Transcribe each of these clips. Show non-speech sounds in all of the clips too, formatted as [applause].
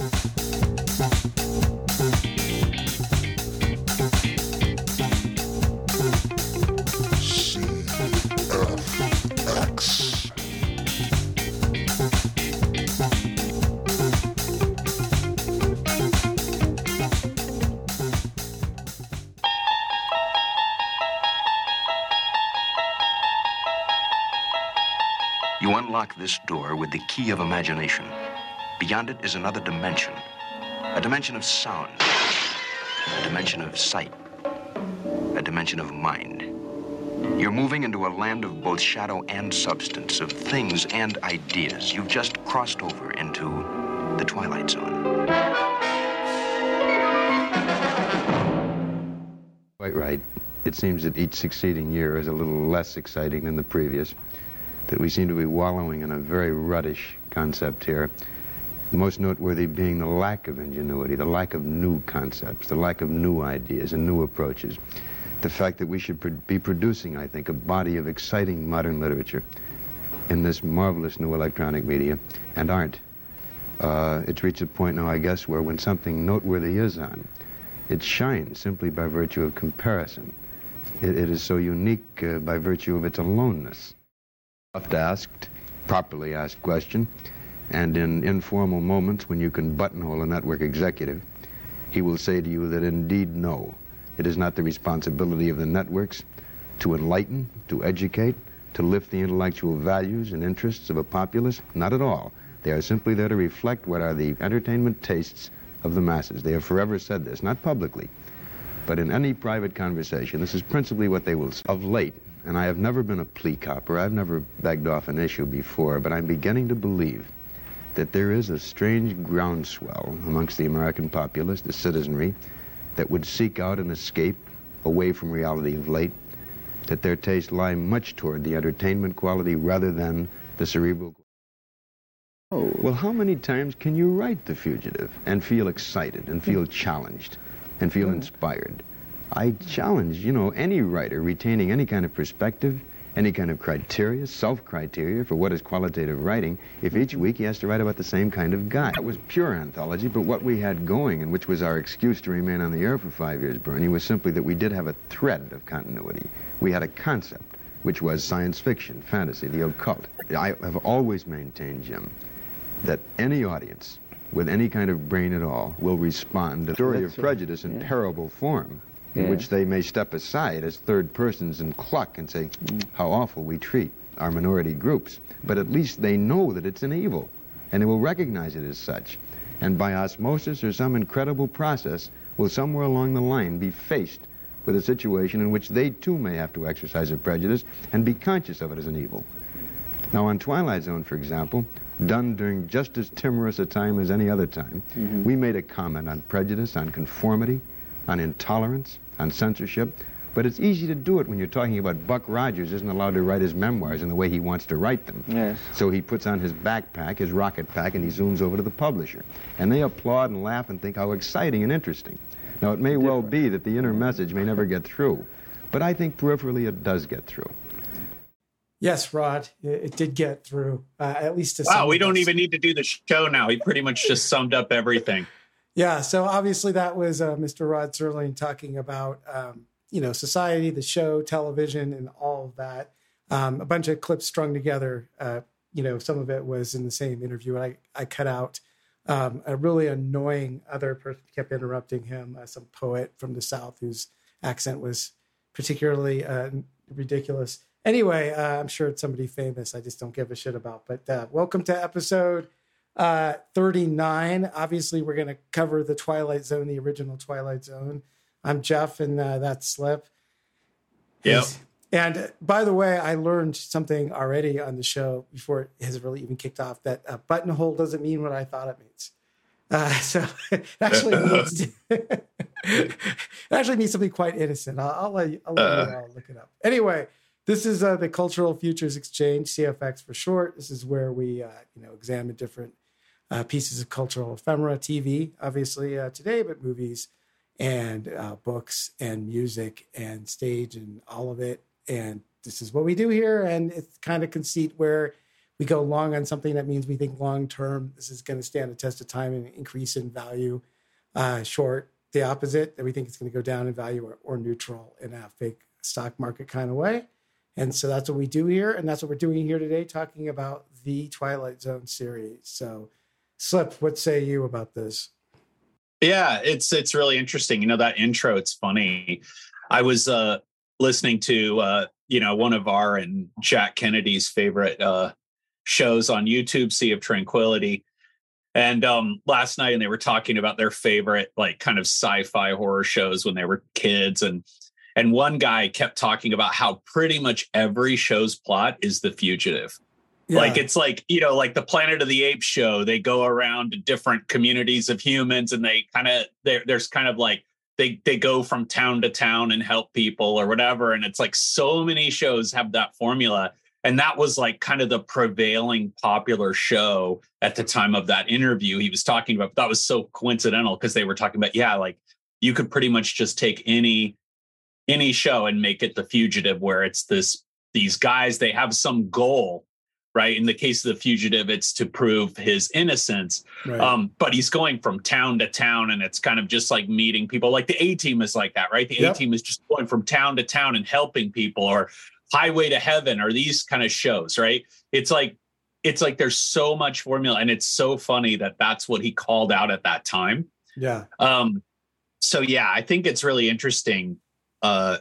CFX. You unlock this door with the key of imagination. Beyond it is another dimension a dimension of sound, a dimension of sight, a dimension of mind. You're moving into a land of both shadow and substance, of things and ideas. You've just crossed over into the Twilight Zone. Quite right. It seems that each succeeding year is a little less exciting than the previous, that we seem to be wallowing in a very ruddish concept here. Most noteworthy being the lack of ingenuity, the lack of new concepts, the lack of new ideas and new approaches. The fact that we should be producing, I think, a body of exciting modern literature in this marvelous new electronic media and aren't. Uh, it's reached a point now, I guess, where when something noteworthy is on, it shines simply by virtue of comparison. It, it is so unique uh, by virtue of its aloneness. Asked, properly asked question, and in informal moments when you can buttonhole a network executive, he will say to you that indeed no, it is not the responsibility of the networks to enlighten, to educate, to lift the intellectual values and interests of a populace. Not at all. They are simply there to reflect what are the entertainment tastes of the masses. They have forever said this, not publicly, but in any private conversation, this is principally what they will say. Of late, and I have never been a plea copper, I've never begged off an issue before, but I'm beginning to believe that there is a strange groundswell amongst the American populace, the citizenry, that would seek out an escape away from reality of late, that their tastes lie much toward the entertainment quality rather than the cerebral. Oh. Well, how many times can you write The Fugitive and feel excited and feel hmm. challenged and feel hmm. inspired? I challenge, you know, any writer retaining any kind of perspective, any kind of criteria, self-criteria for what is qualitative writing, if each week he has to write about the same kind of guy. That was pure anthology, but what we had going, and which was our excuse to remain on the air for five years, Bernie, was simply that we did have a thread of continuity. We had a concept, which was science fiction, fantasy, the occult. I have always maintained, Jim, that any audience with any kind of brain at all will respond to the story of prejudice in parable form, in Yeah. which they may step aside as third persons and cluck and say, how awful we treat our minority groups. But at least they know that it's an evil, and they will recognize it as such. And by osmosis or some incredible process, will somewhere along the line be faced with a situation in which they too may have to exercise a prejudice and be conscious of it as an evil. Now, on Twilight Zone, for example, done during just as timorous a time as any other time, mm-hmm. we made a comment on prejudice, on conformity, on intolerance, on censorship. But it's easy to do it when you're talking about Buck Rogers isn't allowed to write his memoirs in the way he wants to write them. Yes. So he puts on his backpack, his rocket pack, and he zooms over to the publisher. And they applaud and laugh and think how exciting and interesting. Now, it may well be that the inner message may never get through, but I think peripherally it does get through. Yes, Rod, it, it did get through, uh, at least to Wow, some we don't even need to do the show now. He pretty much just summed up everything. Yeah, so obviously that was uh, Mr. Rod Serling talking about um, you know society, the show, television, and all of that. Um, a bunch of clips strung together. Uh, you know, some of it was in the same interview, I I cut out um, a really annoying other person kept interrupting him, uh, some poet from the South whose accent was particularly uh, ridiculous. Anyway, uh, I'm sure it's somebody famous. I just don't give a shit about. But uh, welcome to episode uh, 39. Obviously, we're going to cover the Twilight Zone, the original Twilight Zone. I'm Jeff, and uh, that's Slip. Yep. And uh, by the way, I learned something already on the show before it has really even kicked off that uh, buttonhole doesn't mean what I thought it means. Uh, [laughs] so it actually means [laughs] it actually means something quite innocent. I'll, I'll let you, I'll let you all look it up. Anyway, this is uh, the Cultural Futures Exchange, CFX for short. This is where we uh, you know examine different uh, pieces of cultural ephemera, TV, obviously uh, today, but movies and uh, books and music and stage and all of it. And this is what we do here. And it's kind of conceit where we go long on something that means we think long term this is going to stand a test of time and increase in value. Uh, short, the opposite, that we think it's going to go down in value or, or neutral in a fake stock market kind of way. And so that's what we do here. And that's what we're doing here today, talking about the Twilight Zone series. So, Slip, what say you about this? Yeah, it's it's really interesting. You know that intro. It's funny. I was uh, listening to uh, you know one of our and Jack Kennedy's favorite uh, shows on YouTube, Sea of Tranquility, and um, last night, and they were talking about their favorite like kind of sci-fi horror shows when they were kids, and and one guy kept talking about how pretty much every show's plot is the fugitive. Yeah. Like it's like, you know, like the Planet of the Apes show, they go around to different communities of humans and they kind of there's kind of like they they go from town to town and help people or whatever and it's like so many shows have that formula and that was like kind of the prevailing popular show at the time of that interview he was talking about that was so coincidental because they were talking about yeah like you could pretty much just take any any show and make it the fugitive where it's this these guys they have some goal right? In the case of the fugitive it's to prove his innocence. Right. um, but he's going from town to town and it's kind of just like meeting people. Like the a team is like that right? The a team is just going from town to town and helping people or highway to heaven or these kind of shows right? It's like it's like there's so much formula and it's so funny that that's what he called out at that time. Yeah. Um so yeah i think it's really interesting uh,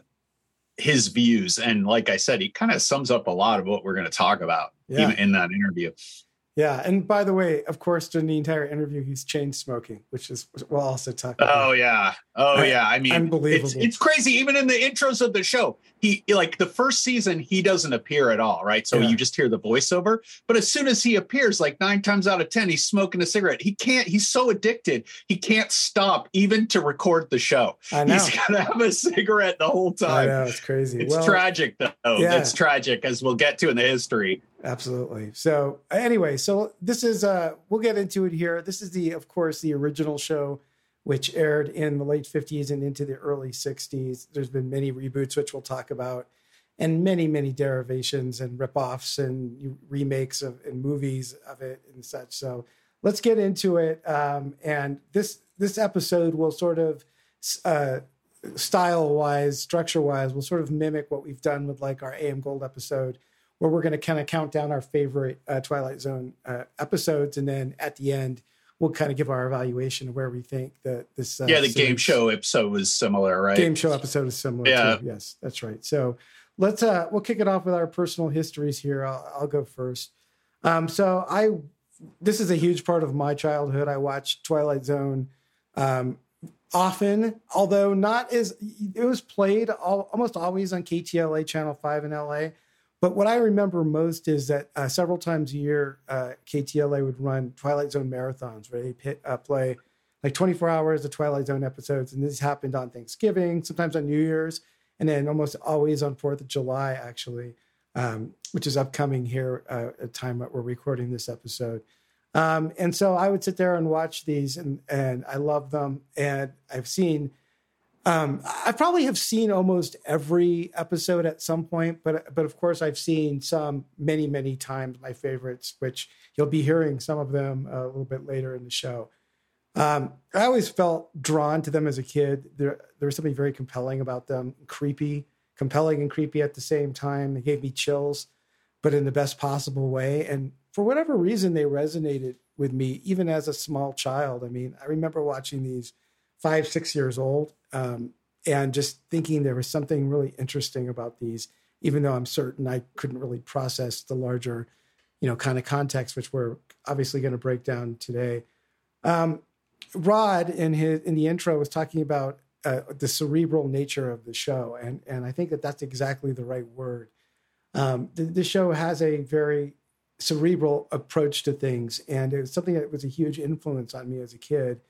his views. And like I said, he kind of sums up a lot of what we're going to talk about yeah. in that interview. Yeah, and by the way, of course, during the entire interview, he's chain smoking, which is we'll also talk. about. Oh yeah, oh yeah. I mean, unbelievable. It's, it's, crazy. Even in the intros of the show, he like the first season, he doesn't appear at all, right? So yeah. you just hear the voiceover. But as soon as he appears, like nine times out of ten, he's smoking a cigarette. He can't. He's so addicted, he can't stop even to record the show. I know. He's got to have a [laughs] cigarette the whole time. I know it's crazy. It's well, tragic though. Yeah. It's tragic, as we'll get to in the history. Absolutely. So anyway, so this is uh we'll get into it here. This is the of course the original show which aired in the late 50s and into the early 60s. There's been many reboots which we'll talk about and many many derivations and ripoffs and remakes of and movies of it and such. So let's get into it um and this this episode will sort of uh style wise, structure wise, will sort of mimic what we've done with like our AM Gold episode where we're going to kind of count down our favorite uh, Twilight Zone uh, episodes, and then at the end we'll kind of give our evaluation of where we think that this. Uh, yeah, the series, game show episode was similar, right? Game show episode is similar. Yeah. Too. Yes, that's right. So let's uh we'll kick it off with our personal histories here. I'll, I'll go first. Um, so I this is a huge part of my childhood. I watched Twilight Zone um, often, although not as it was played all, almost always on KTLA Channel Five in LA. But what I remember most is that uh, several times a year, uh, KTLA would run Twilight Zone marathons where they pit, uh, play like 24 hours of Twilight Zone episodes. And this happened on Thanksgiving, sometimes on New Year's, and then almost always on 4th of July, actually, um, which is upcoming here uh, at time that we're recording this episode. Um, and so I would sit there and watch these, and, and I love them. And I've seen um, I probably have seen almost every episode at some point, but but of course I've seen some many many times. My favorites, which you'll be hearing some of them a little bit later in the show. Um, I always felt drawn to them as a kid. There there was something very compelling about them, creepy, compelling and creepy at the same time. They gave me chills, but in the best possible way. And for whatever reason, they resonated with me even as a small child. I mean, I remember watching these five six years old um, and just thinking there was something really interesting about these, even though I'm certain I couldn't really process the larger, you know, kind of context, which we're obviously going to break down today. Um, Rod in his in the intro was talking about uh, the cerebral nature of the show, and and I think that that's exactly the right word. Um, the, the show has a very cerebral approach to things, and it was something that was a huge influence on me as a kid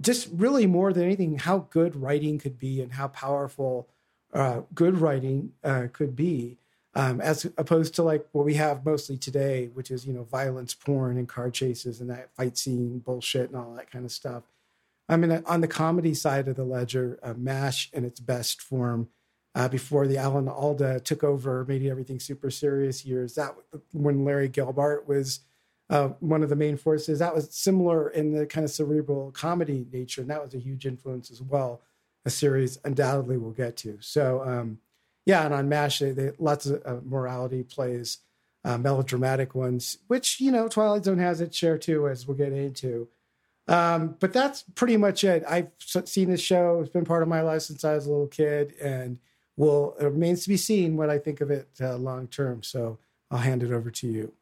just really more than anything, how good writing could be and how powerful uh, good writing uh, could be, um, as opposed to like what we have mostly today, which is you know violence, porn, and car chases and that fight scene bullshit and all that kind of stuff. I mean, on the comedy side of the ledger, uh, MASH in its best form uh, before the Alan Alda took over, made everything super serious years. That when Larry Gelbart was uh, one of the main forces. That was similar in the kind of cerebral comedy nature, and that was a huge influence as well. A series undoubtedly we'll get to. So um, yeah, and on Mash, they, they lots of uh, morality plays, uh, melodramatic ones, which you know Twilight Zone has its share too, as we'll get into. Um, but that's pretty much it. I've seen this show; it's been part of my life since I was a little kid, and will it remains to be seen what I think of it uh, long term. So I'll hand it over to you.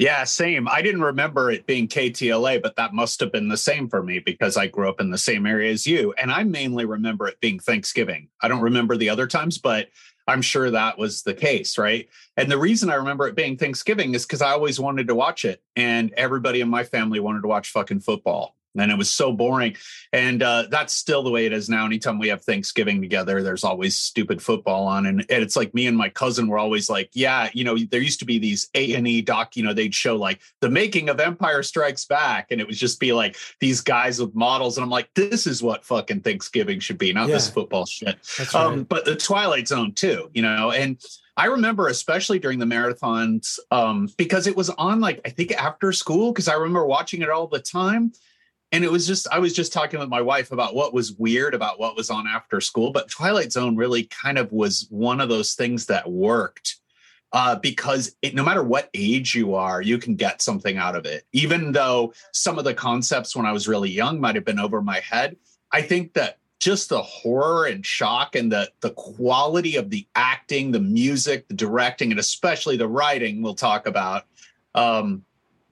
Yeah, same. I didn't remember it being KTLA, but that must have been the same for me because I grew up in the same area as you. And I mainly remember it being Thanksgiving. I don't remember the other times, but I'm sure that was the case, right? And the reason I remember it being Thanksgiving is because I always wanted to watch it. And everybody in my family wanted to watch fucking football and it was so boring. And uh, that's still the way it is now. Anytime we have Thanksgiving together, there's always stupid football on, and, and it's like me and my cousin were always like, "Yeah, you know, there used to be these A and E doc, you know, they'd show like the making of Empire Strikes Back, and it would just be like these guys with models, and I'm like, this is what fucking Thanksgiving should be, not yeah. this football shit. Right. Um, but the Twilight Zone too, you know, and. I remember especially during the marathons um, because it was on like I think after school because I remember watching it all the time and it was just i was just talking with my wife about what was weird about what was on after school but twilight zone really kind of was one of those things that worked uh, because it, no matter what age you are you can get something out of it. Even though some of the concepts when i was really young might have been over my head i think that just the horror and shock and the the quality of the acting the music the directing and especially the writing we'll talk about um,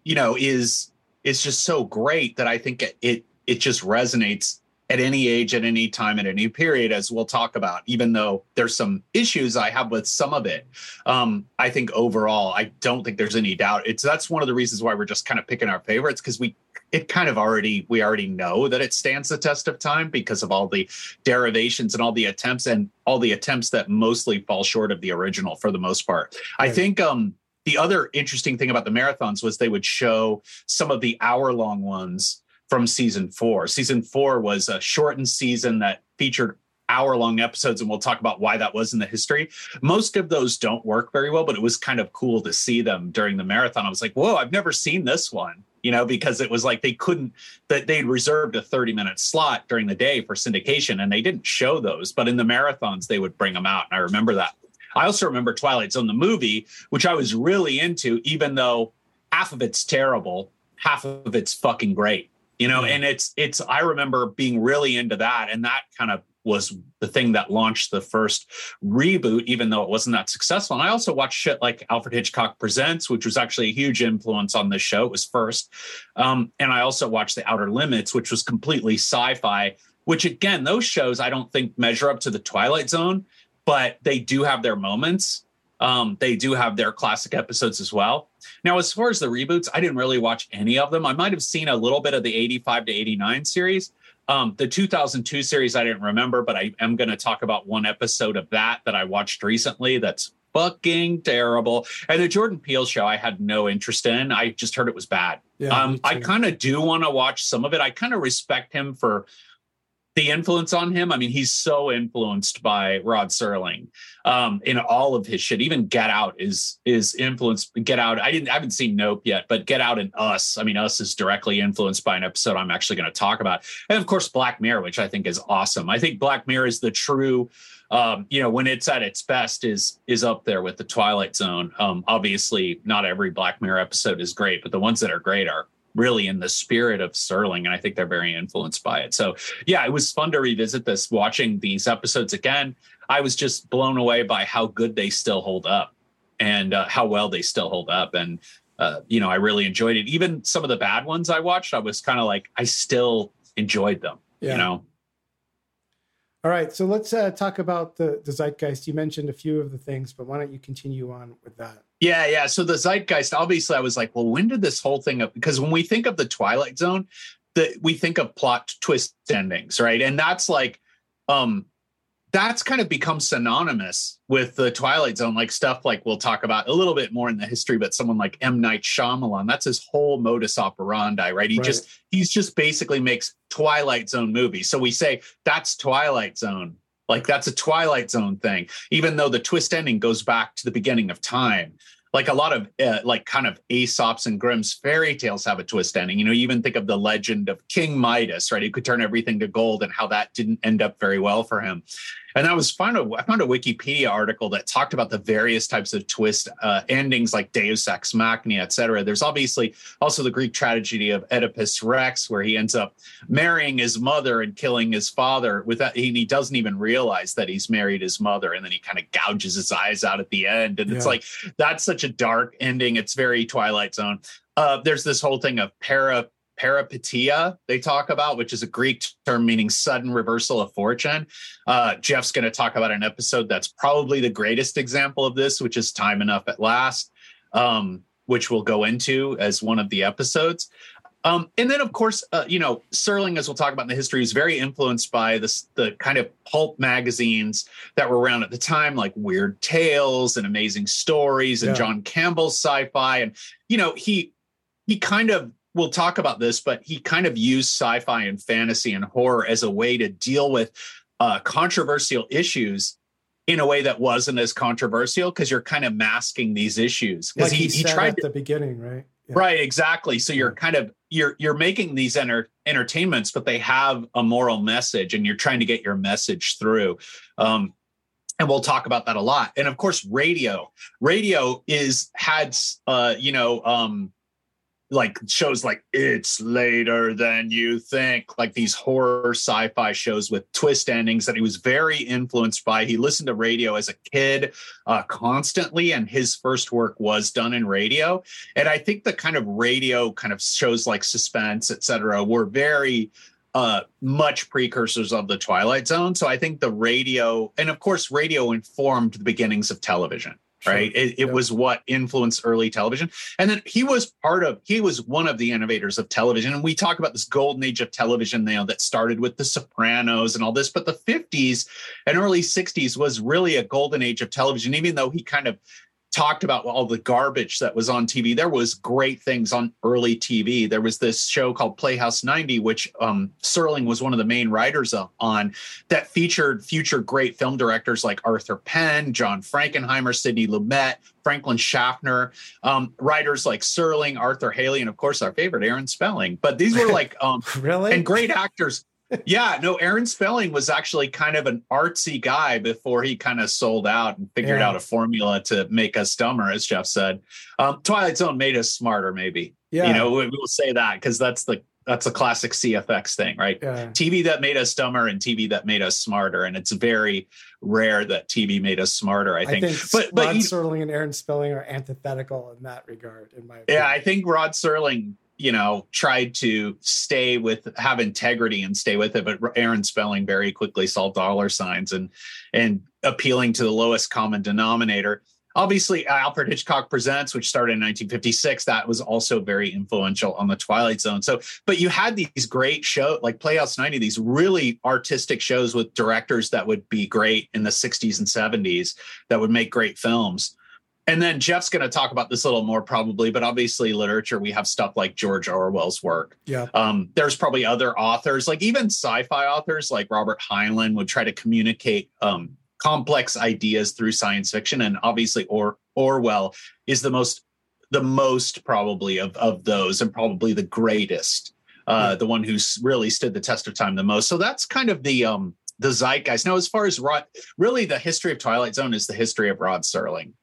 you know is is just so great that I think it, it it just resonates at any age, at any time, at any period, as we'll talk about, even though there's some issues I have with some of it. Um, I think overall, I don't think there's any doubt. It's that's one of the reasons why we're just kind of picking our favorites because we it kind of already we already know that it stands the test of time because of all the derivations and all the attempts and all the attempts that mostly fall short of the original for the most part. Right. I think um the other interesting thing about the marathons was they would show some of the hour long ones from season four. Season four was a shortened season that featured hour long episodes, and we'll talk about why that was in the history. Most of those don't work very well, but it was kind of cool to see them during the marathon. I was like, whoa, I've never seen this one. You know, because it was like they couldn't that they'd reserved a 30 minute slot during the day for syndication and they didn't show those, but in the marathons they would bring them out. And I remember that. I also remember Twilight Zone, the movie, which I was really into, even though half of it's terrible, half of it's fucking great. You know, and it's it's I remember being really into that, and that kind of was the thing that launched the first reboot, even though it wasn't that successful. And I also watched shit like Alfred Hitchcock Presents, which was actually a huge influence on this show. It was first. Um, and I also watched The Outer Limits, which was completely sci fi, which again, those shows I don't think measure up to The Twilight Zone, but they do have their moments. Um, they do have their classic episodes as well. Now, as far as the reboots, I didn't really watch any of them. I might have seen a little bit of the 85 to 89 series. Um, the 2002 series, I didn't remember, but I am going to talk about one episode of that that I watched recently that's fucking terrible. And the Jordan Peele show, I had no interest in. I just heard it was bad. Yeah, um, I kind of do want to watch some of it. I kind of respect him for the influence on him. I mean, he's so influenced by Rod Serling um, in all of his shit. Even Get Out is is influenced. Get Out. I didn't. I haven't seen Nope yet, but Get Out and Us. I mean, Us is directly influenced by an episode I'm actually going to talk about, and of course Black Mirror, which I think is awesome. I think Black Mirror is the true. Um, you know, when it's at its best, is is up there with the Twilight Zone. Um, obviously, not every Black Mirror episode is great, but the ones that are great are really in the spirit of Serling. And I think they're very influenced by it. So, yeah, it was fun to revisit this, watching these episodes again. I was just blown away by how good they still hold up and uh, how well they still hold up. And, uh, you know, I really enjoyed it. Even some of the bad ones I watched, I was kind of like, I still enjoyed them, yeah. you know? All right, so let's uh, talk about the, the zeitgeist. You mentioned a few of the things, but why don't you continue on with that? Yeah, yeah. So the zeitgeist, obviously, I was like, well, when did this whole thing up? Because when we think of the Twilight Zone, that we think of plot twist endings, right? And that's like, um, that's kind of become synonymous with the Twilight Zone, like stuff like we'll talk about a little bit more in the history, but someone like M. Night Shyamalan, that's his whole modus operandi, right? He right. just he's just basically makes Twilight Zone movies. So we say that's Twilight Zone, Like that's a Twilight Zone thing, even though the twist ending goes back to the beginning of time. Like a lot of uh, like kind of Aesop's and Grimm's fairy tales have a twist ending. You know, you even think of the legend of King Midas, right? He could turn everything to gold and how that didn't end up very well for him. And I was found a, I found a Wikipedia article that talked about the various types of twist uh, endings like Deus Ex Machina, etc. There's obviously also the Greek tragedy of Oedipus Rex, where he ends up marrying his mother and killing his father without, and he doesn't even realize that he's married his mother. And then he kind of gouges his eyes out at the end. And yeah. it's like, that's such a dark ending. It's very Twilight Zone. Uh, there's this whole thing of para peripeteia they talk about, which is a Greek term meaning sudden reversal of fortune. Uh, Jeff's going to talk about an episode that's probably the greatest example of this, which is Time Enough at Last, um, which we'll go into as one of the episodes. Um, and then, of course, uh, you know, Serling, as we'll talk about in the history, is very influenced by this, the kind of pulp magazines that were around at the time, like Weird Tales and Amazing Stories and yeah. John Campbell's sci-fi. And you know, he he kind of we'll talk about this, but he kind of used sci-fi and fantasy and horror as a way to deal with uh, controversial issues in a way that wasn't as controversial because you're kind of masking these issues. Because like he, he, he tried at to, the beginning, right? Yeah. Right, exactly. So you're kind of you're you're making these enter, entertainments, but they have a moral message, and you're trying to get your message through. Um, and we'll talk about that a lot. And of course, radio. Radio is had uh, you know um, like shows like it's later than you think like these horror sci-fi shows with twist endings that he was very influenced by. He listened to radio as a kid uh, constantly and his first work was done in radio. And i think the kind of radio kind of shows like suspense etc were very uh, much precursors of the twilight zone. So i think the radio and of course radio informed the beginnings of television Sure. right? It, it was what influenced early television. And then he was part of he was one of the innovators of television. And we talk about this golden age of television now that started with the sopranos and all this but the 50s and early 60s was really a golden age of television even though he kind of talked about all the garbage that was on TV. There was great things on early TV. There was this show called Playhouse 90, which um, Serling was one of the main writers on, that featured future great film directors like Arthur Penn, John Frankenheimer, Sidney Lumet, Franklin Schaffner, um, writers like Serling, Arthur Hailey, and of course our favorite Aaron Spelling. But these were [laughs] like um, really and great actors yeah, no, Aaron Spelling was actually kind of an artsy guy before he kind of sold out and figured yeah. out a formula to make us dumber, as Jeff said. Um, Twilight Zone made us smarter, maybe. Yeah. You know, we, will say that because that's the that's a classic CFX thing, right? Yeah. TV that made us dumber and TV that made us smarter, and it's very rare that TV made us smarter. I think. I think but but Rod Serling and Aaron Spelling are antithetical in that regard, in my opinion. Yeah, I think Rod Serling you know, tried to stay with have integrity and stay with it. But Aaron Spelling very quickly saw dollar signs and and appealing to the lowest common denominator. Obviously, Alfred Hitchcock Presents, which started in 1956, that was also very influential on the Twilight Zone. So, but you had these great shows like Playhouse 90, these really artistic shows with directors that would be great in the 60s and 70s that would make great films and then Jeff's going to talk about this a little more probably, but obviously literature, we have stuff like George Orwell's work. Yeah. Um, there's probably other authors, like even sci-fi authors like Robert Heinlein would try to communicate um, complex ideas through science fiction. And obviously or- Orwell is the most, the most probably of, of those and probably the greatest, uh, yeah. the one who's really stood the test of time the most. So that's kind of the, um, the zeitgeist. Now, as far as Rod, really the history of Twilight Zone is the history of Rod Serling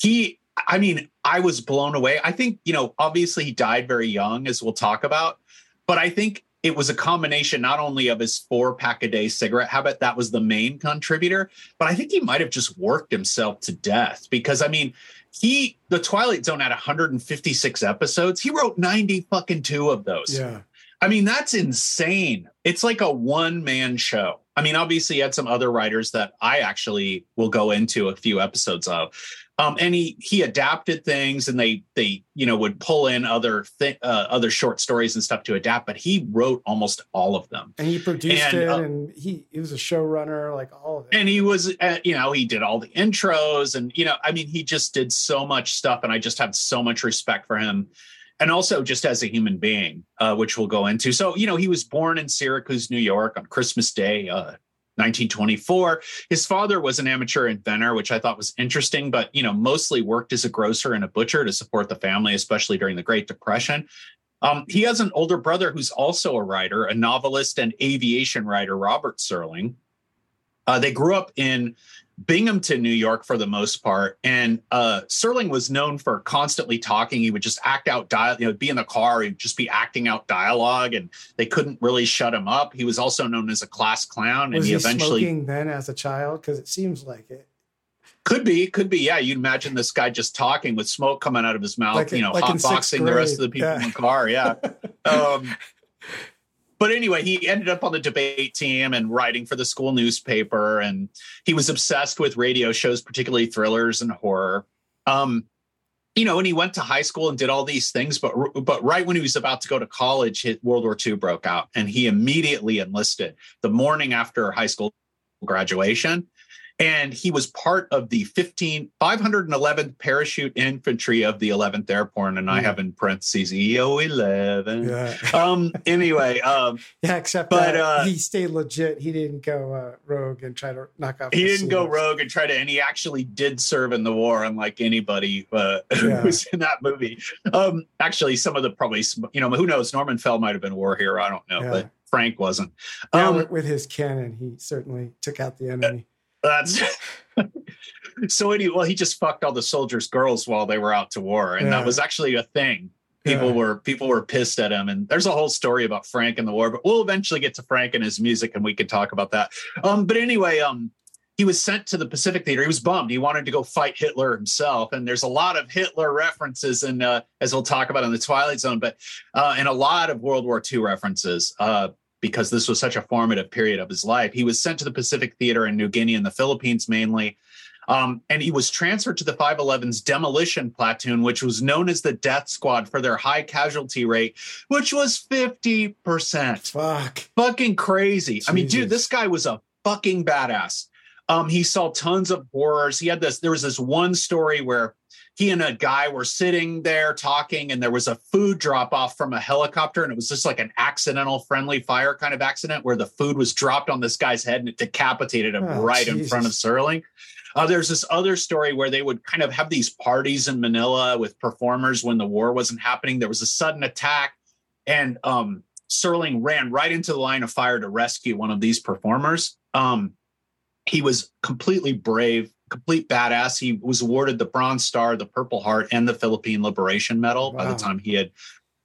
he I mean, I was blown away. I think, you know, obviously he died very young, as we'll talk about, but I think it was a combination not only of his four pack a day cigarette habit, that was the main contributor, but I think he might have just worked himself to death because I mean, he, the Twilight Zone had 156 episodes. He wrote 90 fucking two of those. Yeah. I mean, that's insane. It's like a one man show. I mean, obviously, he had some other writers that I actually will go into a few episodes of. Um, and he he adapted things, and they they you know would pull in other th- uh, other short stories and stuff to adapt. But he wrote almost all of them, and he produced and, it, uh, and he he was a showrunner, like all of it. And he was, uh, you know, he did all the intros, and you know, I mean, he just did so much stuff, and I just have so much respect for him and also just as a human being, uh, which we'll go into. So, you know, he was born in Syracuse, New York on Christmas Day, uh, 1924. His father was an amateur inventor, which I thought was interesting, but you know, mostly worked as a grocer and a butcher to support the family, especially during the Great Depression. Um, he has an older brother who's also a writer, a novelist and aviation writer, Robert Serling. Uh, they grew up in Binghamton, New York, for the most part. And uh, Serling was known for constantly talking. He would just act out dialogue, you know, be in the car, he'd just be acting out dialogue, and they couldn't really shut him up. He was also known as a class clown, Was and he, he eventually smoking then as a child? Because it seems like it. could be, could be. Yeah, you'd imagine this guy just talking with smoke coming out of his mouth, Like- you know, like in sixth hotboxing the rest of the people Yeah. in the car. Yeah. um, [laughs] but anyway, he ended up on the debate team and writing for the school newspaper, and he was obsessed with radio shows, particularly thrillers and horror. Um, you know, and he went to high school and did all these things, but but right when he was about to go to college, World War II broke out, and he immediately enlisted the morning after high school graduation. And he was part of the 15, 511th Parachute Infantry of the 11th Airborne. And I Hmm. have in parentheses EO 11. Yeah. [laughs] Um, anyway, um, [laughs] Yeah, except But, that uh, he stayed legit. He didn't go uh, rogue and try to knock off. he didn't go rogue and try to, and he actually did serve in the war, unlike anybody uh, [laughs] Yeah. who was in that movie. Um, actually, some of the probably, you know, who knows? Norman Fell might have been a war hero. I don't know, Yeah. but Frank wasn't. Yeah, Um, with, with his cannon, he certainly took out the enemy. That's [laughs] so anyway. Well, he just fucked all the soldiers' girls while they were out to war, and Yeah. that was actually a thing. People Yeah. were people were pissed at him, and there's a whole story about Frank and the war. But we'll eventually get to Frank and his music, and we can talk about that. Um, but anyway, um, he was sent to the Pacific Theater. He was bummed. He wanted to go fight Hitler himself, and there's a lot of Hitler references, and uh, as we'll talk about in the Twilight Zone, but uh, and a lot of World War II references. Uh, because this was such a formative period of his life. He was sent to the Pacific Theater in New Guinea and the Philippines mainly. Um, and he was transferred to the 511's demolition platoon, which was known as the Death Squad for their high casualty rate, which was 50%. Fuck. Fucking crazy. I mean, dude, this guy was a fucking badass. Um, he saw tons of horrors. He had this, there was this one story where he and a guy were sitting there talking, and there was a food drop off from a helicopter, and it was just like an accidental friendly fire kind of accident where the food was dropped on this guy's head and it decapitated him Oh, right in front of Jesus. Serling. Uh, there's this other story where they would kind of have these parties in Manila with performers when the war wasn't happening. There was a sudden attack, and um, Serling ran right into the line of fire to rescue one of these performers. Um, he was completely brave, complete badass. He was awarded the Bronze Star, the Purple Heart, and the Philippine Liberation Medal by the time he had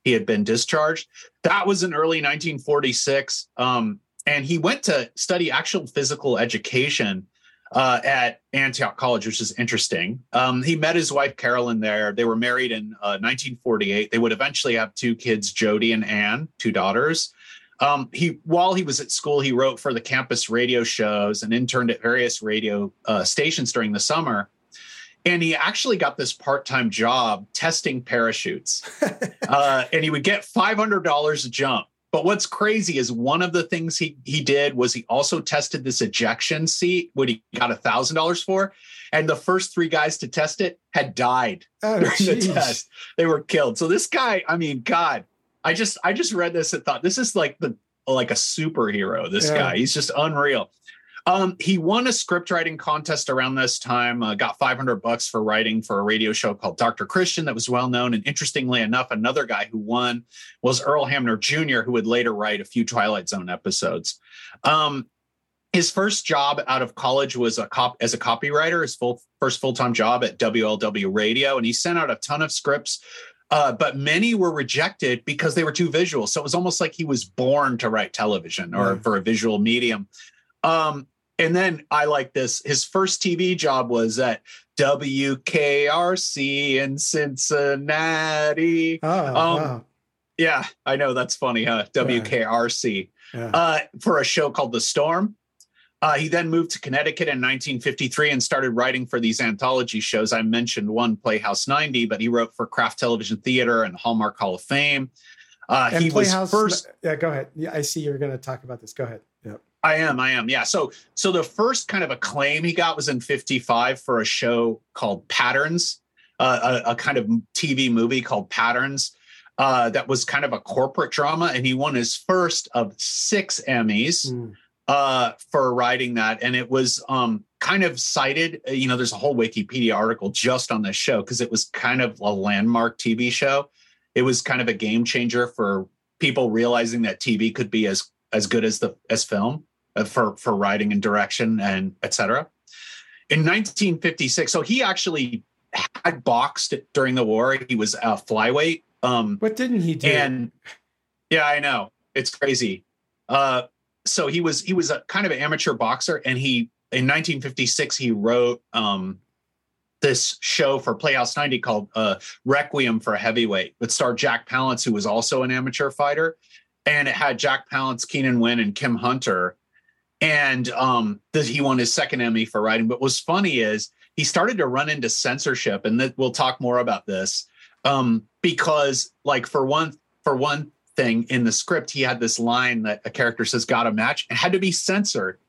he had been discharged. That was in early 1946, um, and he went to study actual physical education uh, at Antioch College, which is interesting. Um, he met his wife Carolyn there. They were married in uh, 1948. They would eventually have two kids, Jody and Anne, two daughters. Um, he while he was at school, he wrote for the campus radio shows and interned at various radio uh, stations during the summer. And he actually got this part-time job testing parachutes, [laughs] uh, and he would get five hundred dollars a jump. But what's crazy is one of the things he he did was he also tested this ejection seat, what he got a thousand dollars for, and the first three guys to test it had died Oh, during the test. They were killed. So this guy, I mean, God, I just I just read this and thought this is like the like a superhero. This Yeah. guy, he's just unreal. Um, he won a script writing contest around this time. Uh, got 500 bucks for writing for a radio show called Dr. Christian that was well known. And interestingly enough, another guy who won was Earl Hamner Jr., who would later write a few Twilight Zone episodes. Um, his first job out of college was a cop as a copywriter. His full first full time job at WLW Radio, and he sent out a ton of scripts. Uh, but many were rejected because they were too visual. So it was almost like he was born to write television or Yeah. for a visual medium. Um, and then I like this. His first TV job was at WKRC in Cincinnati. Oh, Um, wow. Yeah, I know that's funny, huh? WKRC Yeah. uh, for a show called The Storm. Uh, he then moved to Connecticut in 1953 and started writing for these anthology shows. I mentioned one, Playhouse 90, but he wrote for Kraft Television Theater and Hallmark Hall of Fame. Uh, and he was Playhouse. first. Yeah, go ahead. Yeah, I see you're going to talk about this. Go ahead. Yep. I am, I am. Yeah. So, so the first kind of acclaim he got was in 55 for a show called Patterns, uh, a, a kind of TV movie called Patterns. Uh, that was kind of a corporate drama, and he won his first of six Emmys. Mm. Uh, for writing that, and it was um, kind of cited. uh, You know, there's a whole Wikipedia article just on this show because it was kind of a landmark TV show. It was kind of a game changer for people realizing that TV could be as as good as the as film uh, for for writing and direction and etc. In 1956, so he actually had boxed during the war. He was a flyweight. Um, What didn't he do? and yeah, I know it's crazy. Uh, so he was he was a kind of an amateur boxer, and he in 1956 he wrote um, this show for Playhouse 90 called uh, Requiem for a Heavyweight, that starred Jack Palance, who was also an amateur fighter, and it had Jack Palance, Keenan Wynn, and Kim Hunter. And um, he won his second Emmy for writing. But what's funny is he started to run into censorship, and that we'll talk more about this um, because, like, for one, for one thing in the script, he had this line that a character says, "Got a match," and had to be censored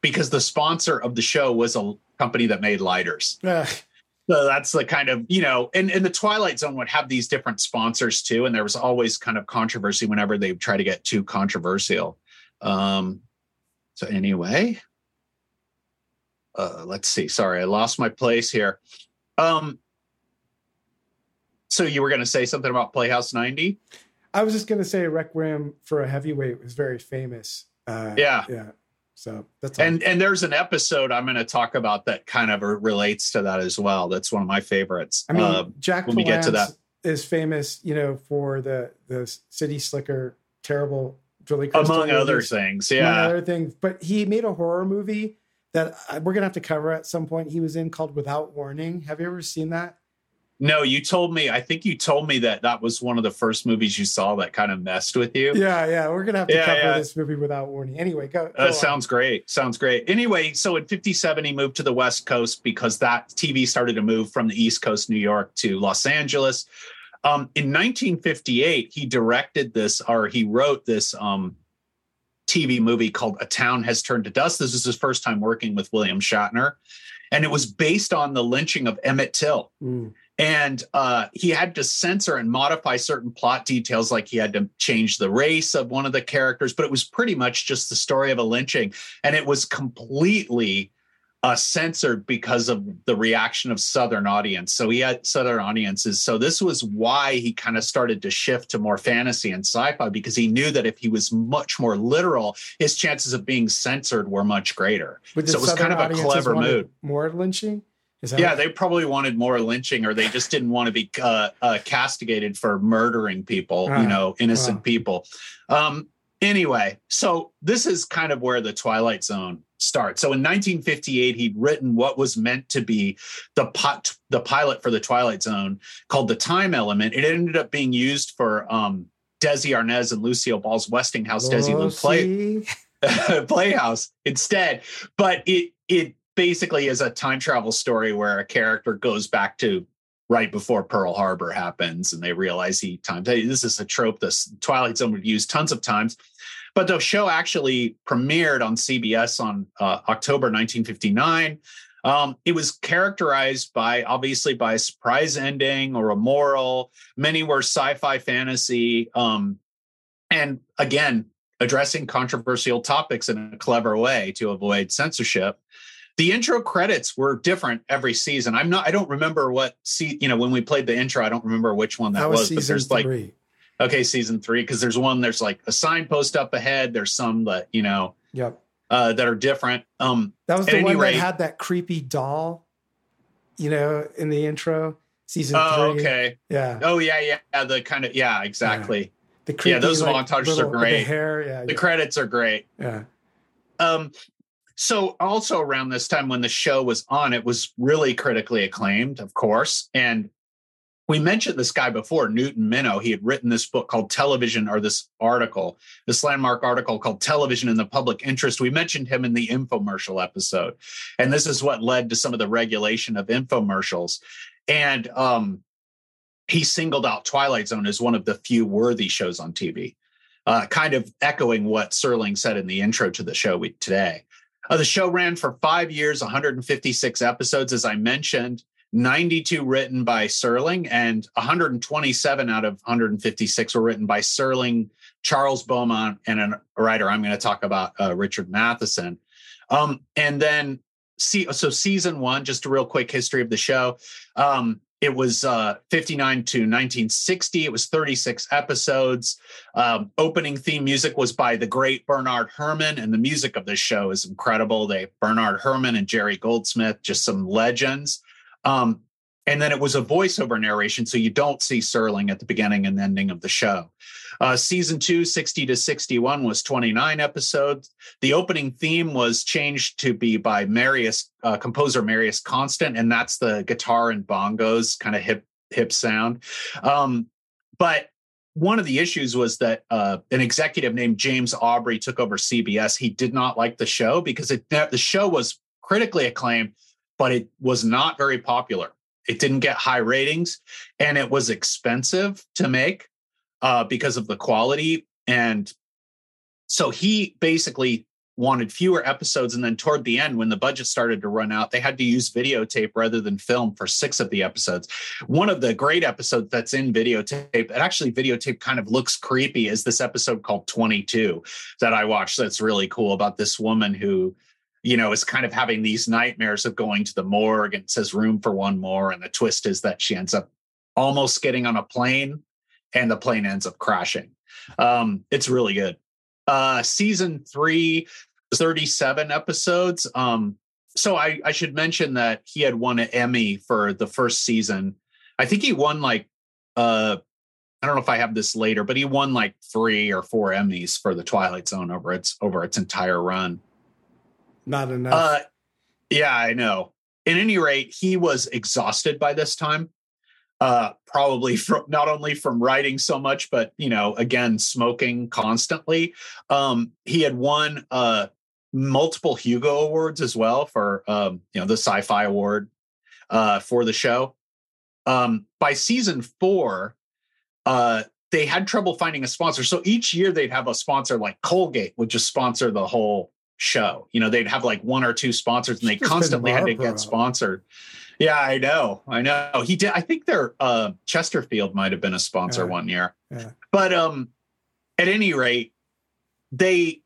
because the sponsor of the show was a company that made lighters. Uh, So that's the kind of, you know, and, and the Twilight Zone would have these different sponsors too. And there was always kind of controversy whenever they try to get too controversial. Um, so anyway, uh, let's see. Sorry, I lost my place here. Um, so you were going to say something about Playhouse 90? I was just gonna say Requiem for a heavyweight was very famous. Uh, Yeah. yeah. So that's all. And and there's an episode I'm going to talk about that kind of relates to that as well. That's one of my favorites. I mean, Uh, Jack when we get to Palance is famous, you know, for the the City Slicker terrible Billy Crystal among other movies, things, among yeah. other things. But he made a horror movie that we're gonna have to cover at some point. He was in called Without Warning. Have you ever seen that? No, you told me. I think you told me that that was one of the first movies you saw that kind of messed with you. Yeah, yeah. We're gonna have to Yeah, cover yeah. this movie without warning. Anyway, go. go Uh, sounds great. Sounds great. Anyway, so in 57, he moved to the West Coast because that TV started to move from the East Coast, New York, to Los Angeles. Um, in 1958, he directed this, or he wrote this um, TV movie called A Town Has Turned to Dust. This was his first time working with William Shatner. And it was based on the lynching of Emmett Till. Mm. And uh, he had to censor and modify certain plot details like he had to change the race of one of the characters but it was pretty much just the story of a lynching. And it was completely uh, censored because of the reaction of southern audience. So he had southern audiences. So this was why he kind of started to shift to more fantasy and sci-fi because he knew that if he was much more literal his chances of being censored were much greater. So it was kind of a clever move. More lynching. Yeah, they probably wanted more lynching, or they just didn't want to be uh, uh, castigated for murdering people, Ah, you know, innocent people. Um, anyway, so this is kind of where the Twilight Zone starts. So in 1958, he'd written what was meant to be the pot, the pilot for the Twilight Zone, called the Time Element. It ended up being used for um, Desi Arnaz and Lucille Ball's Westinghouse Desilu play [laughs] playhouse instead but it it basically is a time travel story where a character goes back to right before pearl harbor happens and they realize he times this is a trope this twilight zone would use tons of times but the show actually premiered on cbs on uh, october 1959 um, it was characterized by obviously by a surprise ending or a moral many were sci-fi fantasy um, and again addressing controversial topics in a clever way to avoid censorship. The intro credits were different every season. I'm not I don't remember what see you know when we played the intro I don't remember which one that, That was was, but there's like three. okay season 3 because there's one there's like a signpost up ahead there's some that you know Yep. uh that are different. Um That was the one rate- that had that creepy doll, you know, in the intro. Season oh three. okay. Yeah. Oh yeah yeah, yeah the kind of yeah exactly. The creepy, yeah, those like, montages are little- with great. The hair. Yeah. The credits are great. yeah. Um, so also around this time when the show was on, it was really critically acclaimed, of course. And we mentioned this guy before, Newton Minow. He had written this book called Television, or this article, this landmark article called Television in the Public Interest. We mentioned him in the infomercial episode. And this is what led to some of the regulation of infomercials. And um, he singled out Twilight Zone as one of the few worthy shows on TV uh, kind of echoing what Serling said in the intro to the show we, today. Uh, the show ran for five years, 156 episodes, as I mentioned, 92 written by Serling, and 127 out of 156 were written by Serling, Charles Beaumont, and a writer. I'm going to talk about uh, Richard Matheson. Um, and then see, so season one, just a real quick history of the show. Um, it was uh, 59 to 1960. It was 36 episodes. Um, opening theme music was by the great Bernard Herrmann, and the music of this show is incredible. They Bernard Herrmann and Jerry Goldsmith, just some legends. Um, and then it was a voiceover narration, so you don't see Serling at the beginning and ending of the show. Uh, season two, 60 to 61, was 29 episodes. The opening theme was changed to be by Marius, uh, composer Marius Constant, and that's the guitar and bongos kind of hip hip sound. Um, but one of the issues was that uh, an executive named James Aubrey took over CBS. He did not like the show because it the show was critically acclaimed, but it was not very popular. It didn't get high ratings, and it was expensive to make uh, because of the quality. And so he basically wanted fewer episodes. And then toward the end, when the budget started to run out, they had to use videotape rather than film for six of the episodes. One of the great episodes that's in videotape, it actually videotape kind of looks creepy, is this episode called 22 that I watched. That's really cool about this woman who you know, is kind of having these nightmares of going to the morgue and says room for one more. And the twist is that she ends up almost getting on a plane and the plane ends up crashing. Um, it's really good. Uh, season three, 37 episodes. Um, so I, I should mention that he had won an Emmy for the first season. I think he won like uh I don't know if I have this later, but he won like three or four Emmys for the Twilight Zone over its over its entire run. Not enough. Uh, yeah, I know. At any rate, he was exhausted by this time uh, probably from not only from writing so much, but you know, again, smoking constantly. Um, he had won uh, multiple Hugo awards as well for um, you know the Sci-Fi Award uh, for the show. Um, by season four, uh, they had trouble finding a sponsor. So each year they'd have a sponsor like Colgate would just sponsor the whole show. You know, they'd have like one or two sponsors, and they constantly had to get sponsored. Yeah, I know. I know. He did. I think their uh, Chesterfield might have been a sponsor yeah. one year. Yeah. But um, at any rate, they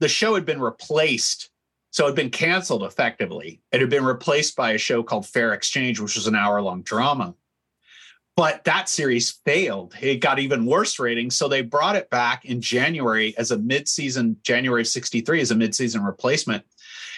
the show had been replaced. So it had been canceled effectively. It had been replaced by a show called Fair Exchange, which was an hour long drama. But that series failed. It got even worse ratings. So they brought it back in January as a mid-season, January 63 as a mid-season replacement.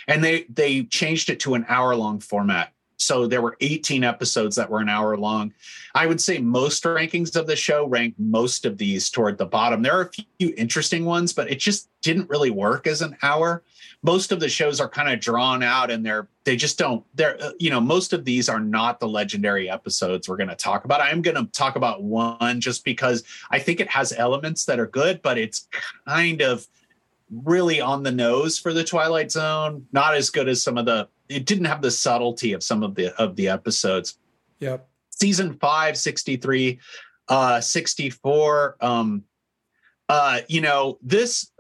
And they they changed it to an hour long format. So there were 18 episodes that were an hour long. I would say most rankings of the show rank most of these toward the bottom. There are a few interesting ones, but it just didn't really work as an hour. Most of the shows are kind of drawn out and they're they just don't they're uh, you know most of these are not the legendary episodes we're going to talk about. I'm going to talk about one just because I think it has elements that are good, but it's kind of really on the nose for the Twilight Zone. Not as good as some of the. It didn't have the subtlety of some of the of the episodes. Yep. Season 5, 63, uh, 64. Um, uh, you know, this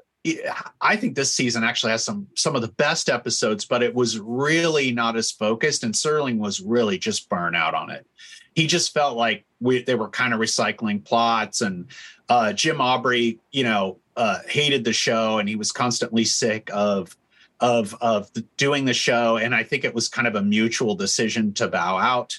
I think this season actually has some some of the best episodes, but it was really not as focused, and Serling was really just burnt out on it. He just felt like we, they were kind of recycling plots, and uh, Jim Aubrey, you know, uh, hated the show and he was constantly sick of of of doing the show and i think it was kind of a mutual decision to bow out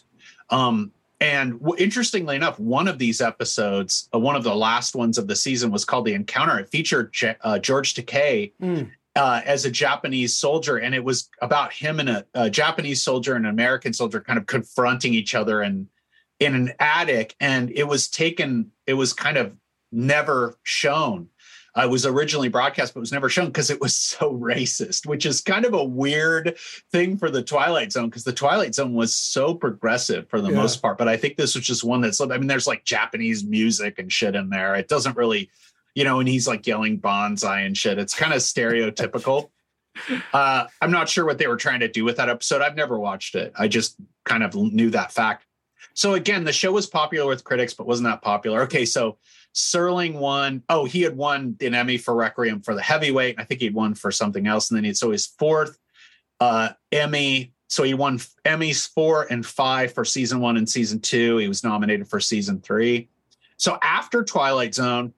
um, and w- interestingly enough one of these episodes uh, one of the last ones of the season was called the encounter it featured J- uh, george takei mm. Uh, as a Japanese soldier, and it was about him and a, a, Japanese soldier and an American soldier kind of confronting each other and in an attic. And it was taken, it was kind of never shown uh, was originally broadcast but was never shown because it was so [laughs] racist, which is kind of a weird thing for the Twilight Zone because the Twilight Zone was so progressive for the yeah. most part. But I think this was just one that's, I mean, there's like Japanese music and shit in there. It doesn't really, you know, and he's like yelling banzai and shit. It's kind of stereotypical. [laughs] uh, I'm not sure what they were trying to do with that episode. I've never watched it. I just kind of knew that fact. So again, the show was popular with critics, but wasn't that popular. Okay, so Serling won. Oh, he had won an Emmy for Requiem for the heavyweight. I think he'd won for something else, and then he so his fourth uh, Emmy. So he won Emmys four and five for season one and season two. He was nominated for season three. So after Twilight Zone,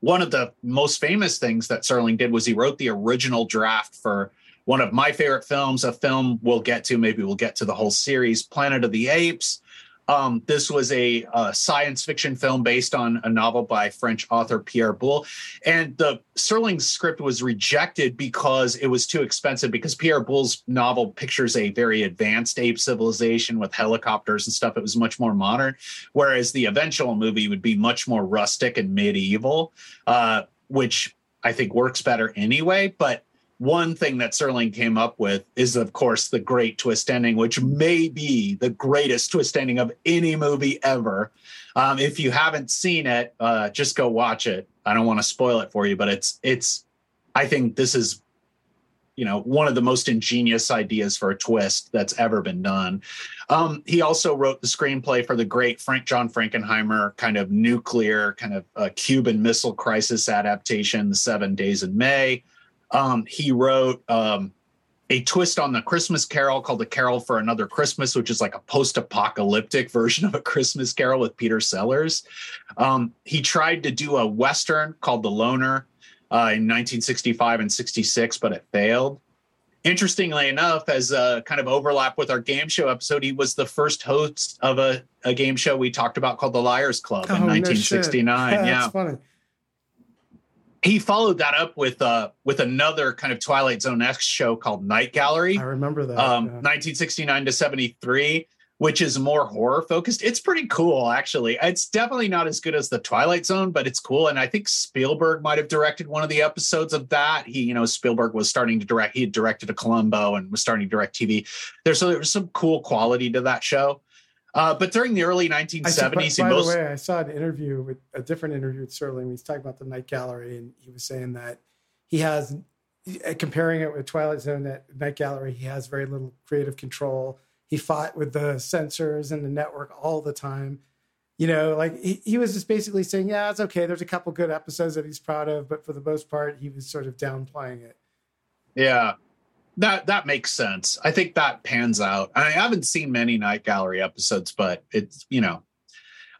one of the most famous things that Serling did was he wrote the original draft for one of my favorite films, a film we'll get to. Maybe we'll get to the whole series, Planet of the Apes. Um, this was a, a, science fiction film based on a novel by French author Pierre Boulle. And the Serling script was rejected because it was too expensive, because Pierre Boulle's novel pictures a very advanced ape civilization with helicopters and stuff. It was much more modern, whereas the eventual movie would be much more rustic and medieval, uh, which I think works better anyway. But one thing that Serling came up with is, of course, the great twist ending, which may be the greatest twist ending of any movie ever. Um, if you haven't seen it, uh, just go watch it. I don't want to spoil it for you, but it's it's. I think this is, you know, one of the most ingenious ideas for a twist that's ever been done. Um, he also wrote the screenplay for the great Frank John Frankenheimer kind of nuclear, kind of uh, Cuban Missile Crisis adaptation, The Seven Days in May. Um, he wrote um, a twist on the Christmas Carol called The Carol for Another Christmas, which is like a post apocalyptic version of a Christmas Carol with Peter Sellers. Um, he tried to do a Western called The Loner uh, in 1965 and 66, but it failed. Interestingly enough, as a kind of overlap with our game show episode, he was the first host of a, a game show we talked about called The Liars Club in 1969. No [laughs] yeah. He followed that up with uh with another kind of Twilight Zone esque show called Night Gallery. I remember that. Um, yeah. 1969 to 73, which is more horror focused. It's pretty cool, actually. It's definitely not as good as the Twilight Zone, but it's cool. And I think Spielberg might have directed one of the episodes of that. He, you know, Spielberg was starting to direct. He had directed a Columbo and was starting to direct TV. There's, so there was some cool quality to that show. Uh, but during the early 1970s, saw, by, by most... the way, I saw an interview with a different interview with Serling. He's talking about the Night Gallery, and he was saying that he has, uh, comparing it with Twilight Zone, that Night Gallery, he has very little creative control. He fought with the censors and the network all the time. You know, like he, he was just basically saying, yeah, it's okay. There's a couple good episodes that he's proud of, but for the most part, he was sort of downplaying it. Yeah that that makes sense. I think that pans out. I haven't seen many Night Gallery episodes, but it's you know,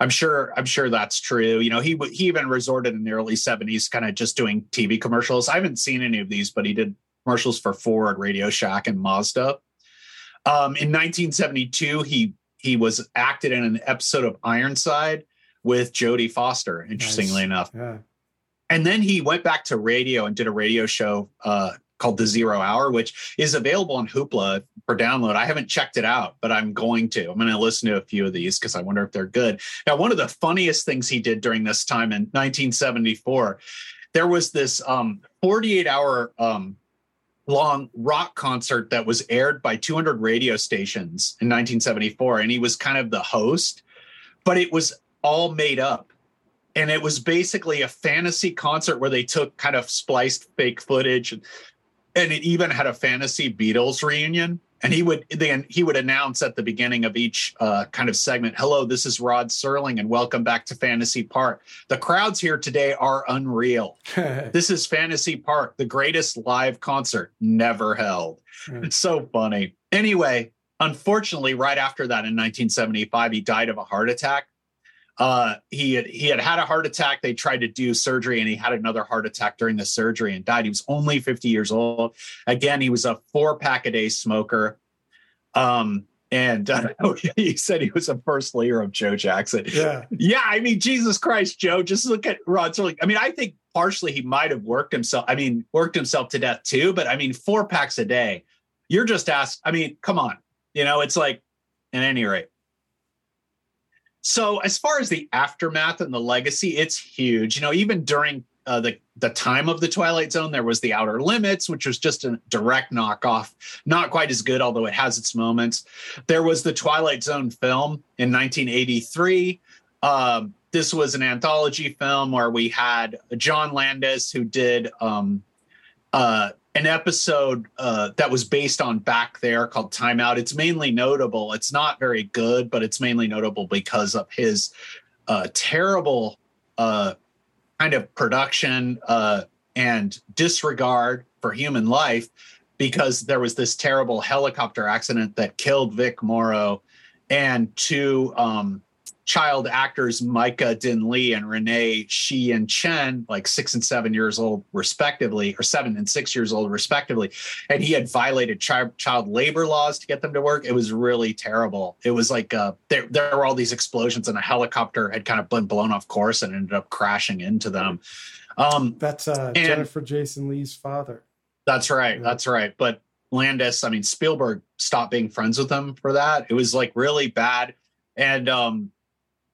I'm sure I'm sure that's true. You know, he he even resorted in the early '70s, kind of just doing TV commercials. I haven't seen any of these, but he did commercials for Ford, Radio Shack, and Mazda. Um, in 1972, he he was acted in an episode of Ironside with Jodie Foster. Interestingly nice. enough. Yeah. And then he went back to radio and did a radio show uh, called The Zero Hour, which is available on Hoopla for download. I haven't checked it out, but I'm going to. I'm going to listen to a few of these because I wonder if they're good. Now, one of the funniest things he did during this time in 1974, there was this um, 48 hour um, long rock concert that was aired by 200 radio stations in 1974. And he was kind of the host, but it was all made up and it was basically a fantasy concert where they took kind of spliced fake footage and and it even had a fantasy Beatles reunion. And he would then he would announce at the beginning of each uh, kind of segment, "Hello, this is Rod Serling, and welcome back to Fantasy Park. The crowds here today are unreal. [laughs] this is Fantasy Park, the greatest live concert never held. It's so funny. Anyway, unfortunately, right after that in 1975, he died of a heart attack uh, he had he had had a heart attack. They tried to do surgery, and he had another heart attack during the surgery and died. He was only 50 years old. Again, he was a four pack a day smoker. Um, and uh, [laughs] he said he was a first layer of Joe Jackson. Yeah, yeah. I mean, Jesus Christ, Joe. Just look at Rod Serling. I mean, I think partially he might have worked himself. I mean, worked himself to death too. But I mean, four packs a day. You're just asked. I mean, come on. You know, it's like, at any rate. So as far as the aftermath and the legacy, it's huge. You know, even during uh, the the time of the Twilight Zone, there was the Outer Limits, which was just a direct knockoff, not quite as good, although it has its moments. There was the Twilight Zone film in 1983. Um, this was an anthology film where we had John Landis, who did um, uh, an episode uh, that was based on back there called Timeout. It's mainly notable. It's not very good, but it's mainly notable because of his uh, terrible uh, kind of production uh, and disregard for human life because there was this terrible helicopter accident that killed Vic Morrow and two um, child actors Myca Dinh Le and Renee Shin-Yi Chen, like six and seven years old, respectively, or seven and six years old, respectively. And he had violated chi- child labor laws to get them to work. It was really terrible. It was like uh, there, there were all these explosions, and a helicopter had kind of been blown off course and ended up crashing into them. Um, that's uh, Jennifer Jason Leigh's father. That's right. That's right. But Landis, I mean, Spielberg stopped being friends with him for that. It was like really bad. And um,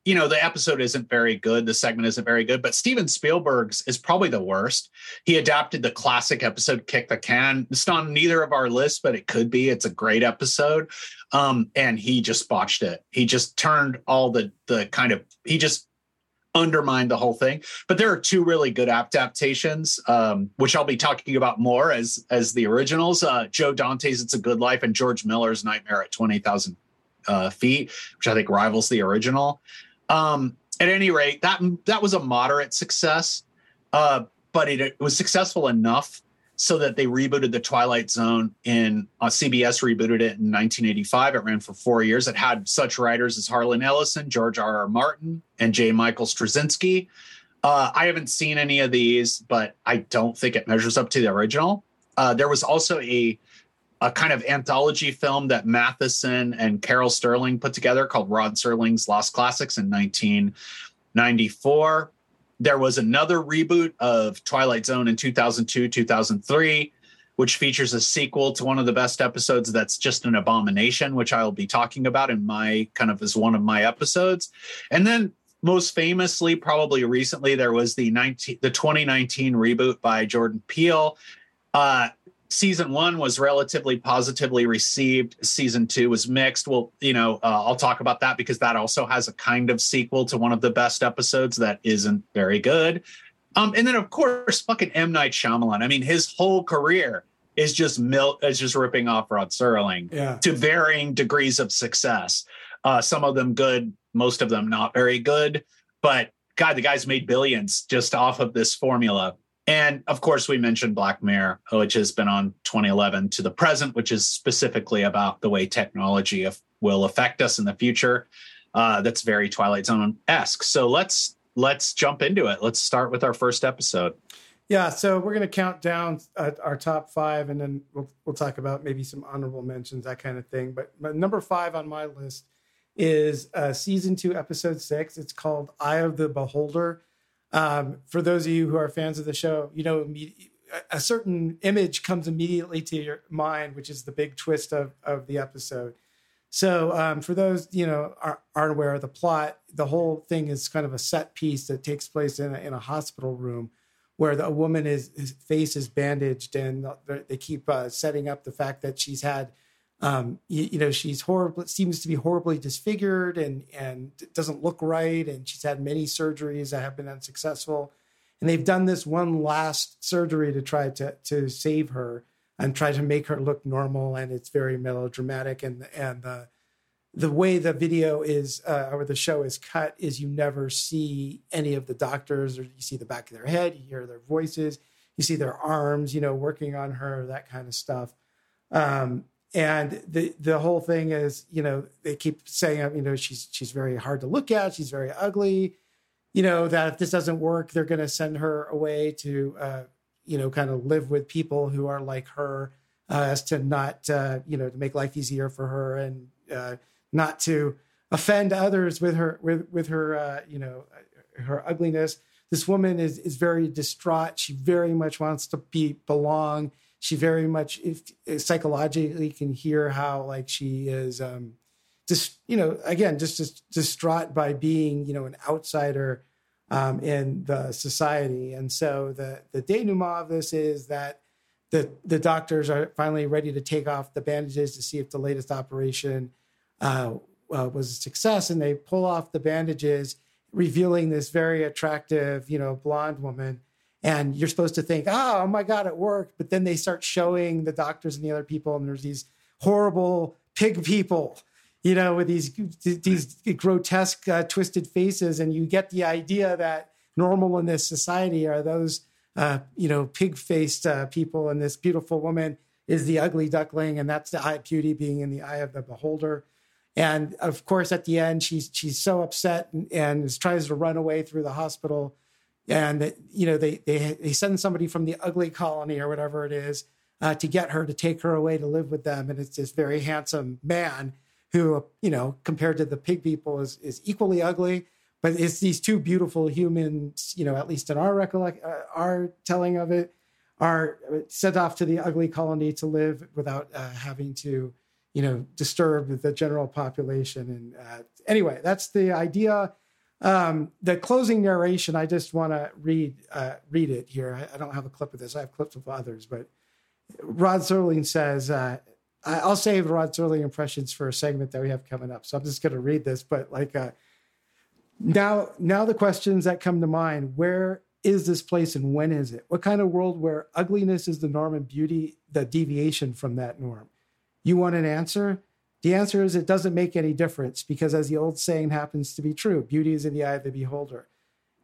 you know, the episode isn't very good. The segment isn't very good, but Steven Spielberg's is probably the worst. He adapted the classic episode Kick the Can. It's not on neither of our lists, but it could be. It's a great episode. Um, and he just botched it. He just turned all the the kind of he just undermined the whole thing. But there are two really good adaptations, um, which I'll be talking about more as as the originals. Uh, Joe Dante's It's a Good Life and George Miller's Nightmare at Twenty Thousand uh, Feet, which I think rivals the original. Um, at any rate, that that was a moderate success, uh, but it, it, was successful enough so that they rebooted the Twilight Zone in uh, CBS rebooted it in 1985. It ran for four years. It had such writers as Harlan Ellison, George R. R. Martin, and J. Michael Straczynski. Uh, I haven't seen any of these, but I don't think it measures up to the original. Uh, there was also a a kind of anthology film that Matheson and Carol Serling put together called Rod Serling's Lost Classics in 1994. There was another reboot of Twilight Zone in 2002, 2003, which features a sequel to one of the best episodes that's just an abomination, which I'll be talking about in my kind of as one of my episodes. And then most famously, probably recently, there was the 19, the 2019 reboot by Jordan Peele. Uh, season one was relatively positively received. Season two was mixed. Well, you know, uh, I'll talk about that because that also has a kind of sequel to one of the best episodes that isn't very good. Um, and then of course, fucking M Night Shyamalan. I mean, his whole career is just mil- is just ripping off Rod Serling yeah. to varying degrees of success. Uh, some of them good, most of them not very good. But God, the guy's made billions just off of this formula. And of course, we mentioned Black Mirror, which has been on 2011 to the present, which is specifically about the way technology will affect us in the future. Uh, that's very Twilight Zone esque. So let's let's jump into it. Let's start with our first episode. Yeah, so we're going to count down uh, our top five, and then we'll we'll talk about maybe some honorable mentions, that kind of thing. But, but number five on my list is uh, season two, episode six. It's called "Eye of the Beholder." Um, for those of you who are fans of the show, you know, a certain image comes immediately to your mind, which is the big twist of, of the episode. So, um, for those you know are, aren't aware of the plot, the whole thing is kind of a set piece that takes place in a, in a hospital room, where the, a woman is his face is bandaged, and they keep uh, setting up the fact that she's had um, you, you, know, she's horrible, seems to be horribly disfigured and, and doesn't look right. And she's had many surgeries that have been unsuccessful. And they've done this one last surgery to try to, to save her and try to make her look normal. And it's very melodramatic. And, and the, the way the video is, uh, or the show is cut is you never see any of the doctors or you see the back of their head, you hear their voices, you see their arms, you know, working on her, that kind of stuff. Um, and the the whole thing is you know they keep saying you know she's she's very hard to look at. She's very ugly. You know that if this doesn't work they're going to send her away to uh, you know kind of live with people who are like her uh, as to not uh, you know to make life easier for her and uh, not to offend others with her with with her uh, you know her ugliness. This woman is is very distraught. She very much wants to be belong she very much if, psychologically can hear how like she is um just you know again just, just distraught by being you know an outsider um, in the society. And so the the denouement of this is that the the doctors are finally ready to take off the bandages to see if the latest operation uh, uh, was a success. And they pull off the bandages revealing this very attractive you know blonde woman and you're supposed to think, oh, oh my God, it worked. But then they start showing the doctors and the other people, and there's these horrible pig people, you know, with these these grotesque, uh, twisted faces, and you get the idea that normal in this society are those, uh, you know, pig-faced uh, people, and this beautiful woman is the ugly duckling, and that's the eye of beauty being in the eye of the beholder. And of course, at the end, she's she's so upset and, and tries to run away through the hospital. And you know they they they send somebody from the ugly colony or whatever it is uh, to get her to take her away to live with them. And it's this very handsome man who you know compared to the pig people is is equally ugly. But it's these two beautiful humans, you know, at least in our recollect, uh, our telling of it, are sent off to the ugly colony to live without uh, having to you know, disturb the general population. And uh, anyway, that's the idea. Um, the closing narration, I just want to read uh, read it here. I, I, don't have a clip of this. I have clips of others, but Rod Serling says, uh, I'll save Rod Serling impressions for a segment that we have coming up. So I'm just going to read this. But like uh, now, now the questions that come to mind: Where is this place, and when is it? What kind of world where ugliness is the norm and beauty the deviation from that norm? You want an answer? The answer is it doesn't make any difference because, as the old saying happens to be true, beauty is in the eye of the beholder.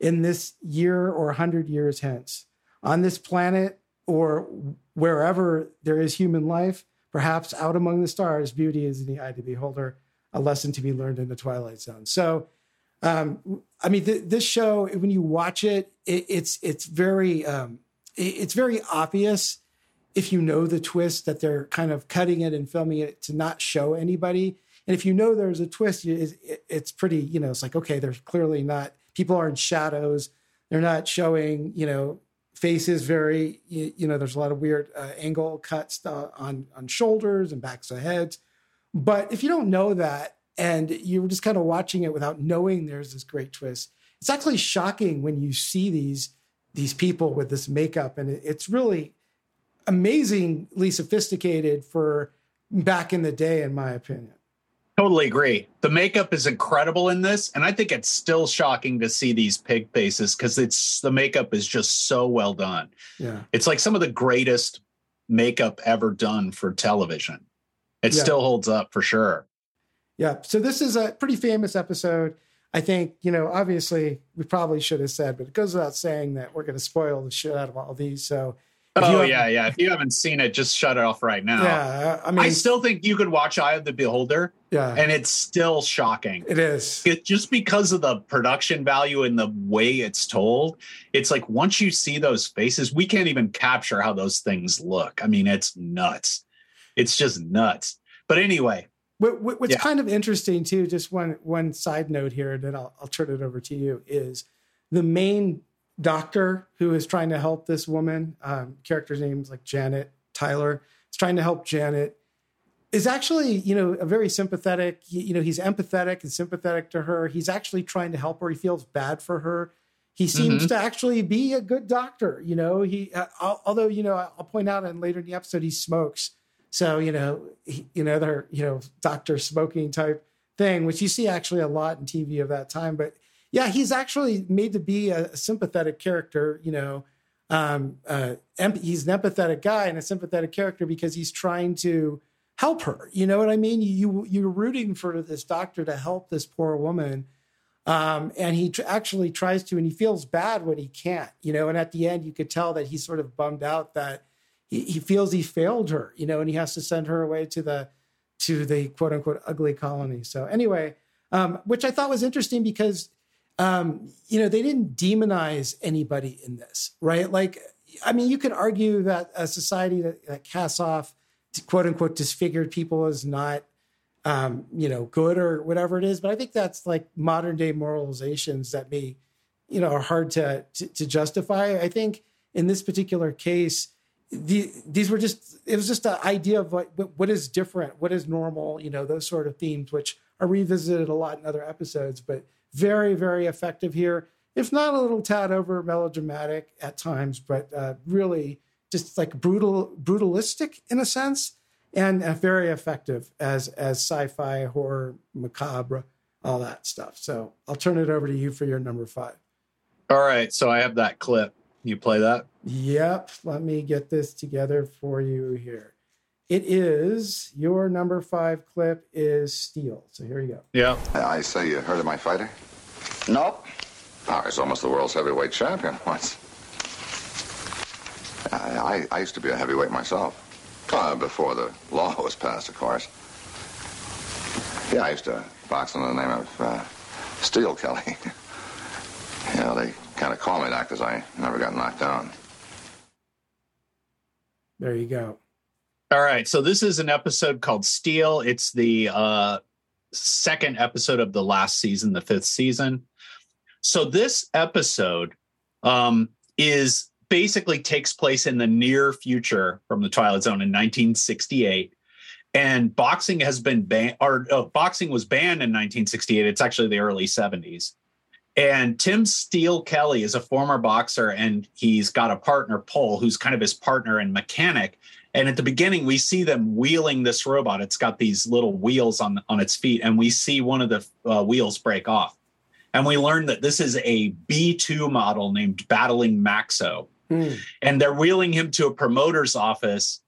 In this year or 100 years hence, on this planet or wherever there is human life, perhaps out among the stars, beauty is in the eye of the beholder, a lesson to be learned in the Twilight Zone. So, um, I mean, th- this show, when you watch it, it it's it's very um, it, it's very obvious if you know the twist that they're kind of cutting it and filming it to not show anybody. And if you know there's a twist, it's pretty, you know, it's like, okay, there's clearly not, people are in shadows. They're not showing, you know, faces very, you, know, there's a lot of weird uh, angle cuts on, on shoulders and backs of heads. But if you don't know that and you're just kind of watching it without knowing there's this great twist, it's actually shocking when you see these, these people with this makeup. And it's really, amazingly sophisticated for back in the day, in my opinion. Totally agree. The makeup is incredible in this, and I think it's still shocking to see these pig faces because it's the makeup is just so well done. Yeah, it's like some of the greatest makeup ever done for television. It yeah. still holds up for sure. Yeah. So this is a pretty famous episode. I think, you know, obviously we probably should have said, but it goes without saying that we're going to spoil the shit out of all these. So oh yeah, yeah. If you haven't seen it, just shut it off right now. Yeah, I mean, I still think you could watch Eye of the Beholder. Yeah, and it's still shocking. It is it, just because of the production value and the way it's told. It's like once you see those faces, we can't even capture how those things look. I mean, it's nuts. It's just nuts. But anyway, what, what's yeah. kind of interesting too, just one one side note here, and then I'll, I'll turn it over to you, is the main doctor who is trying to help this woman. Um, character's name's like Janet Tyler. Is trying to help Janet. Is actually, you know, a very sympathetic. You know, he's empathetic and sympathetic to her. He's actually trying to help her. He feels bad for her. He seems mm-hmm. to actually be a good doctor. You know, he uh, although you know I'll point out in later in the episode he smokes. So you know, he, you know, they're you know doctor smoking type thing, which you see actually a lot in TV of that time. But yeah, he's actually made to be a sympathetic character. You know, um, uh, he's an empathetic guy and a sympathetic character because he's trying to help her. You know what I mean? You you're rooting for this doctor to help this poor woman, um, and he tr- actually tries to, and he feels bad when he can't. You know, and at the end, you could tell that he's sort of bummed out that he, he feels he failed her. You know, and he has to send her away to the to the quote unquote ugly colony. So anyway, um, which I thought was interesting because um, you know, they didn't demonize anybody in this, right? Like, I mean, you could argue that a society that, that casts off quote unquote disfigured people is not, um, you know, good or whatever it is. But I think that's like modern day moralizations that may, you know, are hard to, to, to justify. I think in this particular case, the, these were just it was just an idea of what what is different what is normal you know those sort of themes which are revisited a lot in other episodes but very, very effective here. If not a little tad over melodramatic at times, but uh, really just like brutal, brutalistic in a sense, and uh, very effective as as sci-fi, horror, macabre, all that stuff. So I'll turn it over to you for your number five. All right, so I have that clip. You play that? Yep. Let me get this together for you here. It is your number five clip is Steel. So here you go. Yeah. I say you heard of my fighter? Nope. Oh, he's almost the world's heavyweight champion [laughs] once. I, I, I used to be a heavyweight myself. Uh, before the law was passed, of course. Yeah, I used to box under the name of uh, Steel Kelly. [laughs] you know, they kind of call me that because I never got knocked down. There you go. All right. So this is an episode called Steel. It's the uh, second episode of the last season, the fifth season. So this episode um, is basically takes place in the near future from the Twilight Zone in 1968. And boxing has been banned, or uh, boxing was banned in 1968. It's actually the early 70s. And Tim Steel Kelly is a former boxer, and he's got a partner, Pole, who's kind of his partner and mechanic. And at the beginning, we see them wheeling this robot. It's got these little wheels on on its feet, and we see one of the uh, wheels break off. And we learn that this is a B2 model named Battling Maxo. Mm. And they're wheeling him to a promoter's office.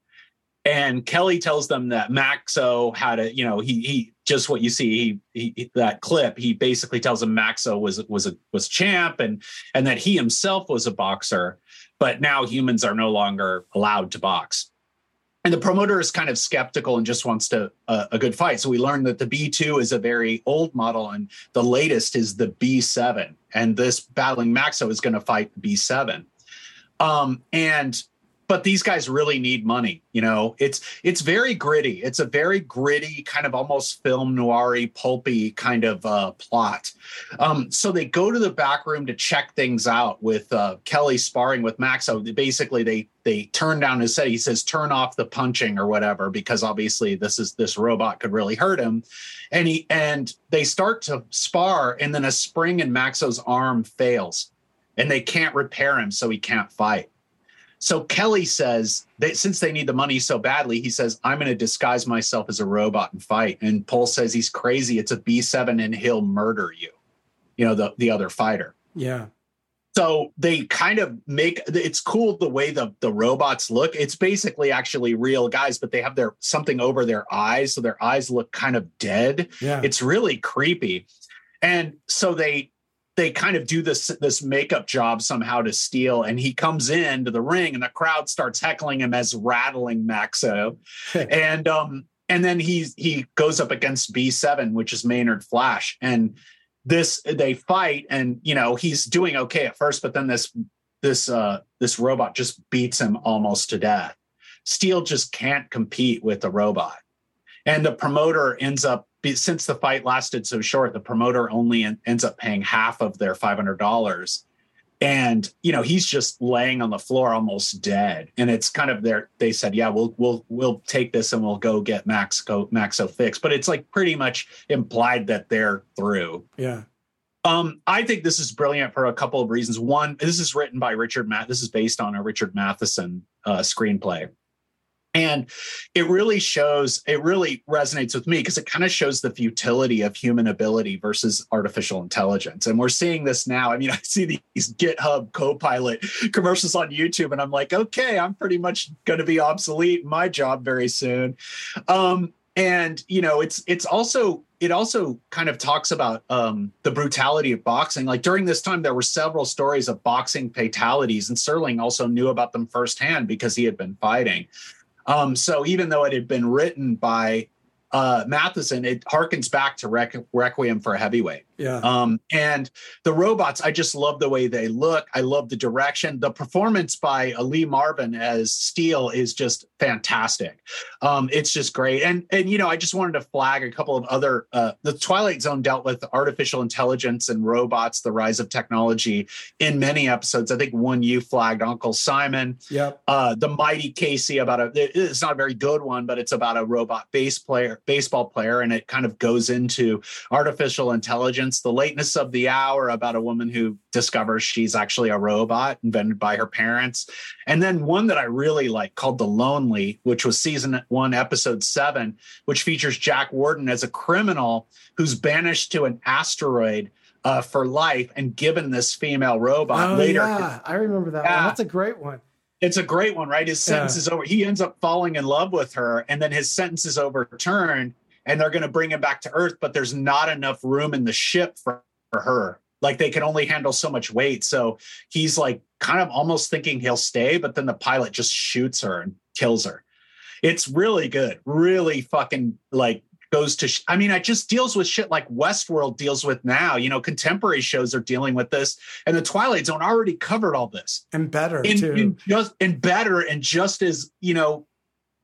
And Kelly tells them that Maxo had a, you know, he he just what you see, he, he that clip, he basically tells him Maxo was was a was champ and and that he himself was a boxer, but now humans are no longer allowed to box and the promoter is kind of skeptical and just wants to uh, a good fight. So we learned that the B2 is a very old model, and the latest is the B7. And this battling Maxo is going to fight the B7. Um, and but these guys really need money you know? It's it's very gritty. It's a very gritty kind of almost film noiry pulpy kind of uh, plot. Um, so they go to the back room to check things out with uh, kelly sparring with max. So basically they they turn down his set. He says turn off the punching or whatever because obviously this is this robot could really hurt him. And he and they start to spar and then a spring in maxo's arm fails and they can't repair him so he can't fight so Kelly says that since they need the money so badly, he says, I'm going to disguise myself as a robot and fight. And Paul says he's crazy. It's a B7 and he'll murder you, you know, the, the other fighter. Yeah. So they kind of make it's cool the way the, the robots look. It's basically actually real guys, but they have their something over their eyes. So their eyes look kind of dead. Yeah. It's really creepy. And so they they kind of do this this makeup job somehow to Steel and he comes into the ring and the crowd starts heckling him as rattling maxo. [laughs] And um and then he he goes up against b7 which is maynard flash. And this they fight and you know he's doing okay at first but then this this uh this robot just beats him almost to death. Steel just can't compete with the robot. And the promoter ends up since the fight lasted so short, the promoter only ends up paying half of their five hundred dollars, and you know he's just laying on the floor almost dead. And it's kind of there. They said, "Yeah, we'll we'll we'll take this and we'll go get Max go Maxo fixed." But it's like pretty much implied that they're through. Yeah. Um, I think this is brilliant for a couple of reasons. One, this is written by Richard Matt. This is based on a Richard Matheson uh, screenplay. And it really shows, it really resonates with me because it kind of shows the futility of human ability versus artificial intelligence. And we're seeing this now. I mean, [laughs] I see these GitHub Copilot commercials on YouTube, and I'm like, okay, I'm pretty much going to be obsolete my job very soon. Um, and you know, it's it's also it also kind of talks about um, the brutality of boxing. Like during this time, there were several stories of boxing fatalities, and Serling also knew about them firsthand because he had been fighting. Um, so even though it had been written by uh, Matheson, it harkens back to Requ- Requiem for a Heavyweight. Yeah. Um, and the robots, I just love the way they look. I love the direction. The performance by Lee Marvin as Steel is just fantastic. Um, it's just great. And and you know, I just wanted to flag a couple of other. Uh, the Twilight Zone dealt with artificial intelligence and robots, the rise of technology in many episodes. I think one you flagged, Uncle Simon. Yep. Uh, the Mighty Casey about a. It's not a very good one, but it's about a robot bass player, baseball player, and it kind of goes into artificial intelligence the lateness of the hour about a woman who discovers she's actually a robot invented by her parents. And then one that I really like called The Lonely, which was season one, episode seven, which features Jack Warden as a criminal who's banished to an asteroid uh, for life and given this female robot oh, later. Yeah, I remember that yeah. one. That's a great one. It's a great one, right? His sentence yeah. is over. He ends up falling in love with her, and then his sentence is overturned and they're going to bring him back to Earth, but there's not enough room in the ship for, for her. Like they can only handle so much weight. So he's like kind of almost thinking he'll stay, but then the pilot just shoots her and kills her. It's really good, really fucking like goes to sh- i mean it just deals with shit like westworld deals with now you know contemporary shows are dealing with this and the twilight zone already covered all this and better in, too. in just and better and just as you know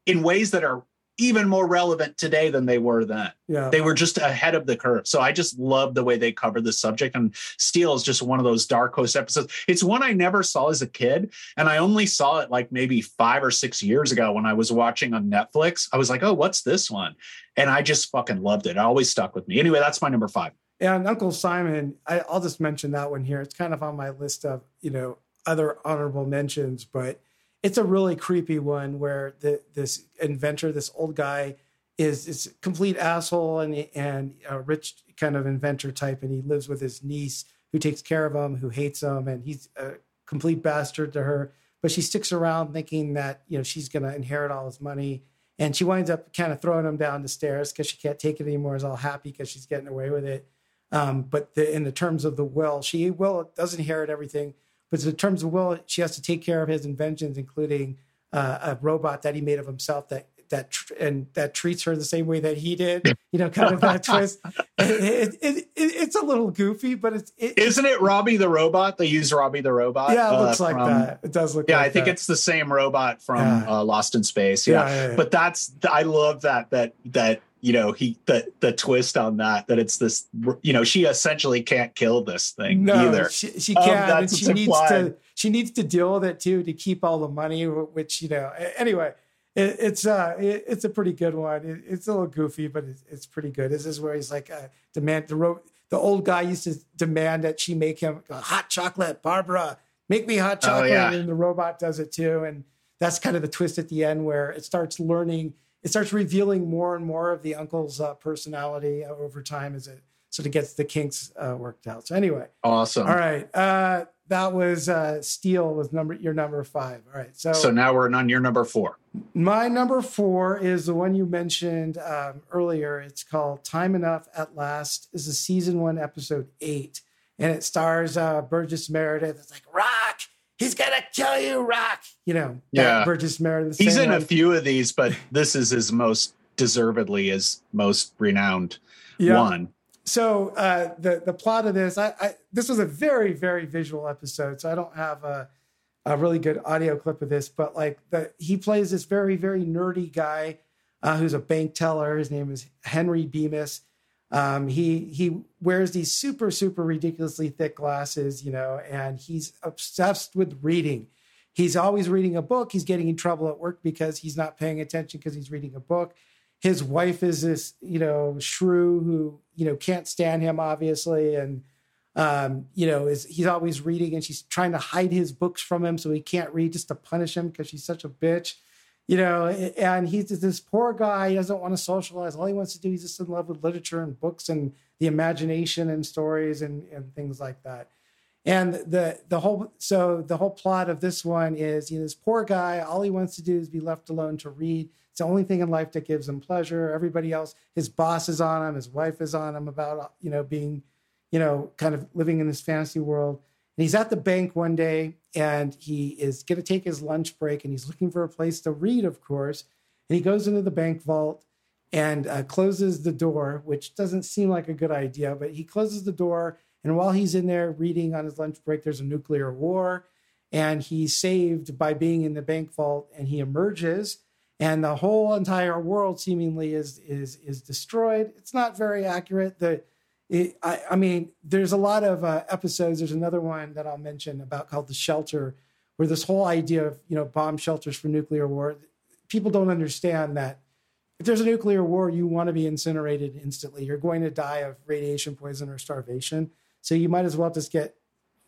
in ways that are even more relevant today than they were then. Yeah. They were just ahead of the curve. So I just love the way they cover the subject. And Steel is just one of those dark horse episodes. It's one I never saw as a kid. And I only saw it like maybe five or six years ago when I was watching on Netflix. I was like, oh, what's this one? And I just fucking loved it. It always stuck with me. Anyway, that's my number five. And Uncle Simon, I, I'll just mention that one here. It's kind of on my list of, you know, other honorable mentions, but it's a really creepy one where the, this inventor, this old guy, is is a complete asshole and and a rich kind of inventor type, and he lives with his niece who takes care of him, who hates him, and he's a complete bastard to her. But she sticks around thinking that you know she's going to inherit all his money, and she winds up kind of throwing him down the stairs because she can't take it anymore. Is all happy because she's getting away with it. Um, but the, in the terms of the will, she will does inherit everything but in terms of will, she has to take care of his inventions, including uh, a robot that he made of himself that that tr- and that treats her the same way that he did. [laughs] You know, kind of that twist. It, it, it, it's a little goofy, but it's it, isn't it Robby the robot? They use Robby the robot. Yeah, it looks uh, like that. It does look. Yeah, like I think that. it's the same robot from Yeah. uh, Lost in Space. Yeah. Yeah, yeah, yeah. but that's I love that that that you know he the the twist on that that it's this you know she essentially can't kill this thing no, either. she, she Um, can't, and that's she needs implied. to she needs to deal with it too to keep all the money. Which you know, anyway, it, it's uh, it, it's a pretty good one. It, it's a little goofy, but it's, it's pretty good. This is where he's like uh, demand the ro- the old guy used to demand that she make him hot chocolate, Barbara, make me hot Oh, chocolate, yeah. and the robot does it too. And that's kind of the twist at the end where it starts learning, it starts revealing more and more of the uncle's uh, personality uh, over time as it sort of gets the kinks uh, worked out. So anyway. awesome. All right. Uh, that was uh, Steel was number your number five. All right. So, So now we're on your number four. my number four is the one you mentioned um, earlier. It's called Time Enough at Last. This is season one, episode eight, and it stars uh, Burgess Meredith. It's like Rock. He's gonna kill you, Rock. You know, Yeah. Burgess Meredith. He's same in a few of these, but this is his most deservedly his most renowned Yeah. one. so uh, the the plot of this, I, I this was a very very visual episode, so I don't have a a really good audio clip of this, but like the he plays this very very nerdy guy uh, who's a bank teller. His name is Henry Bemis. Um, he he wears these super super ridiculously thick glasses, you know, and he's obsessed with reading. He's always reading a book. He's getting in trouble at work because he's not paying attention because he's reading a book. His wife is this, you know, shrew who, you know, can't stand him, obviously. And, um, you know, is he's always reading and she's trying to hide his books from him so he can't read just to punish him because she's such a bitch, you know. And he's this poor guy. He doesn't want to socialize. All he wants to do, he's just in love with literature and books and the imagination and stories and, and things like that. And the the whole so the whole plot of this one is you know this poor guy all he wants to do is be left alone to read. It's the only thing in life that gives him pleasure. Everybody else, his boss is on him, his wife is on him about you know being, you know, kind of living in this fantasy world. And he's at the bank one day and he is going to take his lunch break and he's looking for a place to read, of course. And he goes into the bank vault and uh, closes the door, which doesn't seem like a good idea, but he closes the door. And while he's in there reading on his lunch break, there's a nuclear war. And he's saved by being in the bank vault and he emerges. And the whole entire world seemingly is is is destroyed. It's not very accurate. The it, I, I mean, there's a lot of uh, episodes. There's another one that I'll mention about called The Shelter, where this whole idea of you know bomb shelters for nuclear war. People don't understand that if there's a nuclear war, you want to be incinerated instantly. You're going to die of radiation poison or starvation. So you might as well just get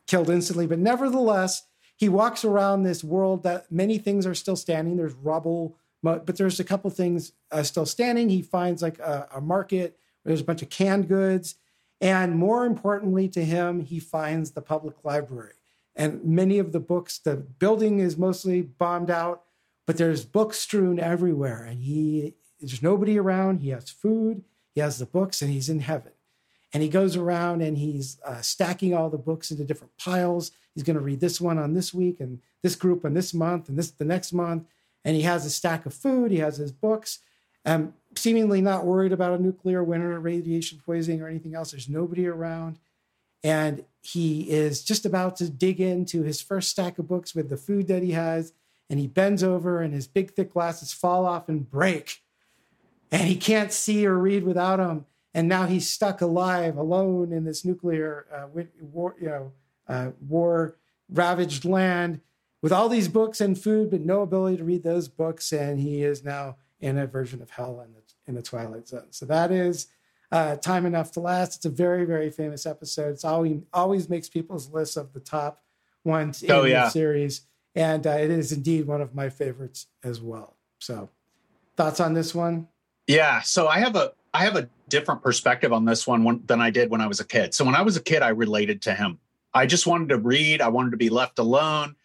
killed instantly. But nevertheless, he walks around this world that many things are still standing. There's rubble, but there's a couple things uh, still standing. He finds like a, a market where there's a bunch of canned goods. And more importantly to him, he finds the public library. And many of the books, the building is mostly bombed out, but there's books strewn everywhere. And he, there's nobody around. He has food, he has the books, and he's in heaven. And he goes around and he's uh, stacking all the books into different piles. He's going to read this one on this week and this group on this month and this the next month. And he has a stack of food. He has his books. Um, seemingly not worried about a nuclear winter, radiation poisoning, or anything else. There's nobody around. And he is just about to dig into his first stack of books with the food that he has. And he bends over, and his big, thick glasses fall off and break. And he can't see or read without them. And now he's stuck alive, alone in this nuclear uh, war, you know, uh, war ravaged land with all these books and food, but no ability to read those books. And he is now in a version of hell the, in the Twilight Zone. So that is uh, Time Enough to Last. It's a very, very famous episode. It's always, always makes people's lists of the top ones in oh, yeah. the series. And uh, it is indeed one of my favorites as well. So thoughts on this one? Yeah. So I have a, I have a different perspective on this one than I did when I was a kid. So when I was a kid, I related to him. I just wanted to read. I wanted to be left alone,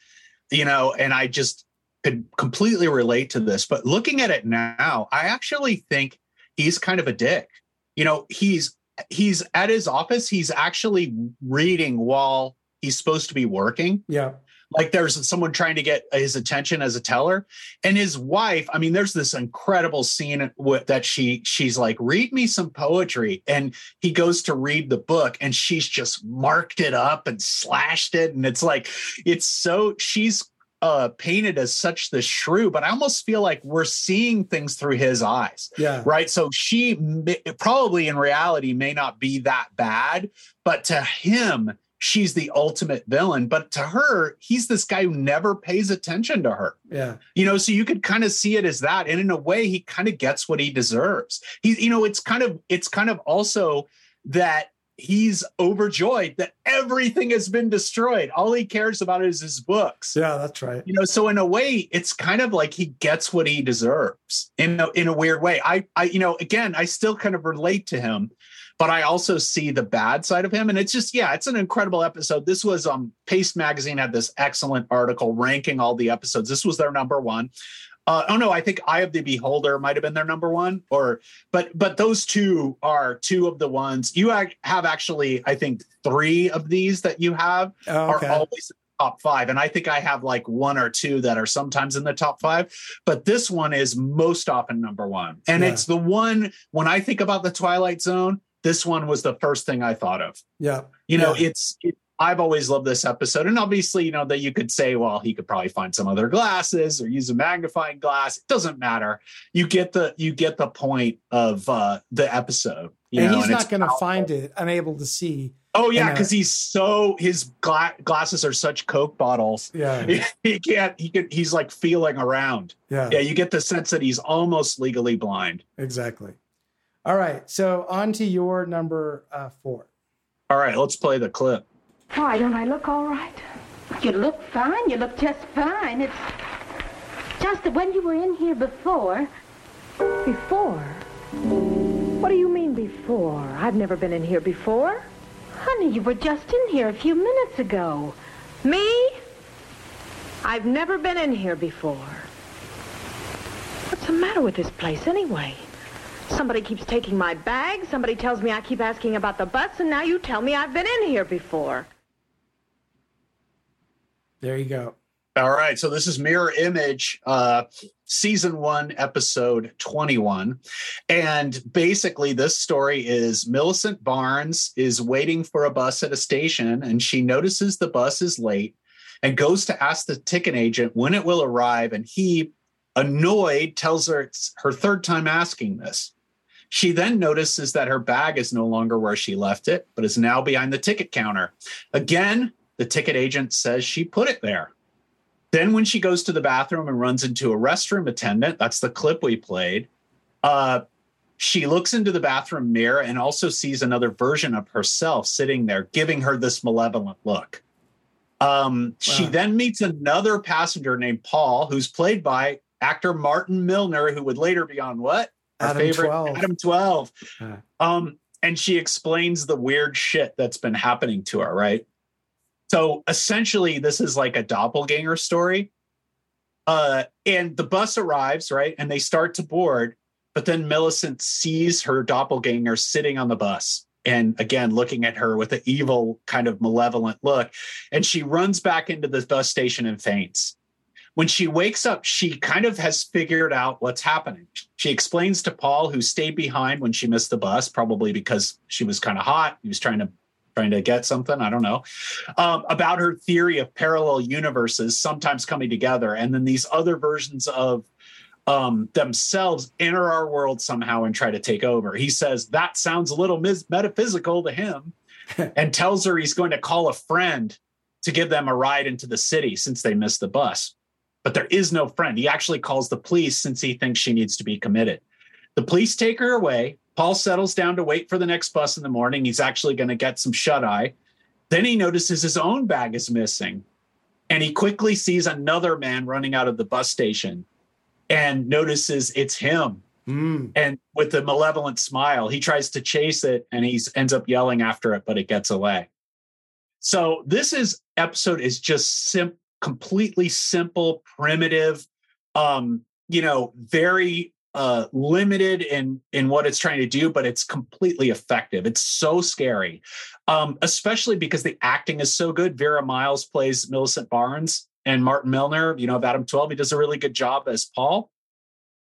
you know, and I just could completely relate to this. But looking at it now, I actually think he's kind of a dick. You know, he's he's at his office, he's actually reading while he's supposed to be working. Yeah like there's someone trying to get his attention as a teller and his wife i mean there's this incredible scene with, that she she's like read me some poetry and he goes to read the book and she's just marked it up and slashed it and it's like it's so she's uh, painted as such the shrew, but I almost feel like we're seeing things through his eyes. Yeah. Right. So she may, probably in reality may not be that bad, but to him, she's the ultimate villain. But to her, he's this guy who never pays attention to her. Yeah. You know, so you could kind of see it as that. And in a way, he kind of gets what he deserves. He, you know, it's kind of, it's kind of also that he's overjoyed that everything has been destroyed. All he cares about is his books. Yeah, that's right. You know, so in a way, it's kind of like he gets what he deserves in a, in a weird way. I, I, you know, again, I still kind of relate to him but I also see the bad side of him. And it's just, yeah, it's an incredible episode. This was um Paste Magazine had this excellent article ranking all the episodes. This was their number one. Uh, oh no, I think Eye of the Beholder might have been their number one, or but but those two are two of the ones you have actually. I think three of these that you have oh, okay. are always top five, and I think I have like one or two that are sometimes in the top five, but this one is most often number one, and yeah. it's the one when I think about the Twilight Zone this one was the first thing I thought of. Yeah. You know, yeah. it's, it, I've always loved this episode. And obviously, you know, that you could say, well, he could probably find some other glasses or use a magnifying glass. It doesn't matter. You get the, you get the point of uh the episode. and know, he's and not going to find it unable to see. Oh yeah, because he's so his gla- glasses are such Coke bottles. Yeah, [laughs] he, he, can't. He can. He's like feeling around. Yeah, yeah. You get the sense that he's almost legally blind. Exactly. All right. So on to your number uh, four. All right. Let's play the clip. Why don't I look all right? You look fine. You look just fine. It's just that when you were in here before. Before? What do you mean before? I've never been in here before. Honey, you were just in here a few minutes ago. Me? I've never been in here before. What's the matter with this place anyway? Somebody keeps taking my bag. Somebody tells me I keep asking about the bus, and now you tell me I've been in here before. There you go. All right. So this is Mirror Image, uh, season one, episode 21. And basically, this story is Millicent Barnes is waiting for a bus at a station, and she notices the bus is late and goes to ask the ticket agent when it will arrive. And he, annoyed, tells her it's her third time asking this. She then notices that her bag is no longer where she left it, but is now behind the ticket counter. Again, the ticket agent says she put it there. Then, when she goes to the bathroom and runs into a restroom attendant, that's the clip we played. Uh, she looks into the bathroom mirror and also sees another version of herself sitting there, giving her this malevolent look. Um, wow. She then meets another passenger named Paul, who's played by actor Martin Milner, who would later be on what? Our Adam favorite 12. Adam 12. Um, and she explains the weird shit that's been happening to her, right? So essentially, this is like a doppelganger story. Uh, and the bus arrives, right? And they start to board, but then Millicent sees her doppelganger sitting on the bus and again looking at her with an evil kind of malevolent look and she runs back into the bus station and faints when she wakes up, she kind of has figured out what's happening. She explains to Paul, who stayed behind when she missed the bus, probably because she was kind of hot. He was trying to trying to get something. I don't know um, about her theory of parallel universes sometimes coming together, and then these other versions of um, themselves enter our world somehow and try to take over. He says that sounds a little mis- metaphysical to him, [laughs] and tells her he's going to call a friend to give them a ride into the city since they missed the bus. But there is no friend. He actually calls the police since he thinks she needs to be committed. The police take her away. Paul settles down to wait for the next bus in the morning. He's actually going to get some shut eye. Then he notices his own bag is missing. And he quickly sees another man running out of the bus station and notices it's him. Mm. And with a malevolent smile, he tries to chase it and he ends up yelling after it, but it gets away. So this is episode is just sim- completely simple, primitive, um, you know, very uh limited in in what it's trying to do but it's completely effective it's so scary um especially because the acting is so good vera miles plays millicent barnes and martin milner you know of adam 12 he does a really good job as paul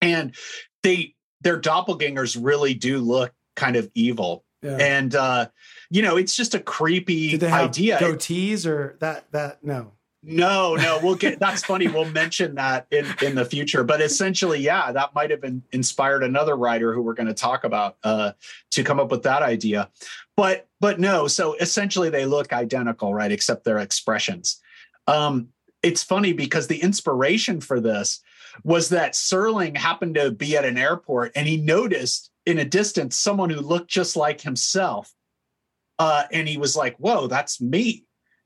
and they their doppelgangers really do look kind of evil Yeah. and uh you know it's just a creepy Did they have idea goatees or that? That no. No, no, we'll get that's funny. We'll mention that in, in the future. But essentially, yeah, that might have been inspired another writer who we're going to talk about uh, to come up with that idea. But but no, so essentially they look identical, right? Except their expressions. Um, it's funny because the inspiration for this was that Serling happened to be at an airport and he noticed in a distance someone who looked just like himself. Uh, and he was like, whoa, that's me.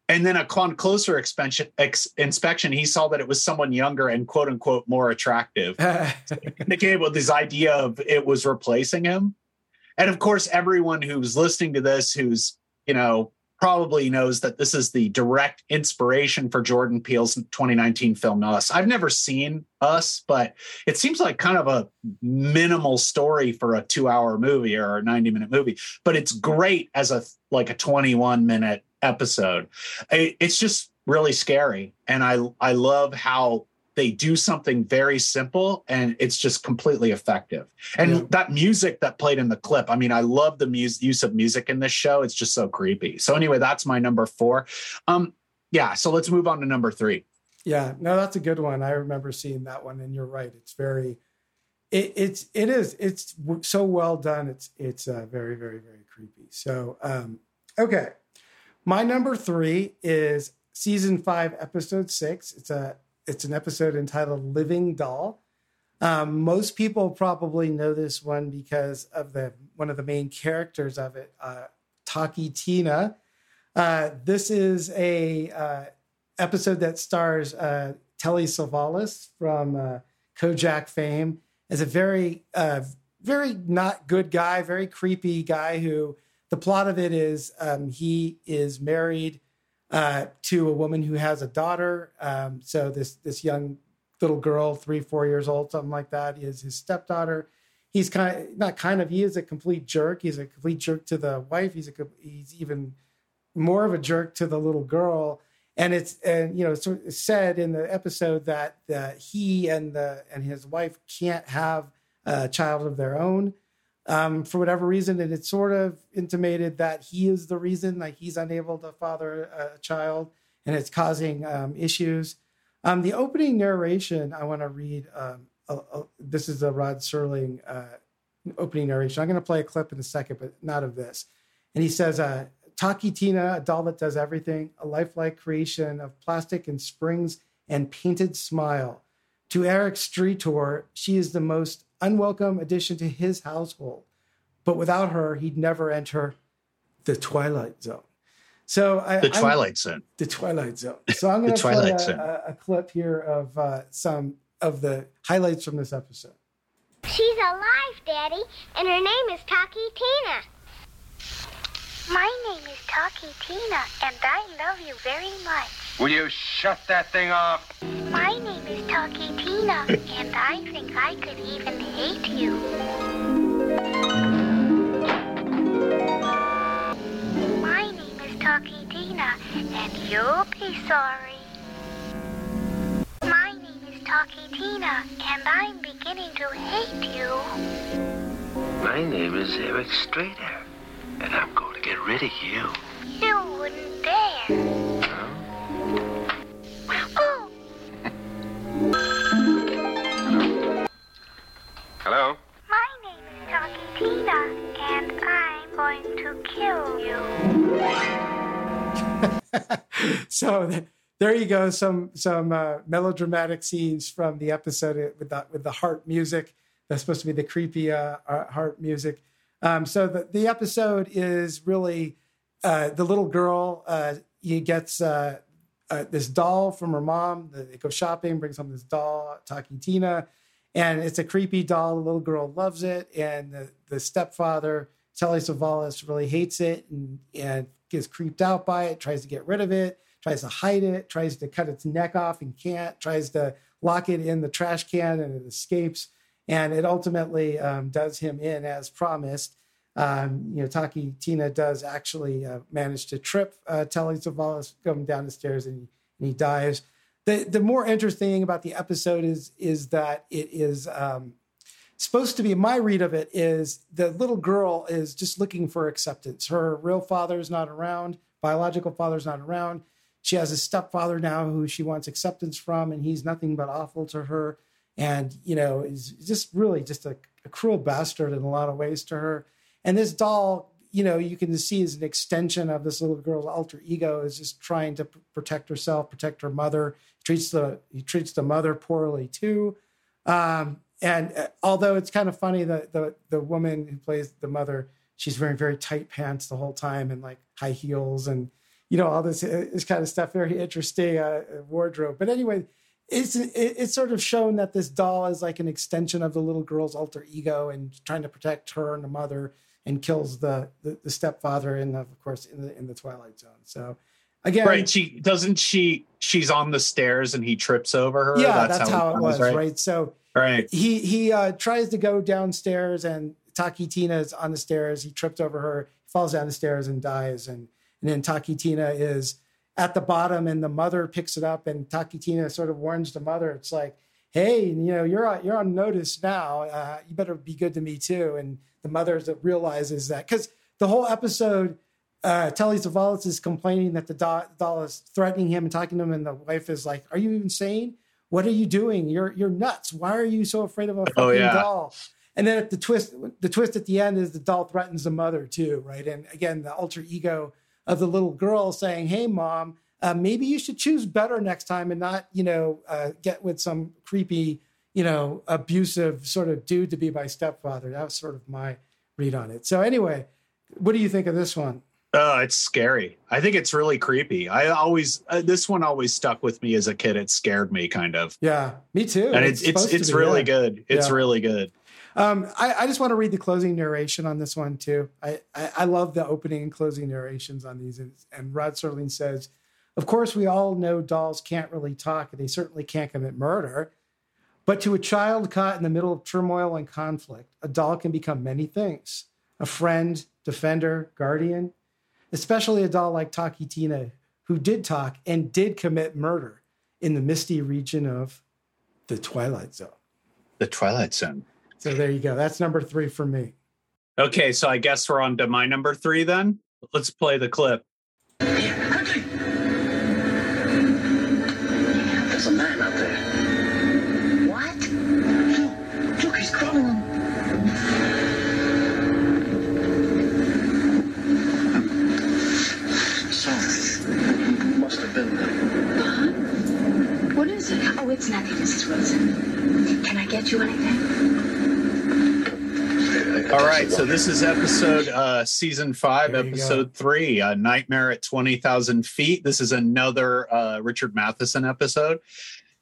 And then upon closer expansion, ex, inspection, he saw that it was someone younger and quote unquote more attractive. [laughs] they came up with this idea of it was replacing him. And of course, everyone who's listening to this, who's, you know, probably knows that this is the direct inspiration for Jordan Peele's 2019 film Us. I've never seen Us, but it seems like kind of a minimal story for a two hour movie or a 90 minute movie, but it's great as a like a 21 minute episode. It's just really scary. And I I love how they do something very simple and it's just completely effective. And Yeah. that music that played in the clip, I mean, I love the mus- use of music in this show. It's just so creepy. So anyway, that's my number four. Um, yeah. So let's move on to number three. Yeah, no, that's a good one. I remember seeing that one, and you're right. It's very, it, it's it is it's so well done. It's it's uh, very very very creepy. So um, okay, my number three is season five, episode six. It's a it's an episode entitled "Living Doll." Um, most people probably know this one because of the one of the main characters of it, uh, Talky Tina. Uh, this is a uh, episode that stars uh, Telly Savalas from uh, Kojak fame as a very, uh, very not good guy, very creepy guy who the plot of it is um, he is married uh, to a woman who has a daughter. Um, so this this young little girl, three four years old, something like that, is his stepdaughter. He's kind of not kind of he is a complete jerk. He's a complete jerk to the wife. He's a he's even more of a jerk to the little girl and it's and you know it's said in the episode that he and the and his wife can't have a child of their own um, for whatever reason and it's sort of intimated that he is the reason like he's unable to father a child and it's causing um, issues. Um, the opening narration i want to read um, a, a- this is a rod serling uh, opening narration. I'm going to play a clip in a second but not of this. And he says uh, Talky Tina, a doll that does everything, a lifelike creation of plastic and springs and painted smile. To Eric Streator, she is the most unwelcome addition to his household. But without her, he'd never enter the Twilight Zone. So I, The I'm- Twilight Zone. the Twilight Zone. So I'm going to play a, a, a clip here of uh, some of the highlights from this episode. She's alive, Daddy, and her name is Talky Tina. My name is Talky Tina, and I love you very much. Will you shut that thing off? My name is Talky Tina, and I think I could even hate you. My name is Talky Tina, and you'll be sorry. My name is Talky Tina, and I'm beginning to hate you. My name is Eric Streator, and I'm going to get rid of you. You wouldn't dare. Hello? my name is Talky Tina, and I'm going to kill you. [laughs] so th- there you go. Some some uh, melodramatic scenes from the episode with the with the heart music. That's supposed to be the creepy uh, uh, heart music. Um, so the the episode is really uh, the little girl. Uh, he gets uh, uh, this doll from her mom. They go shopping, brings home this doll, Talking Tina, and it's a creepy doll. The little girl loves it, and the, the stepfather, Telly Savalas, really hates it and, and gets creeped out by it, tries to get rid of it, tries to hide it, tries to cut its neck off and can't, tries to lock it in the trash can and it escapes. And it ultimately um, does him in as promised. Um, you know, Talky Tina does actually uh, manage to trip uh, Telly Savalas going down the stairs and, and he dies. The the more interesting thing about the episode is is that it is um, supposed to be my read of it is the little girl is just looking for acceptance. Her real father's not around, biological father's not around. She has a stepfather now who she wants acceptance from, and he's nothing but awful to her. And you know, is just really just a, a cruel bastard in a lot of ways to her. And this doll, you know, you can see is an extension of this little girl's alter ego, is just trying to p- protect herself, protect her mother. Treats the he treats the mother poorly too. Um, and uh, although it's kind of funny that the the woman who plays the mother, she's wearing very tight pants the whole time and like high heels and you know all this, uh, this kind of stuff. Very interesting uh, wardrobe. But anyway, it's it, it's sort of shown that this doll is like an extension of the little girl's alter ego and trying to protect her and the mother and kills the the, the stepfather and of course in the in the Twilight Zone. So again, right. She doesn't she she's on the stairs and he trips over her. yeah, that's, how, it was, right? So Right. he he uh, tries to go downstairs and Talky Tina is on the stairs. He trips over her, falls down the stairs and dies. And and then Talky Tina is at the bottom and the mother picks it up and Talky Tina sort of warns the mother. It's like, hey, you know, you're on, you're on notice now. Uh, you better be good to me too. And the mother realizes that because the whole episode, uh, Telly Savalas is complaining that the doll, doll is threatening him and talking to him, and the wife is like, "Are you insane? What are you doing? You're you're nuts. Why are you so afraid of a fucking Oh, yeah. doll?" And then at the twist, the twist at the end is the doll threatens the mother too, right? And again, the alter ego of the little girl saying, "Hey, mom, uh, maybe you should choose better next time and not, you know, uh, get with some creepy, you know, abusive sort of dude to be my stepfather." That was sort of my read on it. So anyway, what do you think of this one? Oh, it's scary. I think it's really creepy. I always uh, this one always stuck with me as a kid. It scared me kind of. Yeah, me too. And it's it's to it's be, really yeah. good. It's Yeah. really good. Um, I, I just want to read the closing narration on this one too. I, I, I love the opening and closing narrations on these. And, and Rod Serling says, Of course, we all know dolls can't really talk, and they certainly can't commit murder. But to a child caught in the middle of turmoil and conflict, a doll can become many things a friend, defender, guardian, especially a doll like Talky Tina, who did talk and did commit murder in the misty region of the Twilight Zone. The Twilight Zone. So there you go. That's number three for me. Okay, so I guess we're on to my number three then. Let's play the clip. It's nothing, Mrs. Wilson. Can I get you anything? All right, so this is episode uh season five, There episode three, uh, Nightmare at Twenty Thousand Feet. This is another uh, Richard Matheson episode.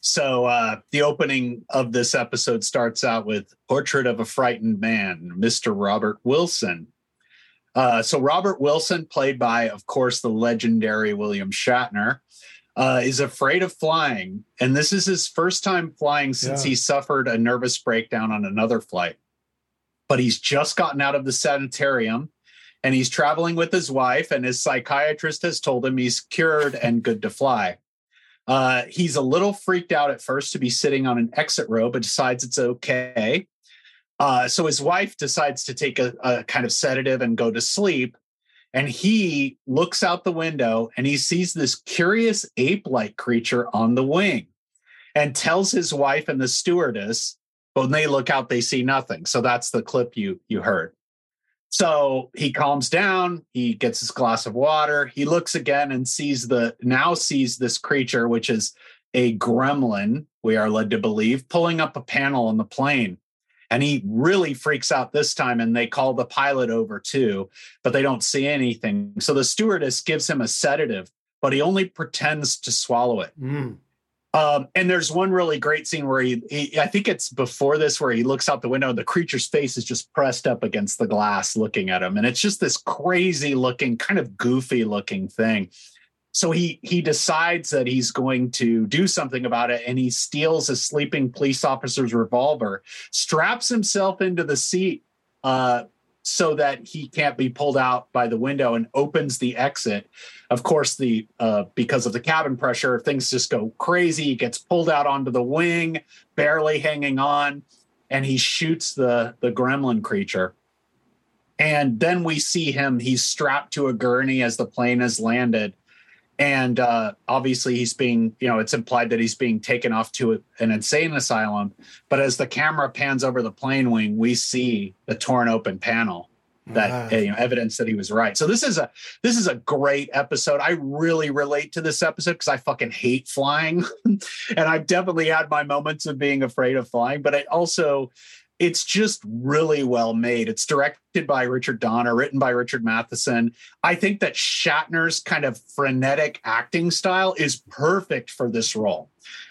So uh, the opening of this episode starts out with "Portrait of a Frightened Man," Mr. Robert Wilson. Uh, so Robert Wilson, played by, of course, the legendary William Shatner, uh, is afraid of flying, and this is his first time flying since Yeah. he suffered a nervous breakdown on another flight but he's just gotten out of the sanitarium and he's traveling with his wife and his psychiatrist has told him he's cured and good to fly Uh, he's a little freaked out at first to be sitting on an exit row, but decides it's okay. Uh, so his wife decides to take a, a kind of sedative and go to sleep. And he looks out the window and he sees this curious ape like creature on the wing and tells his wife and the stewardess, but when they look out, they see nothing. So that's the clip you you heard. So he calms down, he gets his glass of water, he looks again and sees the now sees this creature, which is a gremlin, we are led to believe, pulling up a panel on the plane. And he really freaks out this time, and they call the pilot over too, but they don't see anything. So the stewardess gives him a sedative, but he only pretends to swallow it. Mm. Um, and there's one really great scene where he, he, I think it's before this, where he looks out the window and the creature's face is just pressed up against the glass looking at him. And it's just this crazy looking, kind of goofy looking thing. So he he decides that he's going to do something about it and he steals a sleeping police officer's revolver, straps himself into the seat uh, so that he can't be pulled out by the window and opens the exit. Of course, the uh, because of the cabin pressure, things just go crazy. He gets pulled out onto the wing, barely hanging on, and he shoots the the gremlin creature. And then we see him. He's strapped to a gurney as the plane has landed, and uh, obviously he's being you know it's implied that he's being taken off to an insane asylum. But as the camera pans over the plane wing we see the torn open panel that you know evidence that he was right. So this is a this is a great episode. I really relate to this episode because i fucking hate flying. [laughs] And i've definitely had my moments of being afraid of flying but i also it's just really well made. It's directed by Richard Donner, written by Richard Matheson. I think that Shatner's kind of frenetic acting style is perfect for this role.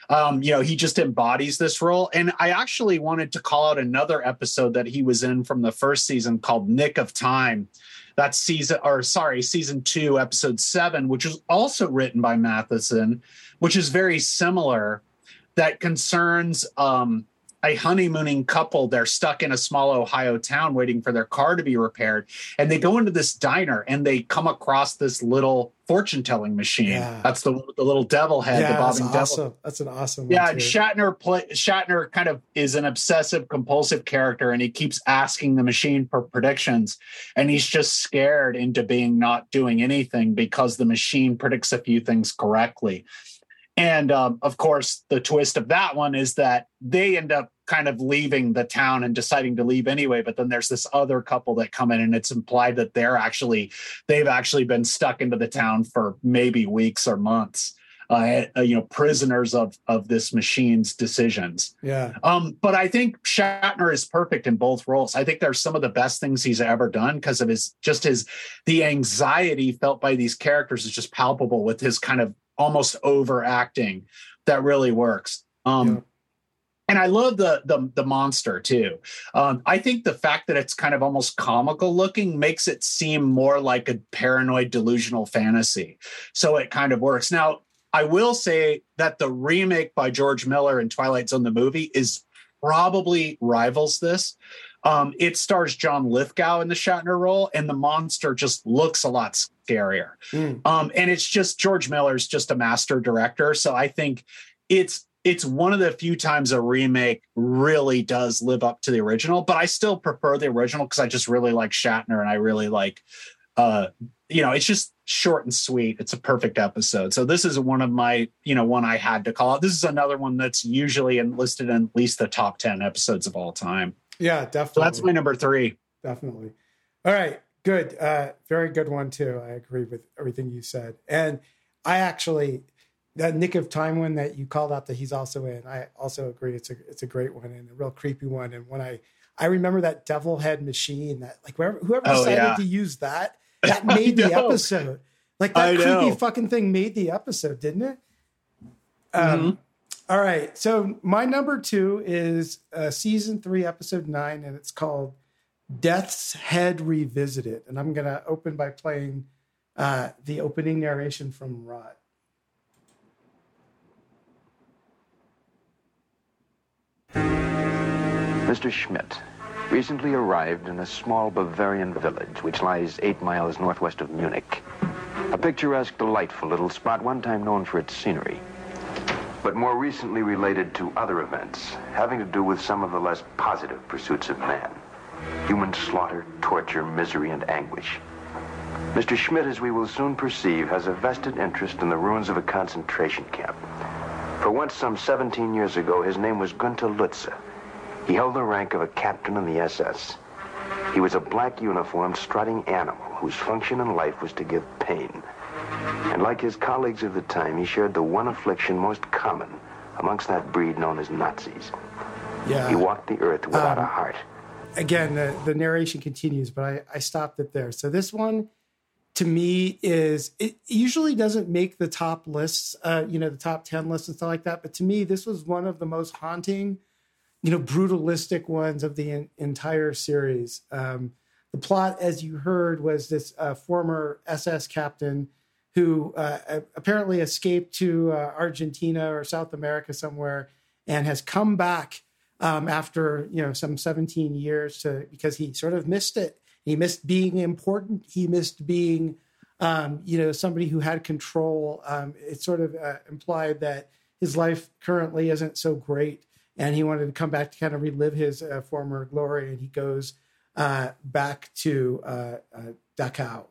Um, you know, he just embodies this role. And I actually wanted to call out another episode that he was in from the first season called Nick of Time. That's season, or sorry, season two, episode seven, which was also written by Matheson, which is very similar. That concerns um, a honeymooning couple. They're stuck in a small Ohio town waiting for their car to be repaired. And they go into this diner and they come across this little fortune telling machine. Yeah. That's the, the little devil head, the yeah, that's bobbing devil. That's an awesome. one, Yeah, and Shatner play, Shatner kind of is an obsessive compulsive character, and he keeps asking the machine for predictions, and he's just scared into being not doing anything because the machine predicts a few things correctly. And um, of course, the twist of that one is that they end up kind of leaving the town and deciding to leave anyway. But then there's this other couple that come in, and it's implied that they're actually they've actually been stuck into the town for maybe weeks or months. Uh, uh, you know, prisoners of of this machine's decisions. Yeah. Um, but I think Shatner is perfect in both roles. I think they're some of the best things he's ever done because of his just his the anxiety felt by these characters is just palpable with his kind of almost overacting that really works. Um, and I love the the the monster too. Um, I think the fact that it's kind of almost comical looking makes it seem more like a paranoid delusional fantasy. So it kind of works. Now, I will say that the remake by George Miller in Twilight Zone the movie is probably rivals this. Um, it stars John Lithgow in the Shatner role, and the monster just looks a lot scarier. Mm. Um, and it's just George Miller's just a master director, so I think it's it's one of the few times a remake really does live up to the original. But I still prefer the original because I just really like Shatner, and I really like, uh, you know, it's just short and sweet. It's a perfect episode. So this is one of my, you know, one I had to call out. This is another one that's usually enlisted in at least the top ten episodes of all time. Yeah, definitely. So that's my number three. definitely. All right, good. Uh, very good one too. I agree with everything you said, and I actually that Nick of Time one that you called out that he's also in. I also agree. It's a it's a great one and a real creepy one. And when I I remember that devil head machine that like whoever whoever Oh, decided yeah. to use that [laughs] that made the episode. Like that creepy fucking thing made the episode, didn't it? Um, all right. So my number two is uh, season three, episode nine, and it's called Death's Head Revisited. And I'm going to open by playing uh, the opening narration from Rod. Mr. Schmidt recently arrived in a small Bavarian village which lies eight miles northwest of Munich. A picturesque, delightful little spot, one time known for its scenery. But more recently related to other events having to do with some of the less positive pursuits of man. Human slaughter, torture, misery, and anguish. Mr. Schmidt, as we will soon perceive, has a vested interest in the ruins of a concentration camp. For once some 17 years ago, his name was Gunther Lutze. He held the rank of a captain in the SS. He was a black uniformed, strutting animal whose function in life was to give pain. And like his colleagues of the time, he shared the one affliction most common amongst that breed known as Nazis. Yeah. He walked the earth without Um, a heart. again, the, the narration continues, but I, I stopped it there. So this one, to me, is it usually doesn't make the top lists, uh, you know, the top ten lists and stuff like that. But to me, this was one of the most haunting, you know, brutalistic ones of the en- entire series. Um, the plot, as you heard, was this uh, former SS captain who uh, apparently escaped to uh, Argentina or South America somewhere and has come back um, after you know some 17 years to because he sort of missed it. He missed being important. He missed being um, you know somebody who had control. Um, it sort of uh, implied that his life currently isn't so great, and he wanted to come back to kind of relive his uh, former glory. And he goes uh, back to uh, Dachau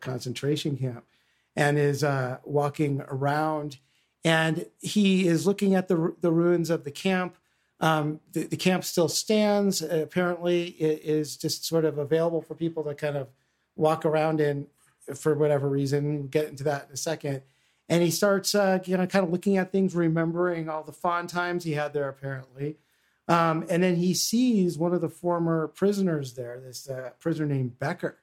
concentration camp and is uh, walking around, and he is looking at the the ruins of the camp. Um, the, the camp still stands. Apparently, it is just sort of available for people to kind of walk around in for whatever reason. We'll get into that in a second. And he starts, uh, you know, kind of looking at things, remembering all the fond times he had there, apparently. Um, and then he sees one of the former prisoners there, this uh, prisoner named Becker.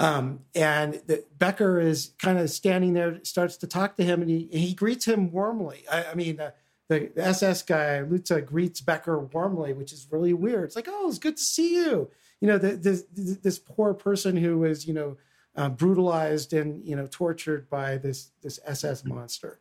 Um, and the, Becker is kind of standing there, starts to talk to him, and he, he greets him warmly. I, I mean, uh, the, the SS guy, Lutze, greets Becker warmly, which is really weird. It's like, oh, it's good to see you. You know, the, this, this poor person who was, you know, uh, brutalized and, you know, tortured by this, this SS monster.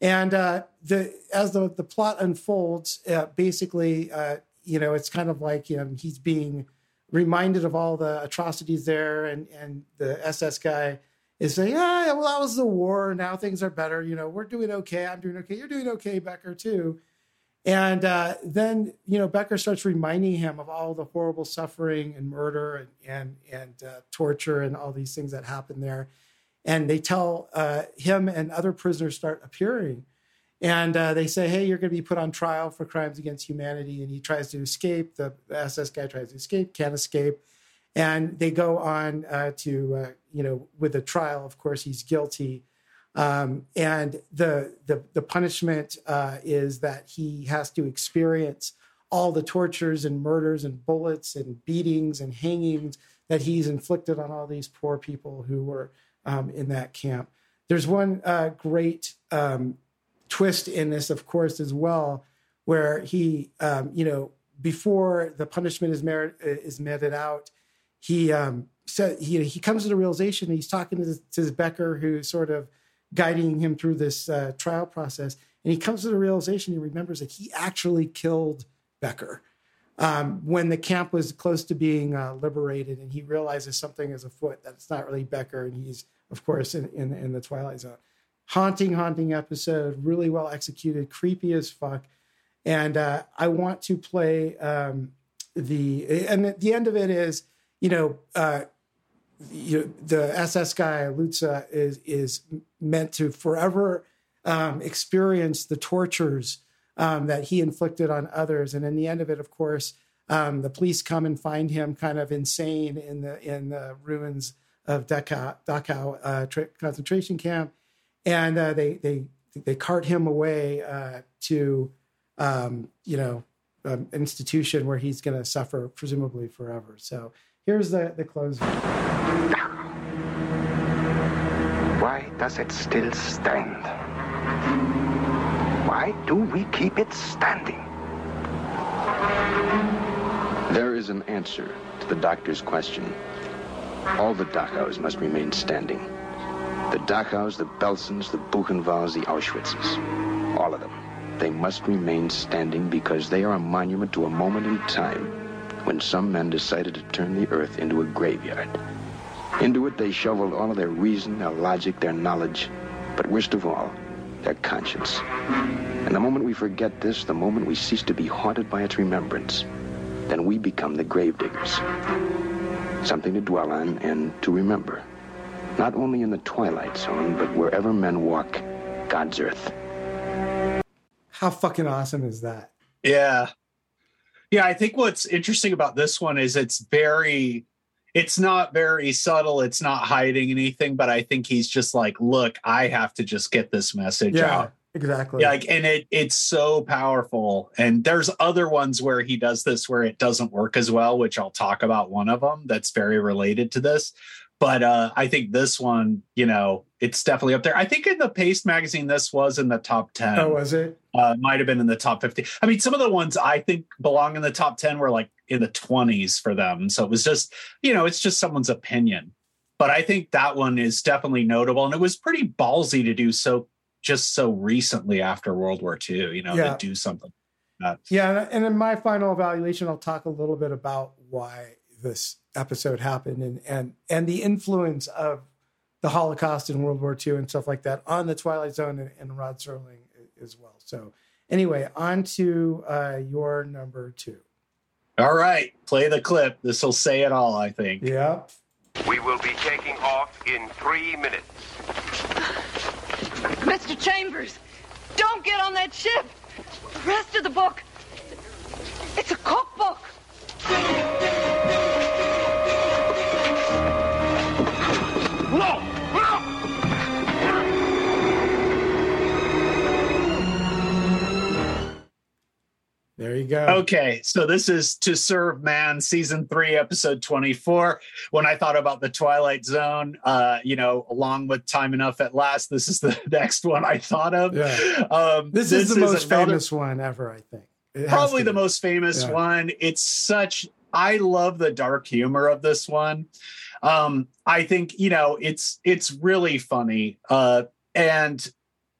And uh, the as the, the plot unfolds, uh, basically, uh, you know, it's kind of like you know, he's being reminded of all the atrocities there, and and the SS guy is saying, "Ah, yeah, well, that was the war. Now things are better. You know, we're doing okay. I'm doing okay. You're doing okay, Becker too." And uh, then you know, Becker starts reminding him of all the horrible suffering and murder and and and uh, torture and all these things that happened there and they tell uh, him and other prisoners start appearing and uh, they say hey you're going to be put on trial for crimes against humanity. And he tries to escape the ss guy tries to escape can't escape. And they go on uh, to uh, you know with the trial of course he's guilty. Um, and the the, the punishment uh, is that he has to experience all the tortures and murders and bullets and beatings and hangings that he's inflicted on all these poor people who were um, in that camp. There's one uh, great um, twist in this, of course, as well, where he, um, you know, before the punishment is merit is meted out, he um, said he he comes to the realization. He's talking to this, to this Becker, who's sort of guiding him through this uh, trial process, and he comes to the realization. He remembers that he actually killed Becker um, when the camp was close to being uh, liberated, and he realizes something is afoot. That it's not really Becker, and he's of course in in, in the Twilight Zone. Haunting, haunting episode, really well executed, creepy as fuck. And uh, I want to play um, the and at the end of it is you know. Uh, you the SS guy Lutze is is meant to forever um, experience the tortures um, that he inflicted on others, and in the end of it, of course, um, the police come and find him kind of insane in the in the ruins of Dachau, Dachau uh, tra- concentration camp, and uh, they they they cart him away uh, to um, you know um, institution where he's going to suffer presumably forever. So here's the the close. Why does it still stand? Why do we keep it standing? There is an answer to the doctor's question. All the Dachaus must remain standing. The Dachaus, the Belsens, the Buchenwalds, the Auschwitzes. All of them. They must remain standing because they are a monument to a moment in time when some men decided to turn the earth into a graveyard. Into it they shoveled all of their reason, their logic, their knowledge, but worst of all, their conscience. And the moment we forget this, the moment we cease to be haunted by its remembrance, then we become the gravediggers. Something to dwell on and to remember. Not only in the twilight zone, but wherever men walk God's earth. How fucking awesome is that? Yeah. Yeah, I think what's interesting about this one is it's very it's not very subtle, it's not hiding anything, but I think he's just like, look, I have to just get this message Yeah, out. exactly. Yeah, like, and it it's so powerful. And there's other ones where he does this where it doesn't work as well, which I'll talk about one of them that's very related to this. But uh, I think this one, you know, it's definitely up there. I think in the Paste magazine, this was in the top 10. Oh, was it? Uh, might have been in the top 50. I mean, some of the ones I think belong in the top 10 were like in the 20s for them. So it was just, you know, it's just someone's opinion. But I think that one is definitely notable. And it was pretty ballsy to do so just so recently after World War II, you know, Yeah. to do something. like that. Yeah, and in my final evaluation, I'll talk a little bit about why this episode happened and and and the influence of the Holocaust and World War II and stuff like that on the Twilight Zone and, and Rod Serling as well. So anyway, on to uh, your number two. All right, play the clip. This will say it all, I think. Yep. We will be taking off in three minutes. [sighs] Mr. Chambers, don't get on that ship. The rest of the book, it's a cookbook. There you go. Okay, so this is To Serve Man, season three, episode 24. When I thought about the Twilight Zone, uh, you know, along with Time Enough at Last, this is the [laughs] next one I thought of. Yeah. Um, This, is the most another- famous one ever, I think. It probably the be. most famous Yeah. one. It's such I love the dark humor of this one. Um, I think you know it's it's really funny, uh, and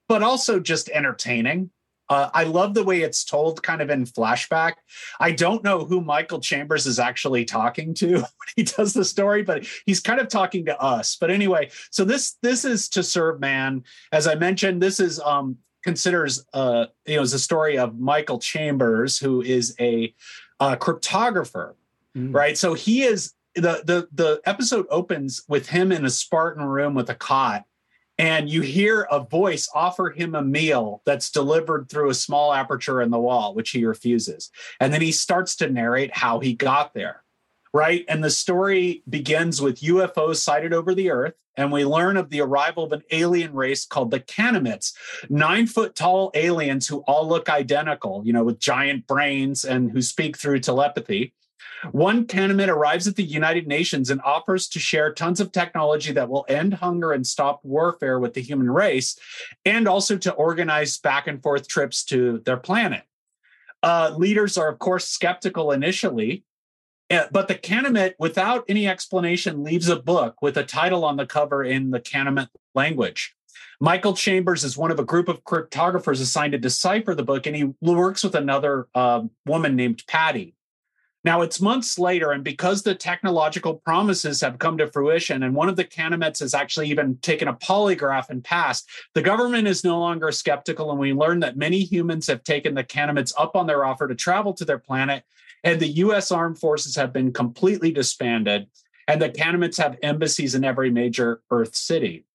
but also just entertaining. Uh, I love the way it's told, kind of in flashback. I don't know who Michael Chambers is actually talking to [laughs] when he does the story, but he's kind of talking to us. But anyway, so this this is to serve man. As I mentioned, this is um, considers uh, you know is a story of Michael Chambers, who is a uh, cryptographer, right? So he is the the the episode opens with him in a Spartan room with a cot, and you hear a voice offer him a meal that's delivered through a small aperture in the wall, which he refuses, and then he starts to narrate how he got there. Right. And the story begins with UFOs sighted over the earth. And we learn of the arrival of an alien race called the Canamites, nine foot tall aliens who all look identical, you know, with giant brains and who speak through telepathy. One Canamite arrives at the United Nations and offers to share tons of technology that will end hunger and stop warfare with the human race, and also to organize back and forth trips to their planet. Uh, leaders are, of course, skeptical initially, uh, but the Canamite, without any explanation, leaves a book with a title on the cover in the Canamite language. Michael Chambers is one of a group of cryptographers assigned to decipher the book, and he works with another uh, woman named Patty. Now it's months later, and because the technological promises have come to fruition, and one of the Canamites has actually even taken a polygraph and passed, the government is no longer skeptical, and we learn that many humans have taken the Canamites up on their offer to travel to their planet, and the U.S. armed forces have been completely disbanded, and the Canamites have embassies in every major Earth city.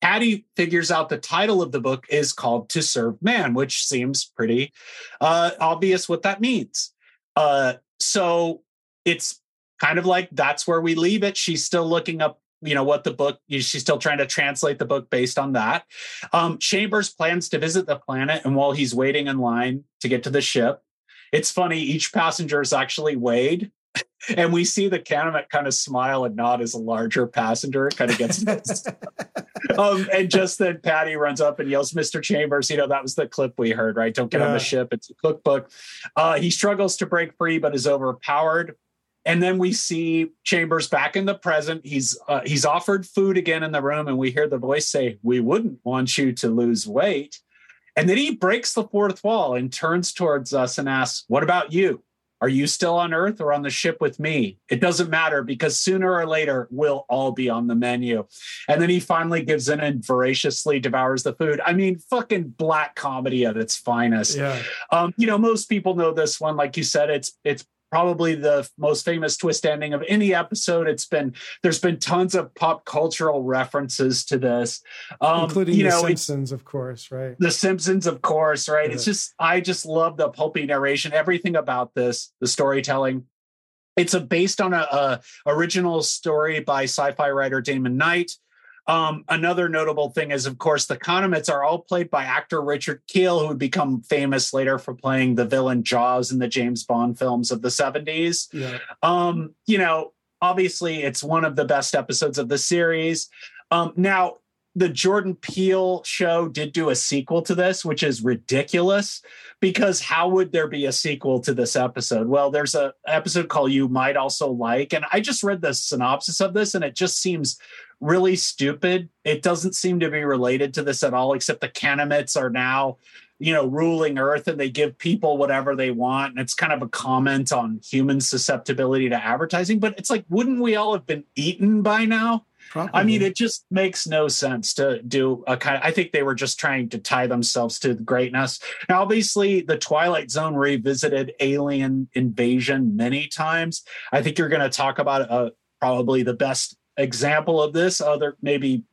Patty figures out the title of the book is called To Serve Man, which seems pretty uh, obvious what that means. Uh, so it's kind of like that's where we leave it. She's still looking up, you know, what the book, she's still trying to translate the book based on that. Um, Chambers plans to visit the planet, and while he's waiting in line to get to the ship, it's funny, each passenger is actually weighed. And we see the Canamite kind of smile and nod as a larger passenger kind of gets [laughs] um, and just then Patty runs up and yells, Mr. Chambers, you know, that was the clip we heard, right? Don't get on the ship. It's a cookbook. Uh, he struggles to break free, but is overpowered. And then we see Chambers back in the present. He's uh, he's offered food again in the room, and we hear the voice say, "We wouldn't want you to lose weight." And then he breaks the fourth wall and turns towards us and asks, "What about you? Are you still on Earth or on the ship with me? It doesn't matter because sooner or later we'll all be on the menu. And then he finally gives in and voraciously devours the food. I mean, fucking black comedy at its finest. Yeah. Um, you know, most people know this one. Like you said, it's it's probably the most famous twist ending of any episode. It's been there's been tons of pop cultural references to this, um, including you the know, it's- Simpsons, of course, right? the Simpsons, of course, right? It's just I just love the pulpy narration, everything about this, the storytelling. It's a based on a, a original story by sci-fi writer Damon Knight. Um, another notable thing is, of course, the Condiments are all played by actor Richard Kiel, who would become famous later for playing the villain Jaws in the James Bond films of the 70s. Yeah. Um, you know, obviously it's one of the best episodes of the series. Um, now, the Jordan Peele show did do a sequel to this, which is ridiculous because how would there be a sequel to this episode? Well, there's a episode called You Might Also Like, and I just read the synopsis of this and it just seems really stupid. It doesn't seem to be related to this at all, except the Kanamits are now, you know, ruling Earth and they give people whatever they want. And it's kind of a comment on human susceptibility to advertising. But it's like, wouldn't we all have been eaten by now? I mean, it just makes no sense to do a kind. I think they were just trying to tie themselves to greatness. Now, obviously, the Twilight Zone revisited alien invasion many times. I think you're going to talk about uh, probably the best example of this. Other maybe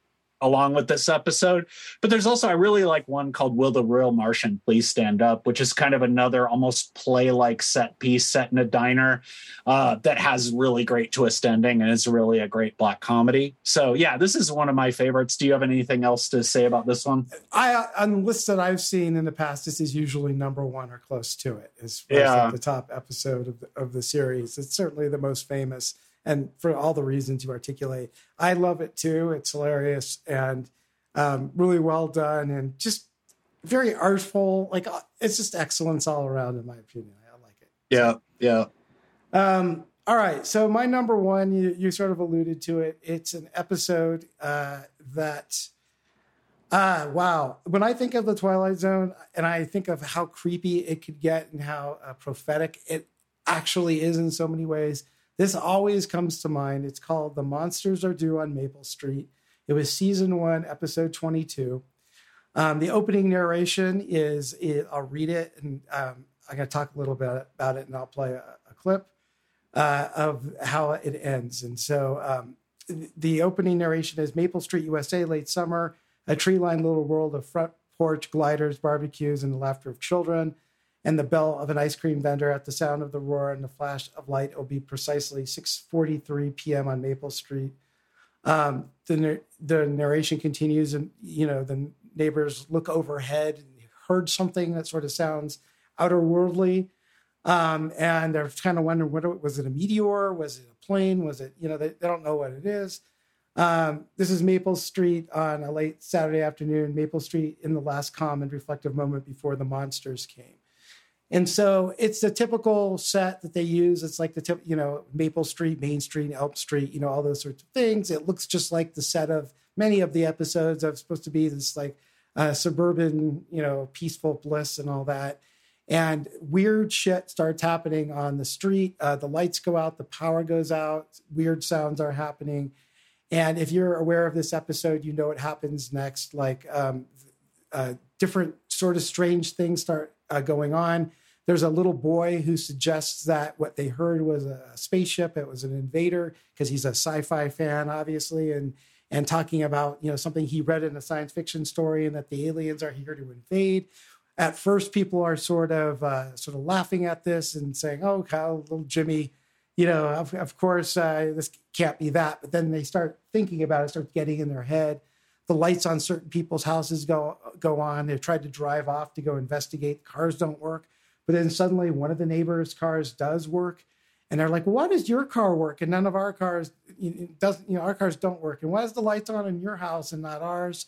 along with this episode. But there's also, I really like one called Will the Real Martian Please Stand Up, which is kind of another almost play like set piece set in a diner uh, that has really great twist ending and is really a great black comedy. So, yeah, this is one of my favorites. Do you have anything else to say about this one? I on lists that I've seen in the past, this is usually number one or close to it as far as Yeah. like the top episode of the, of the series. It's certainly the most famous, and for all the reasons you articulate, I love it too. It's hilarious and um, really well done, and just very artful. Like uh, it's just excellence all around, in my opinion. I like it. Yeah, yeah. Um, all right. So my number one, you, you sort of alluded to it. It's an episode uh, that, ah, wow. When I think of the Twilight Zone, and I think of how creepy it could get and how uh, prophetic it actually is in so many ways, this always comes to mind. It's called "The Monsters Are Due on Maple Street." It was season one, episode twenty-two. Um, the opening narration is, is I'll read it, and um, I'm going to talk a little bit about it, and I'll play a, a clip uh, of how it ends. And so um, the opening narration is Maple Street, USA, late summer, a tree lined little world of front porch gliders, barbecues, and the laughter of children, and the bell of an ice cream vendor at the sound of the roar and the flash of light. Will be precisely 6:43 p.m. on Maple Street. Um, the the narration continues, and you know the neighbors look overhead and heard something that sort of sounds outerworldly um, and they're kind of wondering what was it a meteor was it a plane was it you know they, they don't know what it is um, this is maple street on a late saturday afternoon maple street in the last calm and reflective moment before the monsters came and so it's the typical set that they use it's like the tip you know maple street main street elm street you know all those sorts of things it looks just like the set of many of the episodes of supposed to be this like uh, suburban you know peaceful bliss and all that and weird shit starts happening on the street. Uh, the lights go out, the power goes out, weird sounds are happening. And if you're aware of this episode, you know what happens next. Like um, uh, different sort of strange things start uh, going on. There's a little boy who suggests that what they heard was a spaceship. It was an invader because he's a sci-fi fan, obviously, and and talking about you know something he read in a science fiction story and that the aliens are here to invade at first people are sort of uh, sort of laughing at this and saying, "Oh, Kyle, little Jimmy, you know, of, of course uh, this can't be that." But then they start thinking about it, start getting in their head. The lights on certain people's houses go go on. They've tried to drive off to go investigate. Cars don't work, but then suddenly one of the neighbors' cars does work, and they're like, "Why does your car work and none of our cars doesn't? You know, our cars don't work, and why is the lights on in your house and not ours?"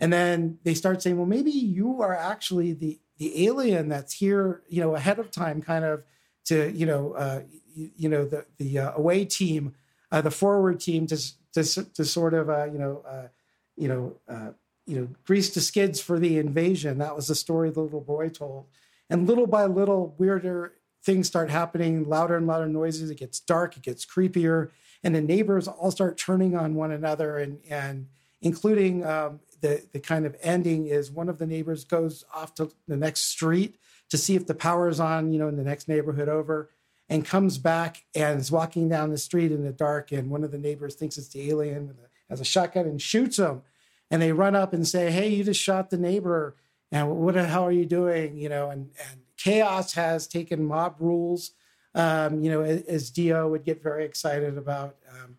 and then they start saying well maybe you are actually the the alien that's here you know ahead of time kind of to you know uh, you, know the the uh, away team uh, the forward team to to, to sort of uh, you know uh, you know uh, you know grease the skids for the invasion that was the story the little boy told and little by little weirder things start happening, louder and louder noises. It gets dark, it gets creepier, and the neighbors all start turning on one another, and and including um, the the kind of ending is one of the neighbors goes off to the next street to see if the power is on, you know, in the next neighborhood over, and comes back and is walking down the street in the dark, and one of the neighbors thinks it's the alien has a shotgun and shoots him, and they run up and say, "Hey, you just shot the neighbor." And what the hell are you doing? You know, and, and chaos has taken mob rules, um, you know, as, Dio would get very excited about, um,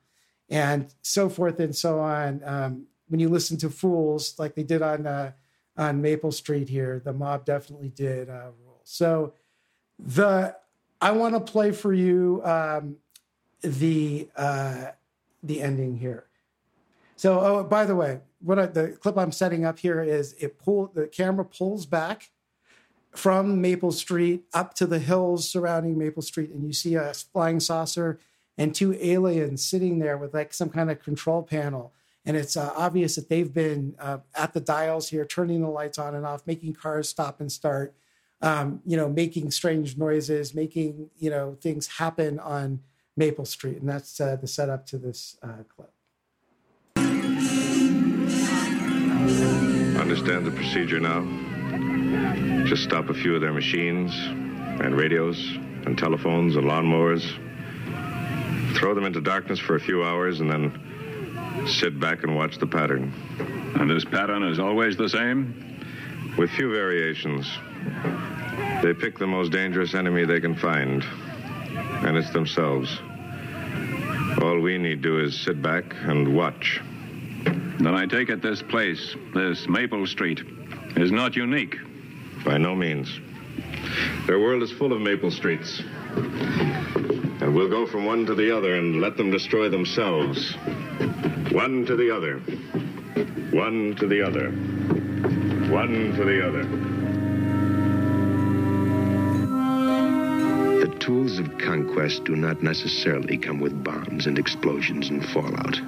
and so forth and so on. Um, when you listen to Fools, like they did on uh, on Maple Street here, the mob definitely did uh, rule. So the I want to play for you um, the uh, the ending here. So, oh, by the way, what I, the clip I'm setting up here is it pull the camera pulls back from Maple Street up to the hills surrounding Maple Street, and you see a flying saucer and two aliens sitting there with like some kind of control panel. And it's uh, obvious that they've been uh, at the dials here, turning the lights on and off, making cars stop and start, um, you know, making strange noises, making you know things happen on Maple Street, and that's uh, the setup to this uh, clip. Understand the procedure now? Just stop a few of their machines and radios and telephones and lawnmowers. Throw them into darkness for a few hours and then sit back and watch the pattern. And this pattern is always the same? With few variations. They pick the most dangerous enemy they can find, and it's themselves. All we need to do is sit back and watch. Then I take it this place, this Maple Street, is not unique. By no means. Their world is full of Maple Streets. And we'll go from one to the other and let them destroy themselves. One to the other. One to the other. One to the other. The tools of conquest do not necessarily come with bombs and explosions and fallout.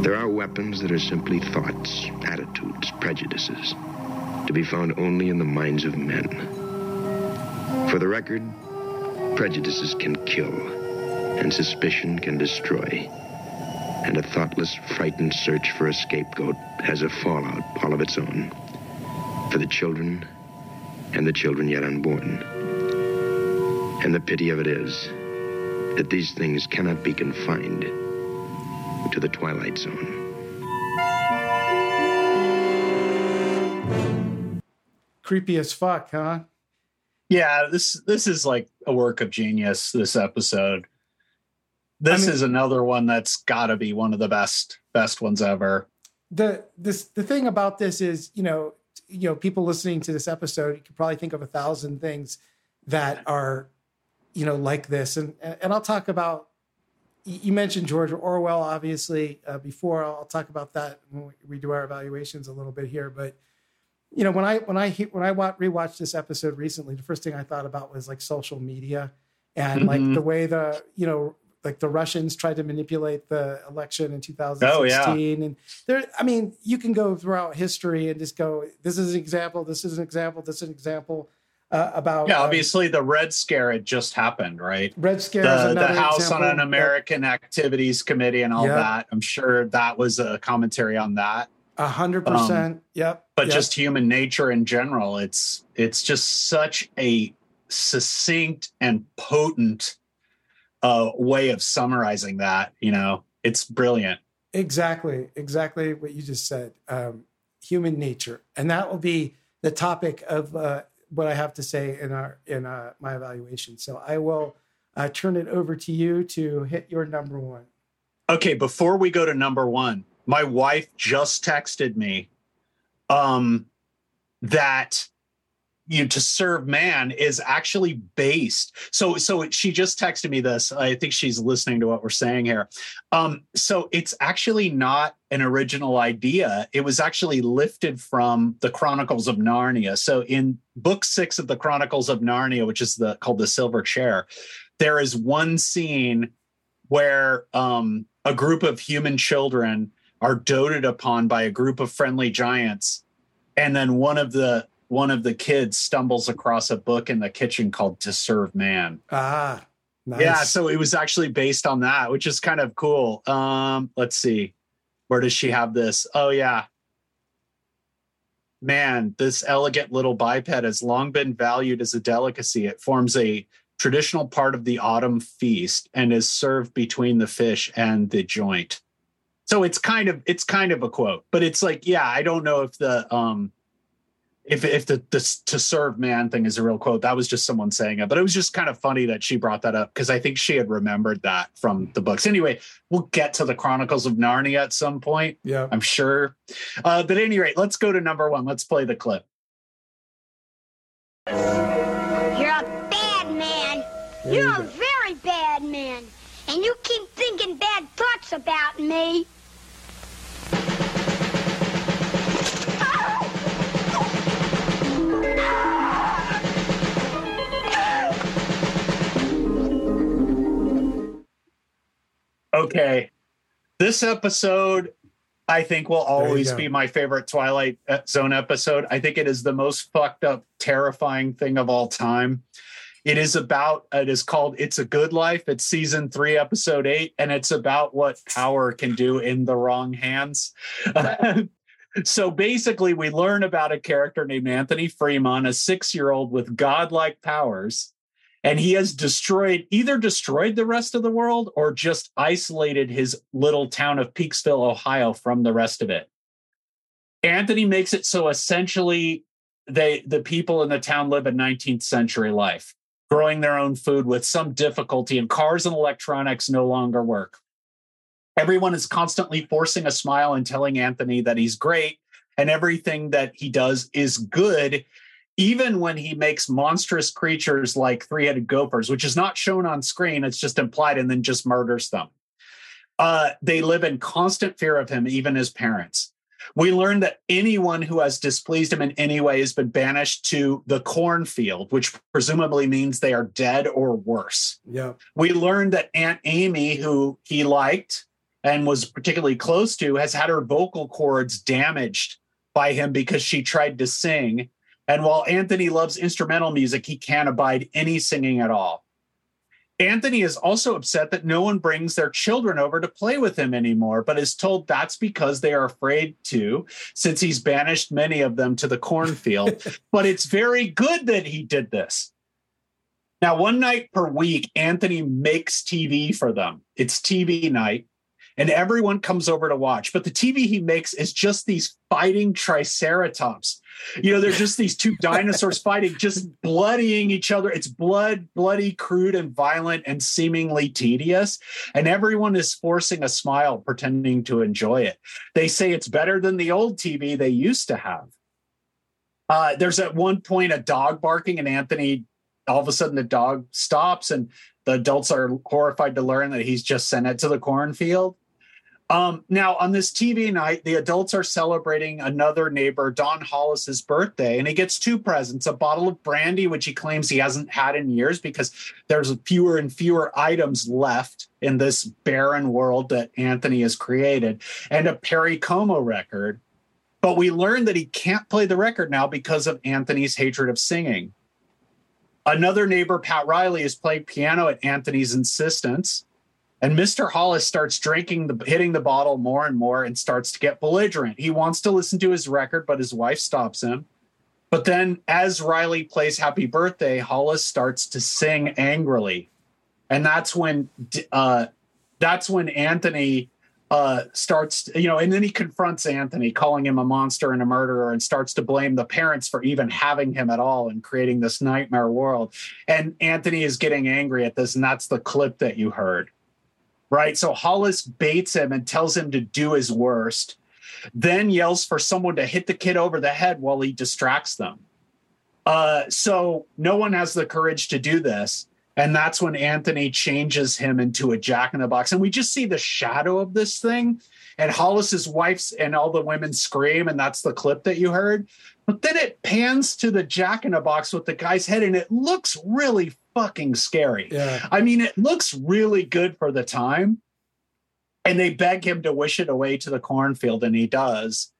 There are weapons that are simply thoughts, attitudes, prejudices, to be found only in the minds of men. For the record, prejudices can kill, and suspicion can destroy. And a thoughtless, frightened search for a scapegoat has a fallout all of its own. For the children, and the children yet unborn. And the pity of it is that these things cannot be confined to the Twilight Zone. Creepy as fuck, huh? Yeah, this this is like a work of genius. This episode. This I mean- is another one that's got to be one of the best best ones ever. the this the thing about this is you know you know people listening to this episode you could probably think of a thousand things that are you know like this and and i'll talk about you mentioned george orwell obviously uh, before i'll talk about that when we do our evaluations a little bit here but you know when i when i when i wa- rewatched this episode recently the first thing i thought about was like social media and like Mhm. the way the you know like the russians tried to manipulate the election in 2016 Oh, yeah. and there i mean you can go throughout history and just go this is an example this is an example this is an example uh, about Yeah, uh, obviously the Red Scare had just happened, right? red scare is The, the House example. on an American Activities Committee and all Yep. that. I'm sure that was a commentary on that. a hundred Um, percent yep But yep. just human nature in general, it's it's just such a succinct and potent uh, way of summarizing that. You know, it's brilliant. Exactly, exactly what you just said. Um, human nature, and that will be the topic of uh, what I have to say in our in uh, my evaluation. So I will uh, turn it over to you to hit your number one. Okay, before we go to number one, my wife just texted me um, that you know, to serve man is actually based. So, so she just texted me this. I think she's listening to what we're saying here. Um, so it's actually not an original idea. It was actually lifted from the Chronicles of Narnia. So in book six of the Chronicles of Narnia, which is the called the Silver Chair, there is one scene where um, a group of human children are doted upon by a group of friendly giants, and then one of the one of the kids stumbles across a book in the kitchen called To Serve Man. Ah, nice. Yeah, so it was actually based on that, which is kind of cool. Um, let's see. Where does she have this? Oh yeah. Man, this elegant little biped has long been valued as a delicacy. It forms a traditional part of the autumn feast and is served between the fish and the joint. So it's kind of it's kind of a quote, but it's like, yeah, I don't know if the um if if the, the to serve man thing is a real quote. That was just someone saying it, but it was just kind of funny that she brought that up because I think she had remembered that from the books. Anyway, we'll get to the Chronicles of Narnia at some point. Yeah, I'm sure. Uh, but at any rate, let's go to number one. Let's play the clip. You're a bad man. You're a very bad man. And you keep thinking bad thoughts about me. Okay. This episode, I think, will always be my favorite Twilight uh, Zone episode. I think it is the most fucked up, terrifying thing of all time. It is about, it is called It's a Good Life. It's season three, episode eight, and it's about what power can do in the wrong hands. [laughs] so basically, we learn about a character named Anthony Fremont, a six year old with godlike powers and he has destroyed either destroyed the rest of the world or just isolated his little town of Peaksville, Ohio from the rest of it. Anthony makes it so essentially they the people in the town live a 19th century life, growing their own food with some difficulty and cars and electronics no longer work. Everyone is constantly forcing a smile and telling Anthony that he's great and everything that he does is good even when he makes monstrous creatures like three-headed gophers, which is not shown on screen, it's just implied, and then just murders them. Uh, they live in constant fear of him, even his parents. We learn that anyone who has displeased him in any way has been banished to the cornfield, which presumably means they are dead or worse. Yeah. We learned that Aunt Amy, who he liked and was particularly close to, has had her vocal cords damaged by him because she tried to sing and while Anthony loves instrumental music, he can't abide any singing at all. Anthony is also upset that no one brings their children over to play with him anymore, but is told that's because they are afraid to, since he's banished many of them to the cornfield. [laughs] but it's very good that he did this. Now, one night per week, Anthony makes TV for them. It's TV night, and everyone comes over to watch. But the TV he makes is just these fighting triceratops you know, they're just these two dinosaurs [laughs] fighting, just bloodying each other. It's blood, bloody, crude, and violent, and seemingly tedious. And everyone is forcing a smile, pretending to enjoy it. They say it's better than the old TV they used to have. Uh, there's at one point a dog barking, and Anthony, all of a sudden, the dog stops, and the adults are horrified to learn that he's just sent it to the cornfield. Um, now, on this TV night, the adults are celebrating another neighbor, Don Hollis's birthday, and he gets two presents a bottle of brandy, which he claims he hasn't had in years because there's fewer and fewer items left in this barren world that Anthony has created, and a Perry Como record. But we learn that he can't play the record now because of Anthony's hatred of singing. Another neighbor, Pat Riley, is playing piano at Anthony's insistence. And Mr. Hollis starts drinking the hitting the bottle more and more and starts to get belligerent. He wants to listen to his record, but his wife stops him. But then as Riley plays Happy Birthday, Hollis starts to sing angrily. And that's when uh that's when Anthony uh starts you know and then he confronts Anthony calling him a monster and a murderer and starts to blame the parents for even having him at all and creating this nightmare world and Anthony is getting angry at this and that's the clip that you heard right? So Hollis baits him and tells him to do his worst, then yells for someone to hit the kid over the head while he distracts them. Uh, so no one has the courage to do this. And that's when Anthony changes him into a jack in the box. And we just see the shadow of this thing. And Hollis's wife's and all the women scream, and that's the clip that you heard. But then it pans to the jack in a box with the guy's head, and it looks really fucking scary. Yeah. I mean, it looks really good for the time. And they beg him to wish it away to the cornfield, and he does.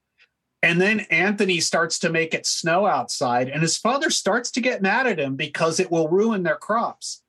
And then Anthony starts to make it snow outside, and his father starts to get mad at him because it will ruin their crops.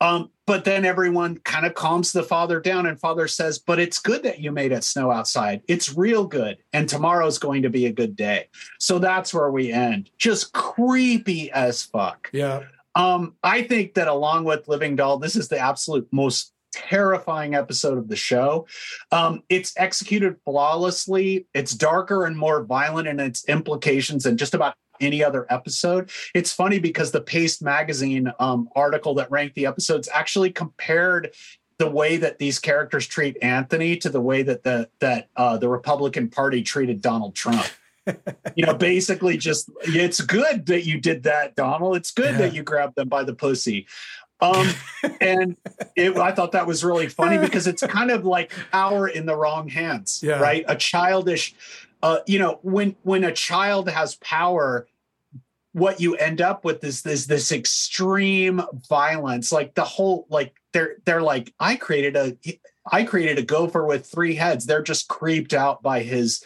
Um, but then everyone kind of calms the father down, and father says, But it's good that you made it snow outside. It's real good. And tomorrow's going to be a good day. So that's where we end. Just creepy as fuck. Yeah. Um, I think that along with Living Doll, this is the absolute most terrifying episode of the show. Um, it's executed flawlessly. It's darker and more violent in its implications than just about any other episode. It's funny because the Paste magazine um, article that ranked the episodes actually compared the way that these characters treat Anthony to the way that the that uh, the Republican Party treated Donald Trump. [laughs] you know, basically just it's good that you did that, Donald. It's good yeah. that you grabbed them by the pussy. Um, and it, I thought that was really funny because it's kind of like power in the wrong hands, yeah. right? A childish, uh, you know, when when a child has power, what you end up with is this this extreme violence. Like the whole, like they're they're like, I created a, I created a gopher with three heads. They're just creeped out by his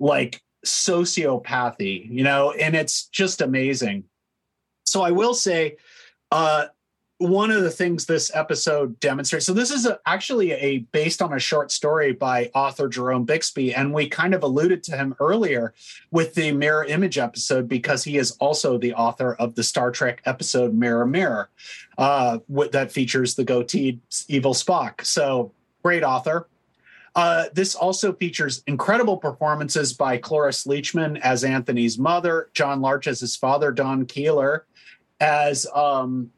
like sociopathy, you know, and it's just amazing. So I will say, uh, one of the things this episode demonstrates so this is a, actually a based on a short story by author jerome bixby and we kind of alluded to him earlier with the mirror image episode because he is also the author of the star trek episode mirror mirror uh, that features the goateed evil spock so great author uh, this also features incredible performances by Cloris Leachman as Anthony's mother, John Larch as his father, Don Keefer as um,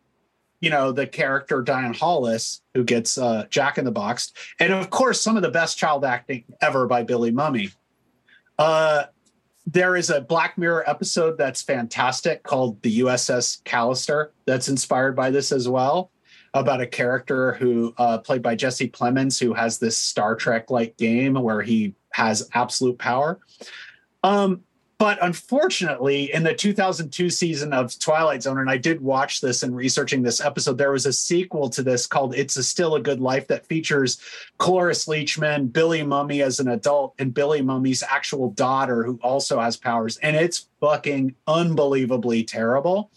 you know, the character Diane Hollis, who gets uh, Jack in the Box, and of course, some of the best child acting ever by Billy Mumy. Uh, there is a Black Mirror episode that's fantastic called the USS Callister that's inspired by this as well, about a character who uh, played by Jesse Plemons who has this Star Trek like game where he has absolute power. Um, but unfortunately, in the 2002 season of Twilight Zone, and I did watch this and researching this episode, there was a sequel to this called It's a Still a Good Life that features Cloris Leachman, Billy Mumy as an adult, and Billy Mumy's actual daughter, who also has powers. And it's fucking unbelievably terrible.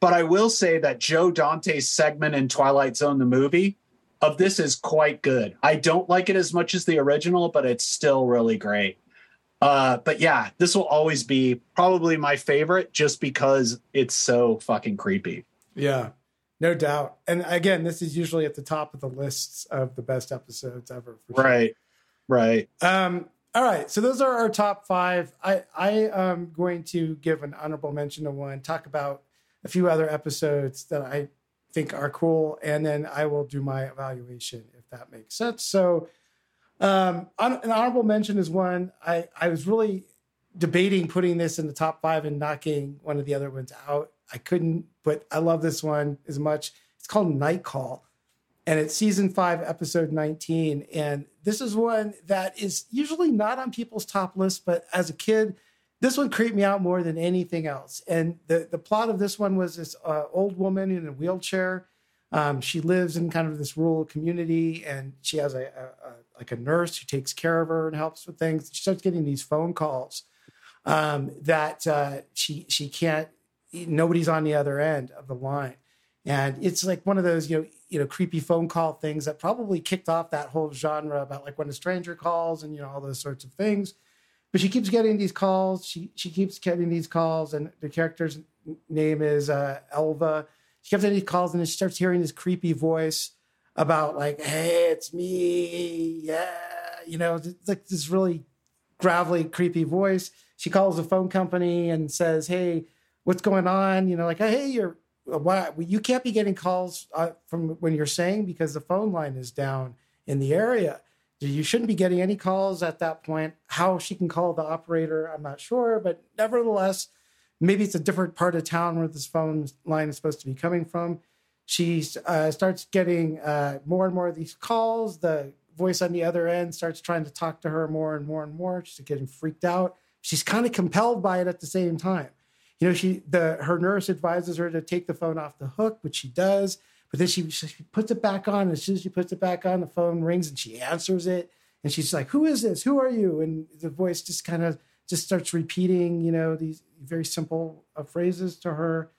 But I will say that Joe Dante's segment in Twilight Zone, the movie, of this is quite good. I don't like it as much as the original, but it's still really great. Uh, but yeah, this will always be probably my favorite just because it's so fucking creepy. Yeah, no doubt. And again, this is usually at the top of the lists of the best episodes ever. Right. Right. Um, all right. So those are our top five. I, I am going to give an honorable mention to one, talk about a few other episodes that I think are cool, and then I will do my evaluation if that makes sense. So um, an honorable mention is one I, I was really debating putting this in the top five and knocking one of the other ones out. I couldn't, but I love this one as much. It's called Night Call, and it's season five, episode 19. And this is one that is usually not on people's top list, but as a kid, this one creeped me out more than anything else. And the, the plot of this one was this uh, old woman in a wheelchair. Um, she lives in kind of this rural community, and she has a, a, a like a nurse who takes care of her and helps with things. She starts getting these phone calls um, that uh, she she can't. Nobody's on the other end of the line, and it's like one of those you know you know creepy phone call things that probably kicked off that whole genre about like when a stranger calls and you know all those sorts of things. But she keeps getting these calls. She she keeps getting these calls, and the character's name is uh, Elva. She keeps getting these calls, and then she starts hearing this creepy voice about like, hey, it's me, yeah, you know, it's like this really gravelly, creepy voice. She calls the phone company and says, hey, what's going on? You know, like, hey, you're why you can't be getting calls uh, from when you're saying because the phone line is down in the area. You shouldn't be getting any calls at that point. How she can call the operator, I'm not sure, but nevertheless, maybe it's a different part of town where this phone line is supposed to be coming from she uh, starts getting uh, more and more of these calls. The voice on the other end starts trying to talk to her more and more and more. She's getting freaked out. She's kind of compelled by it at the same time. You know, she the her nurse advises her to take the phone off the hook, which she does. But then she, she puts it back on. As soon as she puts it back on, the phone rings and she answers it. And she's like, "Who is this? Who are you?" And the voice just kind of just starts repeating, you know, these very simple uh, phrases to her.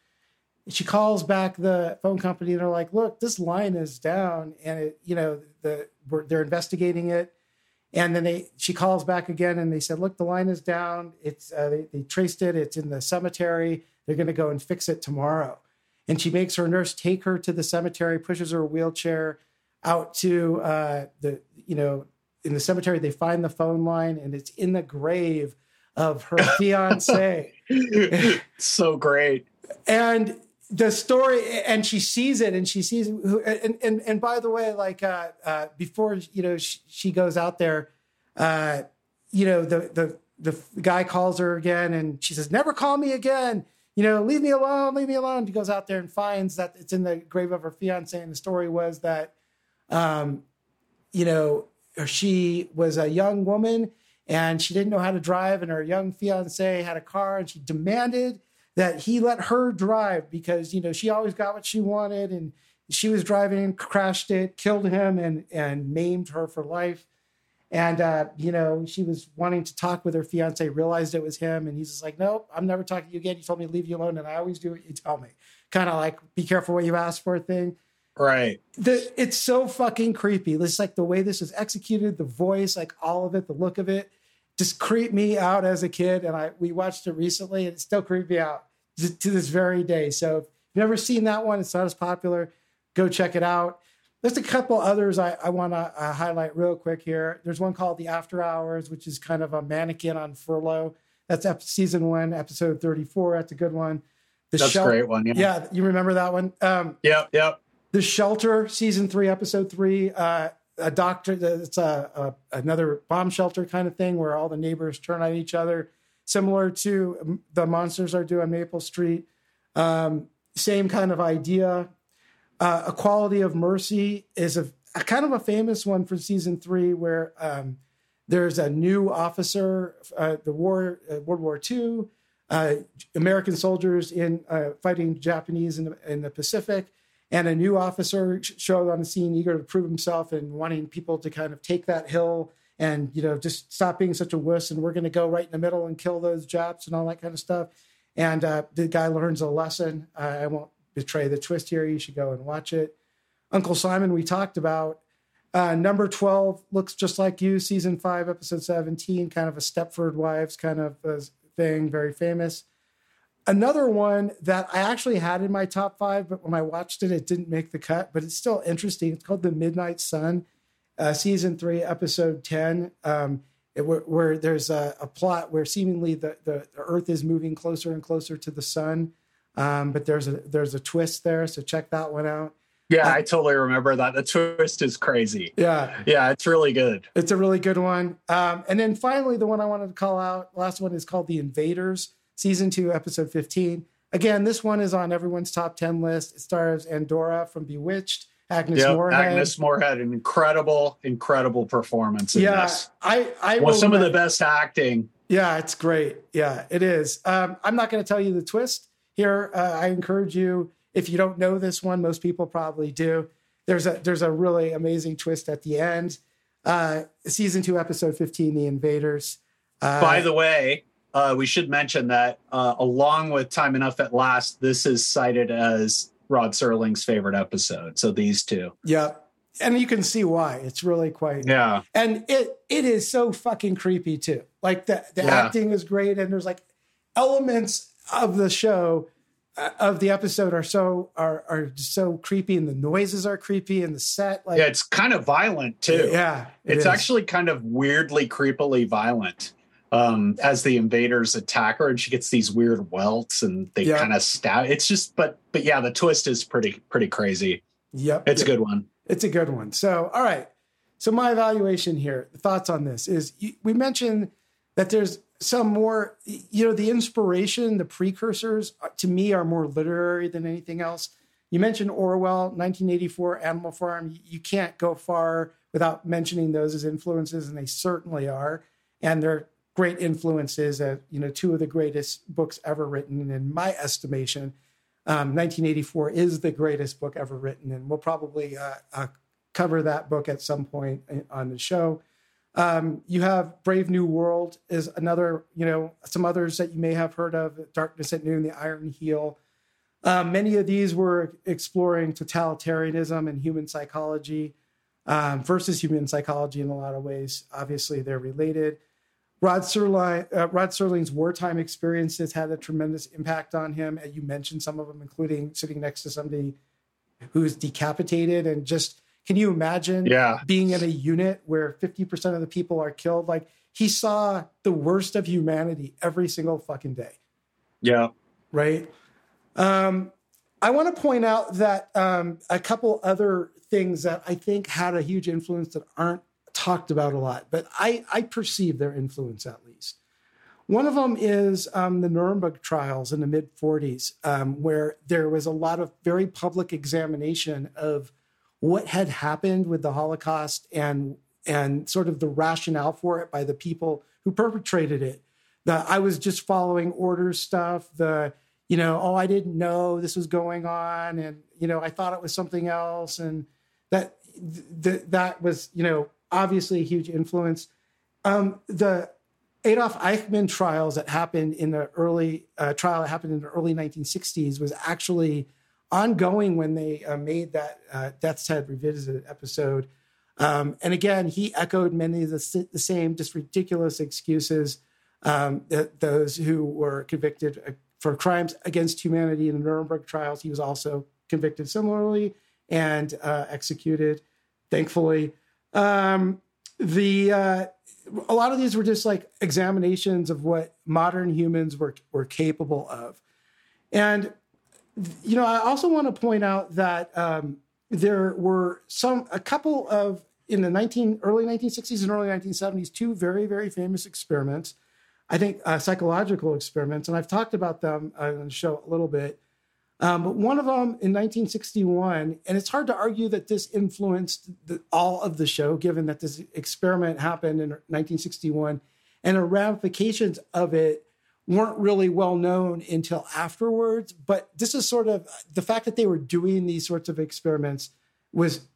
She calls back the phone company and they're like, "Look, this line is down, and it, you know, the they're investigating it." And then they, she calls back again, and they said, "Look, the line is down. It's uh, they, they traced it. It's in the cemetery. They're going to go and fix it tomorrow." And she makes her nurse take her to the cemetery, pushes her wheelchair out to uh, the, you know, in the cemetery. They find the phone line, and it's in the grave of her [laughs] fiance. so great. And the story, and she sees it, and she sees, who, and and and by the way, like uh, uh, before, you know, she, she goes out there, uh, you know, the the the guy calls her again, and she says, "Never call me again." You know, leave me alone, leave me alone. He goes out there and finds that it's in the grave of her fiance. And the story was that, um, you know, she was a young woman and she didn't know how to drive, and her young fiance had a car, and she demanded that he let her drive because you know she always got what she wanted, and she was driving, crashed it, killed him, and and maimed her for life. And uh, you know she was wanting to talk with her fiance, realized it was him, and he's just like, "Nope, I'm never talking to you again. You told me to leave you alone, and I always do what you tell me." Kind of like, "Be careful what you ask for" thing. Right. The, it's so fucking creepy. It's like the way this was executed, the voice, like all of it, the look of it, just creeped me out as a kid. And I we watched it recently, and it still creeped me out to, to this very day. So if you've never seen that one, it's not as popular. Go check it out. There's a couple others I, I want to uh, highlight real quick here. There's one called The After Hours, which is kind of a mannequin on furlough. That's ep- season one, episode 34. That's a good one. The That's a great one, yeah. you remember that one? Um, Yep, yep. the Shelter, season three, episode three. Uh, a doctor, it's a, a another bomb shelter kind of thing where all the neighbors turn on each other, similar to the monsters are doing on Maple Street. Um, same kind of idea. Uh, A Quality of Mercy is a, a kind of a famous one for season three, where um, there's a new officer, uh, the war, uh, World War II, uh, American soldiers in uh, fighting Japanese in the, in the Pacific, and a new officer sh- showed on the scene, eager to prove himself and wanting people to kind of take that hill and you know just stop being such a wuss, and we're going to go right in the middle and kill those Japs and all that kind of stuff. And uh, the guy learns a lesson. I won't betray the twist here. You should go and watch it. Uncle Simon, we talked about. Uh, number 12 looks just like you, season 5, episode 17, kind of a Stepford Wives kind of thing, very famous. Another one that I actually had in my top five, but when I watched it, it didn't make the cut, but it's still interesting. It's called The Midnight Sun, uh, season 3, episode 10, um, it, where, where there's a, a plot where seemingly the, the Earth is moving closer and closer to the sun. Um, but there's a there's a twist there, so check that one out. Yeah, I totally remember that. The twist is crazy. Yeah. Yeah, it's really good. It's a really good one. Um, and then finally, the one I wanted to call out, last one is called The Invaders, season two, episode 15. Again, this one is on everyone's top 10 list. It stars Endora from Bewitched, Agnes Yep, Moorehead. Agnes Moorehead, an incredible, incredible performance in yeah, this. I, I Well, some of the best acting. Yeah, it's great. Yeah, it is. Um, I'm not going to tell you the twist here. Uh, I encourage you, if you don't know this one, most people probably do. There's a there's a really amazing twist at the end. Uh, season two, episode 15, The Invaders. Uh, By the way, uh, we should mention that uh, along with Time Enough at Last, this is cited as Rod Serling's favorite episode. So these two. yeah, and you can see why. It's really quite Yeah. and it it is so fucking creepy too. Like the the Yeah. acting is great, and there's like elements of the show uh, of the episode are so are are so creepy, and the noises are creepy, and the set like yeah, it's kind of violent too. Yeah, it it's is. actually kind of weirdly, creepily violent. Um, as the invaders attack her, and she gets these weird welts, and they Yeah. kind of stab. It's just, but but yeah, the twist is pretty pretty crazy. Yep, It's a good one. It's a good one. So, all right. So, my evaluation here, thoughts on this is we mentioned that there's some more, you know, the inspiration, the precursors uh, to me are more literary than anything else. You mentioned Orwell, 1984, Animal Farm. You can't go far without mentioning those as influences, and they certainly are. And they're great influences. Uh, you know, two of the greatest books ever written, in my estimation. Um, 1984 is the greatest book ever written, and we'll probably uh, uh, cover that book at some point on the show. Um, you have Brave New World is another, you know, some others that you may have heard of, Darkness at Noon, The Iron Heel. Um, many of these were exploring totalitarianism and human psychology um, versus human psychology in a lot of ways. Obviously, they're related. Rod, Serling, uh, Rod Serling's wartime experiences had a tremendous impact on him. You mentioned some of them, including sitting next to somebody who's decapitated and just can you imagine yeah. being in a unit where 50% of the people are killed? Like he saw the worst of humanity every single fucking day. Yeah. Right. Um, I want to point out that um, a couple other things that I think had a huge influence that aren't talked about a lot, but I, I perceive their influence at least. One of them is um, the Nuremberg trials in the mid 40s, um, where there was a lot of very public examination of what had happened with the Holocaust and and sort of the rationale for it by the people who perpetrated it. The I was just following orders stuff. The you know oh I didn't know this was going on and you know I thought it was something else and that th- that was you know obviously a huge influence. Um, the Adolf Eichmann trials that happened in the early uh, trial that happened in the early 1960s was actually ongoing when they uh, made that uh, Death's Head Revisited episode. Um, and again, he echoed many of the, the same just ridiculous excuses um, that those who were convicted uh, for crimes against humanity in the Nuremberg trials. He was also convicted similarly and uh, executed, thankfully. Um, the uh, a lot of these were just like examinations of what modern humans were were capable of, and you know, I also want to point out that um, there were some a couple of in the 19 early 1960s and early 1970s two very very famous experiments. I think uh, psychological experiments, and I've talked about them on the show a little bit. Um, but one of them in 1961, and it's hard to argue that this influenced the, all of the show, given that this experiment happened in 1961, and the ramifications of it weren't really well known until afterwards. But this is sort of the fact that they were doing these sorts of experiments was,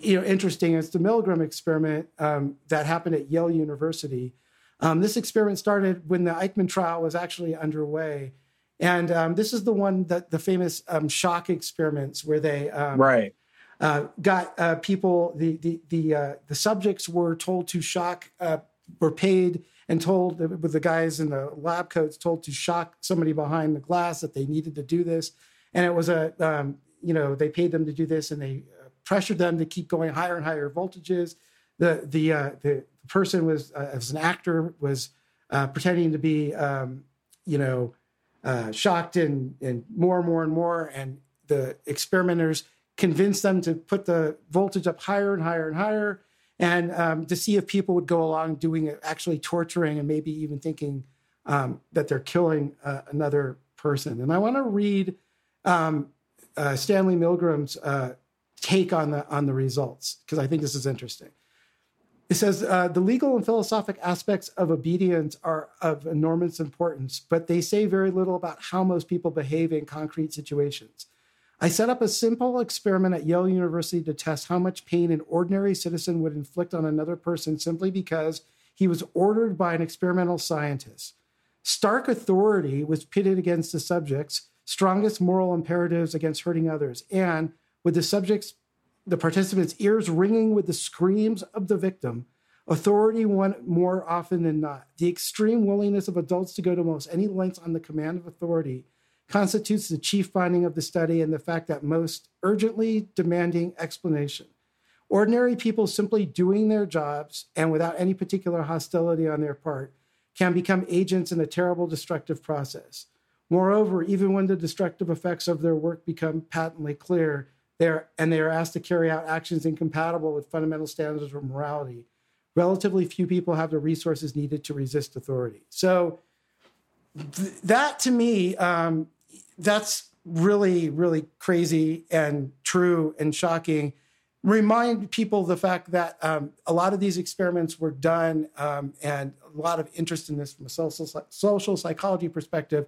you know, interesting. It's the Milgram experiment um, that happened at Yale University. Um, this experiment started when the Eichmann trial was actually underway. And um, this is the one that the famous um, shock experiments where they um, right uh, got uh, people the the the uh, the subjects were told to shock uh, were paid and told with the guys in the lab coats told to shock somebody behind the glass that they needed to do this. And it was a um, you know they paid them to do this and they uh, pressured them to keep going higher and higher voltages. The the uh, the person was uh, as an actor was uh, pretending to be um, you know uh, shocked and and more and more and more. And the experimenters convinced them to put the voltage up higher and higher and higher and um, to see if people would go along doing it, actually torturing and maybe even thinking um, that they're killing uh, another person. And I want to read um, uh, Stanley Milgram's uh, take on the on the results because I think this is interesting. It says uh, the legal and philosophic aspects of obedience are of enormous importance, but they say very little about how most people behave in concrete situations. I set up a simple experiment at Yale University to test how much pain an ordinary citizen would inflict on another person simply because he was ordered by an experimental scientist. Stark authority was pitted against the subjects, strongest moral imperatives against hurting others, and with the subjects, the participants' ears ringing with the screams of the victim, authority won more often than not. The extreme willingness of adults to go to most any lengths on the command of authority constitutes the chief finding of the study and the fact that most urgently demanding explanation. Ordinary people simply doing their jobs and without any particular hostility on their part can become agents in a terrible destructive process. Moreover, even when the destructive effects of their work become patently clear, they're, and they are asked to carry out actions incompatible with fundamental standards of morality, relatively few people have the resources needed to resist authority. So, th- that to me um, that's really, really crazy and true and shocking. Remind people the fact that um, a lot of these experiments were done um, and a lot of interest in this from a social, social psychology perspective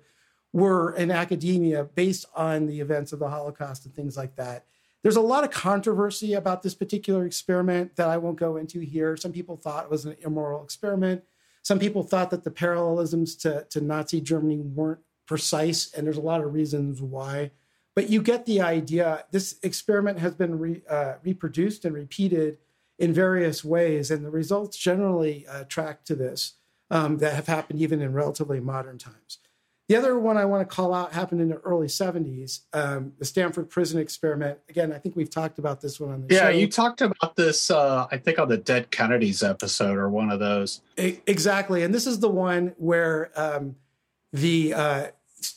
were in academia based on the events of the Holocaust and things like that. There's a lot of controversy about this particular experiment that I won't go into here. Some people thought it was an immoral experiment. Some people thought that the parallelisms to, to Nazi Germany weren't precise, and there's a lot of reasons why. But you get the idea. This experiment has been re, uh, reproduced and repeated in various ways, and the results generally uh, track to this um, that have happened even in relatively modern times. The other one I want to call out happened in the early 70s, um, the Stanford Prison Experiment. Again, I think we've talked about this one on the yeah, show. Yeah, you talked about this, uh, I think, on the Dead Kennedys episode or one of those. Exactly. And this is the one where um, the uh,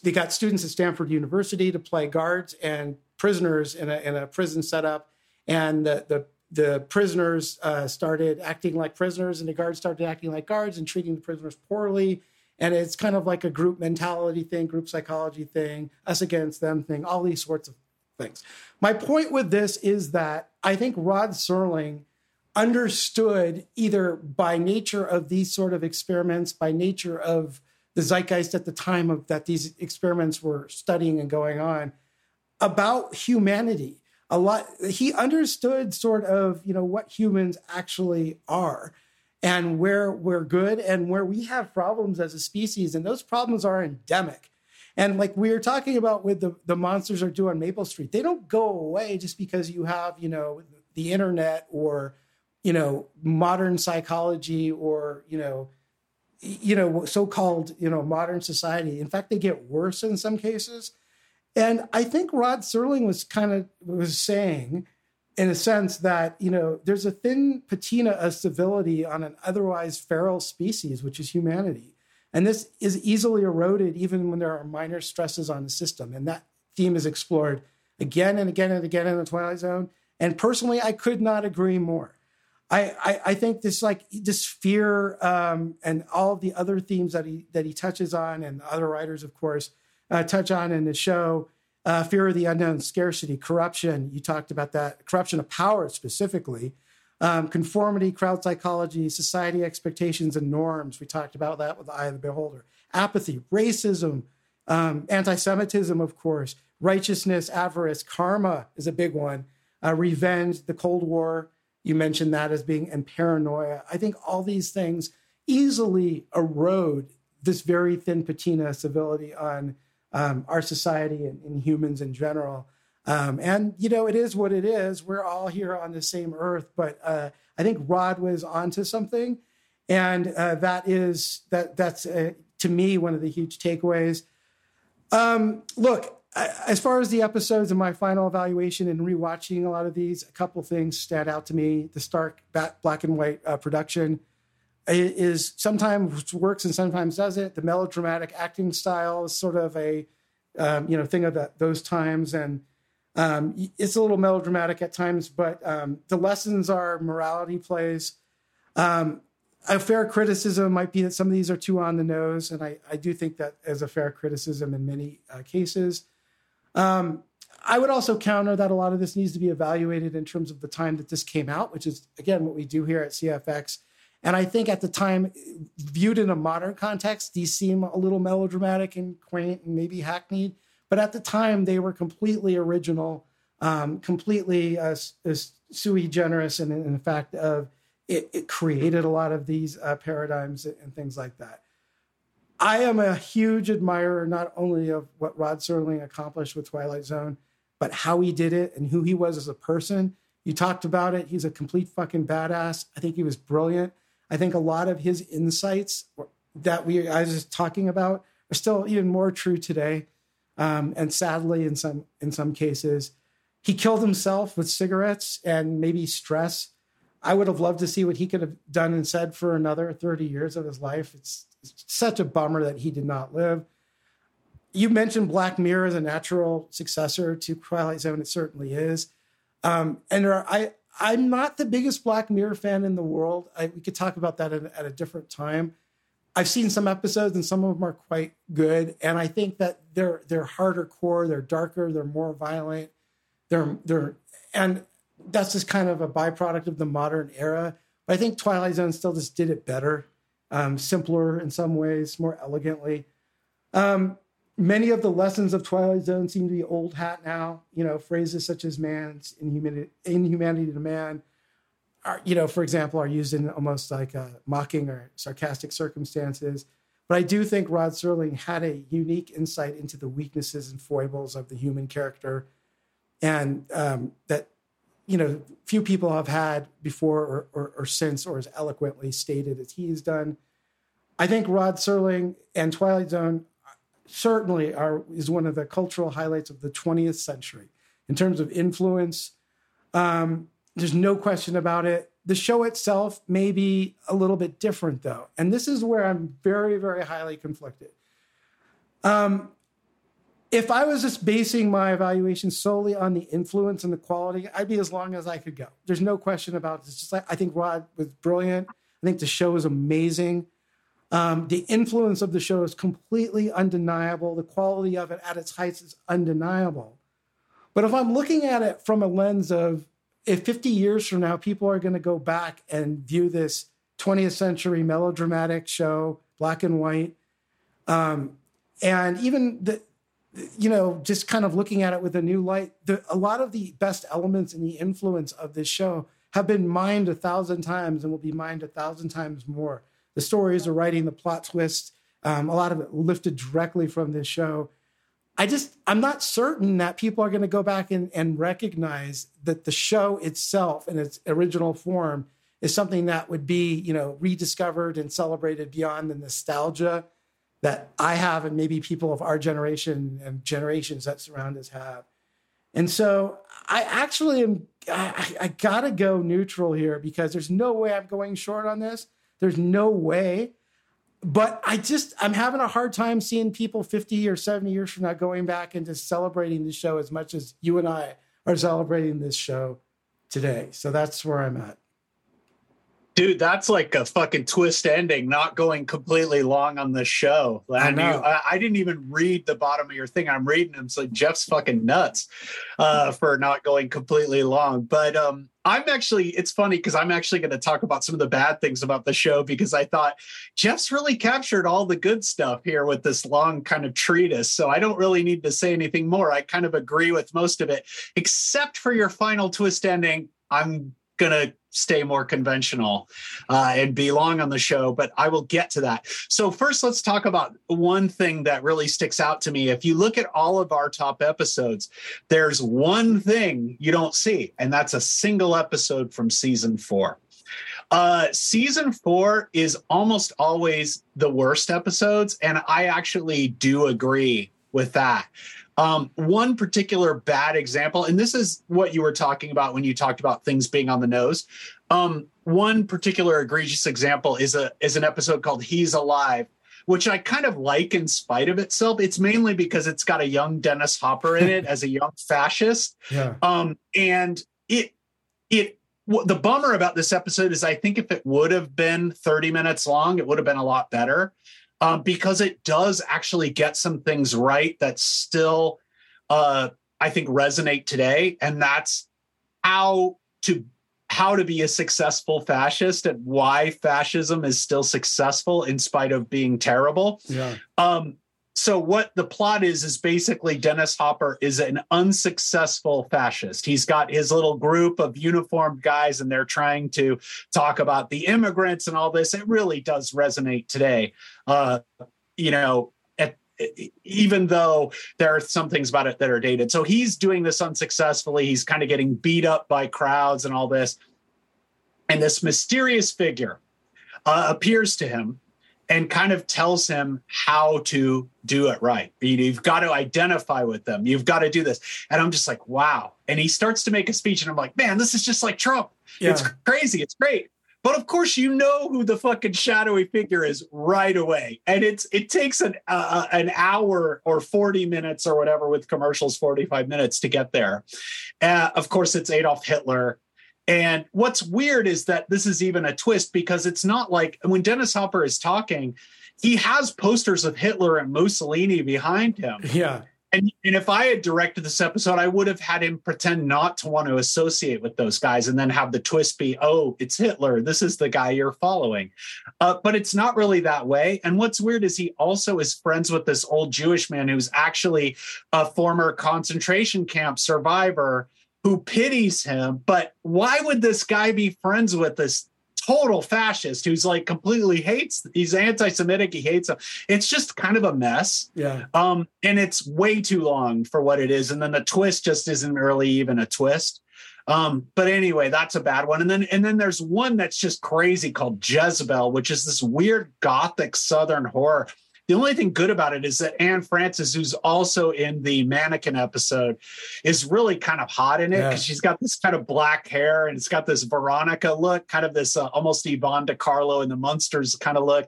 they got students at Stanford University to play guards and prisoners in a, in a prison setup. And the, the, the prisoners uh, started acting like prisoners, and the guards started acting like guards and treating the prisoners poorly and it's kind of like a group mentality thing, group psychology thing, us against them thing, all these sorts of things. My point with this is that I think Rod Serling understood either by nature of these sort of experiments, by nature of the zeitgeist at the time of that these experiments were studying and going on about humanity. A lot he understood sort of, you know, what humans actually are and where we're good and where we have problems as a species. And those problems are endemic. And like we were talking about with the, the monsters are due on Maple Street, they don't go away just because you have, you know, the internet or, you know, modern psychology or, you know, you know, so-called, you know, modern society. In fact, they get worse in some cases. And I think Rod Serling was kind of was saying in a sense that you know there's a thin patina of civility on an otherwise feral species which is humanity. And this is easily eroded even when there are minor stresses on the system. And that theme is explored again and again and again in the twilight zone. And personally i could not agree more. I i, I think this like this fear um, and all of the other themes that he that he touches on and other writers of course uh, touch on in the show uh, fear of the unknown, scarcity, corruption. You talked about that, corruption of power specifically, um, conformity, crowd psychology, society expectations and norms. We talked about that with the eye of the beholder. Apathy, racism, um, anti Semitism, of course, righteousness, avarice, karma is a big one, uh, revenge, the Cold War. You mentioned that as being, and paranoia. I think all these things easily erode this very thin patina of civility on um, our society and, and, humans in general. Um, and you know, it is what it is. We're all here on the same earth, but uh, I think Rod was onto something, and uh, that is that that's uh, to me one of the huge takeaways. Um, look, as far as the episodes and my final evaluation and rewatching a lot of these, a couple things stand out to me. The stark black and white uh, production is sometimes works and sometimes doesn't. The melodramatic acting style is sort of a um, you know thing of that those times, and um, it's a little melodramatic at times. But um, the lessons are morality plays. Um, a fair criticism might be that some of these are too on the nose, and I, I do think that as a fair criticism in many uh, cases. Um, I would also counter that a lot of this needs to be evaluated in terms of the time that this came out, which is again what we do here at CFX and I think at the time, viewed in a modern context, these seem a little melodramatic and quaint and maybe hackneyed. But at the time, they were completely original, um, completely uh, sui generis, and in fact of it, it, created a lot of these uh, paradigms and things like that. I am a huge admirer not only of what Rod Serling accomplished with Twilight Zone, but how he did it and who he was as a person. You talked about it. He's a complete fucking badass. I think he was brilliant. I think a lot of his insights that we I was talking about are still even more true today. Um, and sadly, in some in some cases, he killed himself with cigarettes and maybe stress. I would have loved to see what he could have done and said for another 30 years of his life. It's, it's such a bummer that he did not live. You mentioned Black Mirror as a natural successor to Twilight Zone. It certainly is. Um, and there are, I, I'm not the biggest Black Mirror fan in the world. I, we could talk about that at, at, a different time. I've seen some episodes and some of them are quite good, and I think that they're they're harder core, they're darker, they're more violent, they're they're and that's just kind of a byproduct of the modern era. But I think Twilight Zone still just did it better, um, simpler in some ways, more elegantly. Um, many of the lessons of Twilight Zone seem to be old hat now. You know, phrases such as "man's inhumanity, inhumanity to man," are you know, for example, are used in almost like uh, mocking or sarcastic circumstances. But I do think Rod Serling had a unique insight into the weaknesses and foibles of the human character, and um, that you know few people have had before or, or, or since, or as eloquently stated as he has done. I think Rod Serling and Twilight Zone certainly are is one of the cultural highlights of the 20th century in terms of influence. Um, there's no question about it. The show itself may be a little bit different, though. And this is where I'm very, very highly conflicted. Um, if I was just basing my evaluation solely on the influence and the quality, I'd be as long as I could go. There's no question about it. It's just like I think Rod was brilliant. I think the show is amazing. Um, the influence of the show is completely undeniable. The quality of it at its heights is undeniable. But if I'm looking at it from a lens of if 50 years from now, people are going to go back and view this 20th century melodramatic show, black and white, um, and even the, you know, just kind of looking at it with a new light, the, a lot of the best elements and the influence of this show have been mined a thousand times and will be mined a thousand times more. The stories, the writing, the plot twists, um, a lot of it lifted directly from this show. I just, I'm not certain that people are going to go back and, and recognize that the show itself in its original form is something that would be, you know, rediscovered and celebrated beyond the nostalgia that I have and maybe people of our generation and generations that surround us have. And so I actually am, I, I gotta go neutral here because there's no way I'm going short on this. There's no way but I just I'm having a hard time seeing people 50 or 70 years from now going back and just celebrating the show as much as you and I are celebrating this show today. So that's where I'm at. Dude, that's like a fucking twist ending, not going completely long on the show. I, know. You, I, I, didn't even read the bottom of your thing. I'm reading them. So Jeff's fucking nuts uh, for not going completely long. But um, I'm actually, it's funny because I'm actually going to talk about some of the bad things about the show because I thought Jeff's really captured all the good stuff here with this long kind of treatise. So I don't really need to say anything more. I kind of agree with most of it, except for your final twist ending. I'm going to stay more conventional uh, and belong on the show, but I will get to that. So, first, let's talk about one thing that really sticks out to me. If you look at all of our top episodes, there's one thing you don't see, and that's a single episode from season four. Uh, season four is almost always the worst episodes, and I actually do agree with that. Um, one particular bad example, and this is what you were talking about when you talked about things being on the nose. Um, one particular egregious example is a is an episode called "He's Alive," which I kind of like in spite of itself. It's mainly because it's got a young Dennis Hopper in it [laughs] as a young fascist. Yeah. Um, and it it the bummer about this episode is I think if it would have been 30 minutes long, it would have been a lot better um, because it does actually get some things right that still, uh, I think, resonate today, and that's how to how to be a successful fascist and why fascism is still successful in spite of being terrible. Yeah. Um, so what the plot is is basically Dennis Hopper is an unsuccessful fascist. He's got his little group of uniformed guys and they're trying to talk about the immigrants and all this. It really does resonate today. Uh, you know, at, even though there are some things about it that are dated. So he's doing this unsuccessfully. He's kind of getting beat up by crowds and all this. And this mysterious figure uh, appears to him and kind of tells him how to do it right. You've got to identify with them. You've got to do this. And I'm just like, wow. And he starts to make a speech, and I'm like, man, this is just like Trump. Yeah. It's crazy. It's great. But of course, you know who the fucking shadowy figure is right away, and it's it takes an uh, an hour or forty minutes or whatever with commercials, forty five minutes to get there. Uh, of course, it's Adolf Hitler, and what's weird is that this is even a twist because it's not like when Dennis Hopper is talking, he has posters of Hitler and Mussolini behind him. Yeah. And, and if I had directed this episode, I would have had him pretend not to want to associate with those guys and then have the twist be, oh, it's Hitler. This is the guy you're following. Uh, but it's not really that way. And what's weird is he also is friends with this old Jewish man who's actually a former concentration camp survivor who pities him. But why would this guy be friends with this total fascist who's like completely hates he's anti-semitic he hates them it's just kind of a mess. Yeah. Um and it's way too long for what it is and then the twist just isn't really even a twist. Um but anyway that's a bad one. And then and then there's one that's just crazy called jess-belle which is this weird gothic southern horror the only thing good about it is that Anne Francis, who's also in the mannequin episode, is really kind of hot in it because yeah. she's got this kind of black hair and it's got this Veronica look, kind of this uh, almost Yvonne De Carlo in the Munsters kind of look,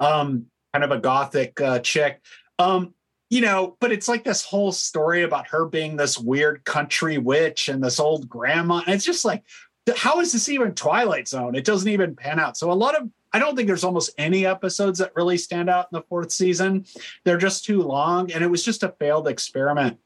um, kind of a gothic uh, chick. Um, you know, but it's like this whole story about her being this weird country witch and this old grandma. And it's just like, how is this even Twilight Zone? It doesn't even pan out. So a lot of I don't think there's almost any episodes that really stand out in the fourth season. They're just too long, and it was just a failed experiment.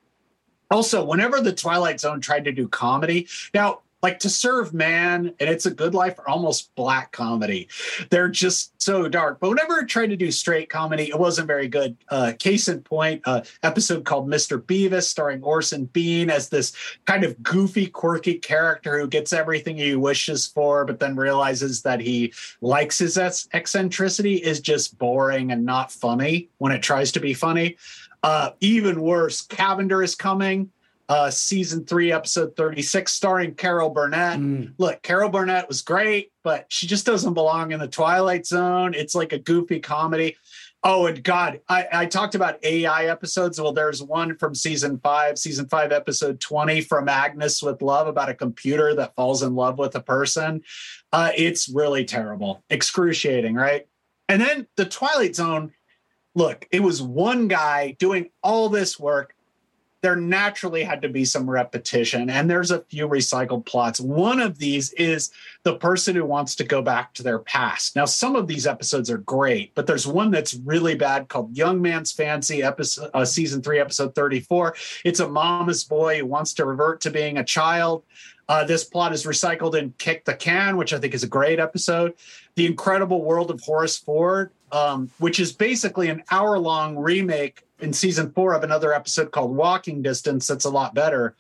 Also, whenever the Twilight Zone tried to do comedy, now like to serve man and it's a good life are almost black comedy. They're just so dark. But whenever i tried to do straight comedy it wasn't very good. Uh case in point uh episode called mr bevis starring orson bean as this kind of goofy quirky character who gets everything he wishes for but then realizes that he likes his eccentricity is just boring and not funny when it tries to be funny. Uh even worse cavender is coming uh, season three, episode 36, starring Carol Burnett. Mm. Look, Carol Burnett was great, but she just doesn't belong in the Twilight Zone. It's like a goofy comedy. Oh, and God, I, I talked about AI episodes. Well, there's one from season five, season five, episode 20 from Agnes with Love about a computer that falls in love with a person. Uh, it's really terrible, excruciating, right? And then the Twilight Zone, look, it was one guy doing all this work there naturally had to be some repetition and there's a few recycled plots. One of these is the person who wants to go back to their past. Now some of these episodes are great but there's one that's really bad called young man's fancy episode uh, season 3 episode 34 it's a mama's boy who wants to revert to being a child. Uh, this plot is recycled in Kick the Can, which I think is a great episode. The Incredible World of Horace Ford, um, which is basically an hour long remake in season four of another episode called Walking Distance that's a lot better.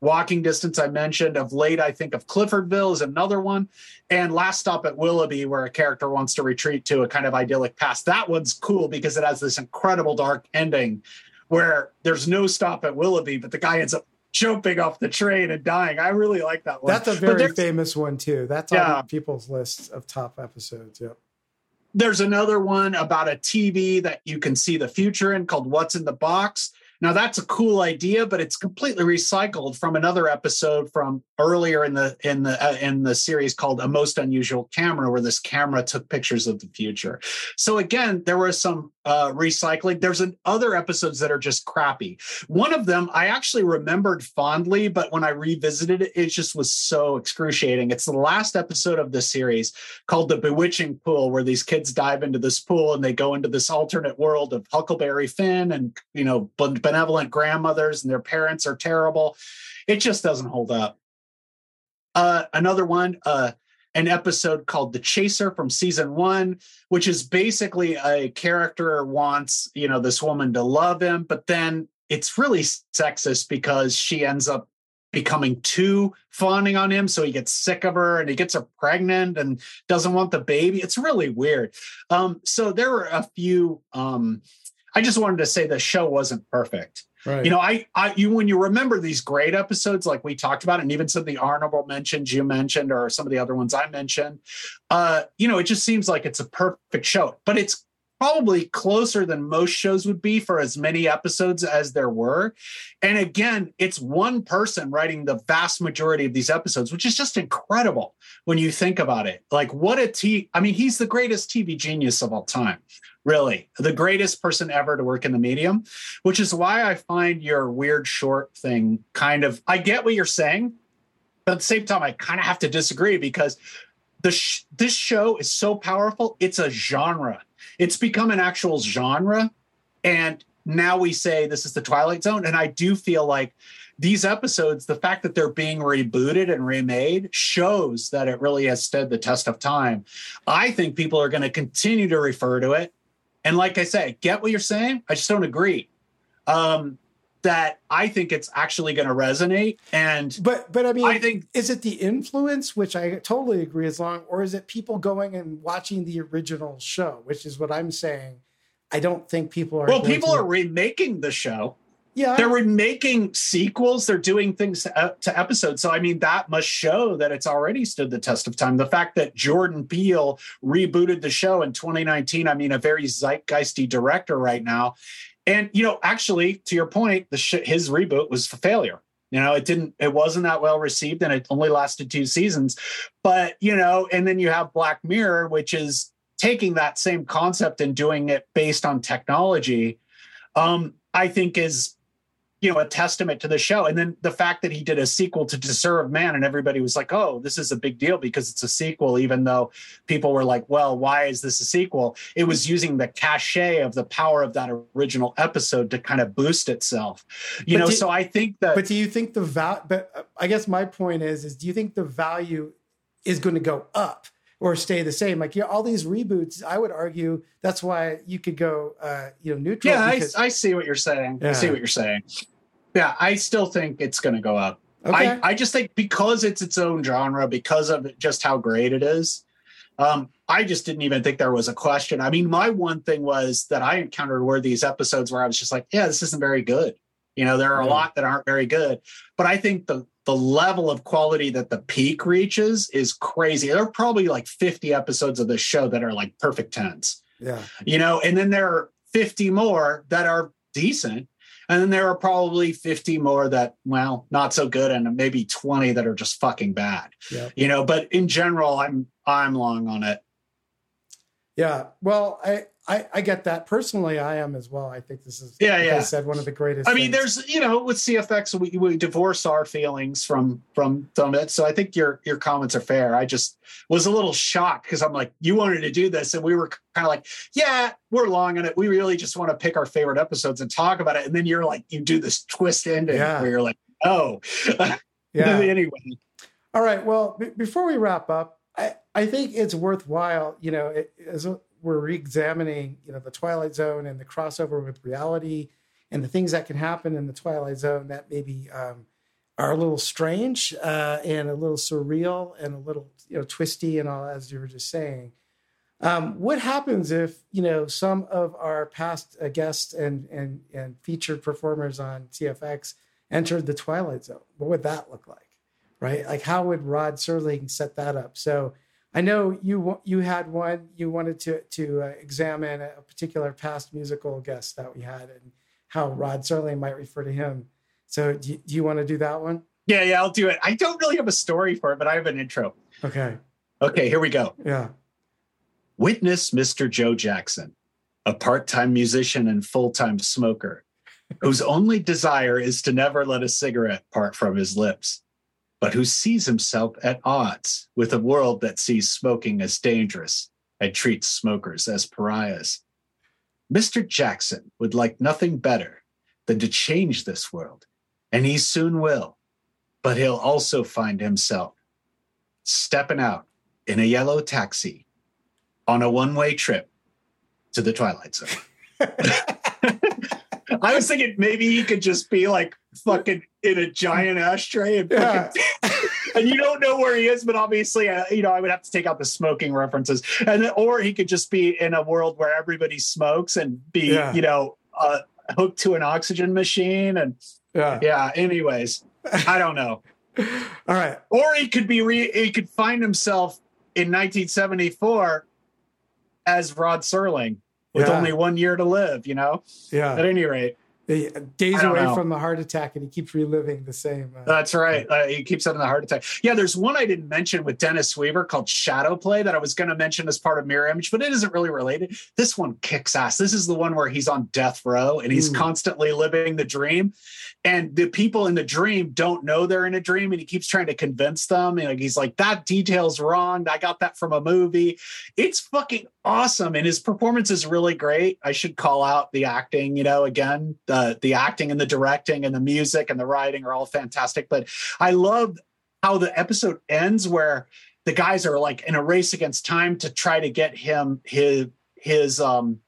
Walking Distance, I mentioned. Of late, I think of Cliffordville is another one. And Last Stop at Willoughby, where a character wants to retreat to a kind of idyllic past. That one's cool because it has this incredible dark ending where there's no stop at Willoughby, but the guy ends up jumping off the train and dying. I really like that one. That's a very famous one, too. That's yeah. on people's lists of top episodes. Yep there's another one about a TV that you can see the future in called What's in the Box. Now that's a cool idea, but it's completely recycled from another episode from earlier in the in the uh, in the series called A Most Unusual Camera, where this camera took pictures of the future. So again, there was some uh, recycling. There's an, other episodes that are just crappy. One of them I actually remembered fondly, but when I revisited it, it just was so excruciating. It's the last episode of the series called The Bewitching Pool, where these kids dive into this pool and they go into this alternate world of Huckleberry Finn and you know benevolent grandmothers and their parents are terrible. It just doesn't hold up. Uh, another one, uh, an episode called The Chaser from season one, which is basically a character wants, you know, this woman to love him, but then it's really sexist because she ends up becoming too fawning on him. So he gets sick of her and he gets her pregnant and doesn't want the baby. It's really weird. Um, so there were a few um, I just wanted to say the show wasn't perfect. Right. You know, I, I, you, when you remember these great episodes like we talked about, and even some of the honorable mentions you mentioned, or some of the other ones I mentioned, uh, you know, it just seems like it's a perfect show. But it's probably closer than most shows would be for as many episodes as there were. And again, it's one person writing the vast majority of these episodes, which is just incredible when you think about it. Like, what a T, I mean, he's the greatest TV genius of all time really the greatest person ever to work in the medium which is why i find your weird short thing kind of i get what you're saying but at the same time i kind of have to disagree because the sh- this show is so powerful it's a genre it's become an actual genre and now we say this is the Twilight Zone. And I do feel like these episodes, the fact that they're being rebooted and remade shows that it really has stood the test of time. I think people are going to continue to refer to it. And like I say, get what you're saying. I just don't agree. Um, that I think it's actually going to resonate. And but but I mean, I think is it the influence, which I totally agree is long, or is it people going and watching the original show, which is what I'm saying. I don't think people are. Well, people are remaking the show. Yeah, they're making sequels. They're doing things to, to, episodes. So I mean, that must show that it's already stood the test of time. The fact that Jordan Peele rebooted the show in 2019. I mean, a very zeitgeisty director right now, and you know, actually, to your point, the sh- his reboot was a failure. You know, it didn't, it wasn't that well received, and it only lasted two seasons. But you know, and then you have Black Mirror, which is taking that same concept and doing it based on technology. Um, I think is you know a testament to the show. And then the fact that he did a sequel to deserve man and everybody was like oh this is a big deal because it's a sequel even though people were like well why is this a sequel? It was using the cachet of the power of that original episode to kind of boost itself. You but know do, so i think that but do you think the value but i guess my point is is do you think the value is going to go up or stay the same. Like yeah, all these reboots, I would argue that's why you could go, uh, you know, neutral. Yeah, because, I, I, see what you're saying. Yeah. I see what you're saying. Yeah, I still think it's going to go up. Okay. I, I just think because it's its own genre, because of just how great it is, um, I just didn't even think there was a question. I mean, my one thing was that I encountered were these episodes where I was just like, yeah, this isn't very good. You know, there are a lot that aren't very good, but I think the the level of quality that the peak reaches is crazy. There are probably like 50 episodes of this show that are like perfect tens. Yeah. You know, and then there are 50 more that are decent. And then there are probably 50 more that, well, not so good, and maybe 20 that are just fucking bad. Yeah. You know, but in general, I'm I'm long on it. Yeah. Well, I I, I get that personally. I am as well. I think this is, yeah, like yeah. I said, one of the greatest. I mean, things. there's, you know, with CFX, we, we divorce our feelings from from from it. So I think your your comments are fair. I just was a little shocked because I'm like, you wanted to do this, and we were kind of like, yeah, we're long on it. We really just want to pick our favorite episodes and talk about it. And then you're like, you do this twist ending yeah. where you're like, oh, [laughs] yeah. anyway. All right. Well, b- before we wrap up, I, I think it's worthwhile, you know, it, as a, we're re-examining, you know, the Twilight Zone and the crossover with reality and the things that can happen in the Twilight Zone that maybe um, are a little strange uh, and a little surreal and a little, you know, twisty and all, as you were just saying. Um, what happens if you know some of our past uh, guests and and and featured performers on CFX entered the Twilight Zone? What would that look like, right? Like how would Rod Serling set that up? So I know you you had one you wanted to to uh, examine a particular past musical guest that we had and how Rod Serling might refer to him. So do you, do you want to do that one? Yeah, yeah, I'll do it. I don't really have a story for it, but I have an intro. Okay. Okay, here we go. Yeah. Witness Mr. Joe Jackson, a part-time musician and full-time smoker, whose only desire is to never let a cigarette part from his lips but who sees himself at odds with a world that sees smoking as dangerous and treats smokers as pariahs. Mr. Jackson would like nothing better than to change this world, and he soon will. But he'll also find himself stepping out in a yellow taxi on a one way trip to the Twilight Zone. [laughs] [laughs] I was thinking maybe he could just be like fucking in a giant ashtray and fucking, [laughs] and you don't know where he is, but obviously, uh, you know, I would have to take out the smoking references, and or he could just be in a world where everybody smokes and be, yeah. you know, uh, hooked to an oxygen machine, and yeah, yeah. Anyways, I don't know. [laughs] All right, or he could be re- he could find himself in 1974 as Rod Serling with yeah. only one year to live. You know, yeah. At any rate days away know. from the heart attack and he keeps reliving the same uh, that's right. uh, he keeps having the heart attack. Yeah there's one i didn't mention with dennis weaver called shadow play that i was going to mention as part of mirror image but it isn't really related. This one kicks ass. This is the one where he's on death row and he's mm. constantly living the dream. And the people in the dream don't know they're in a dream and he keeps trying to convince them. And he's like that detail's wrong. I got that from a movie. It's fucking awesome and his performance is really great. I should call out the acting you know again the the acting and the directing and the music and the writing are all fantastic but i love how the episode ends where the guys are like in a race against time to try to get him his his um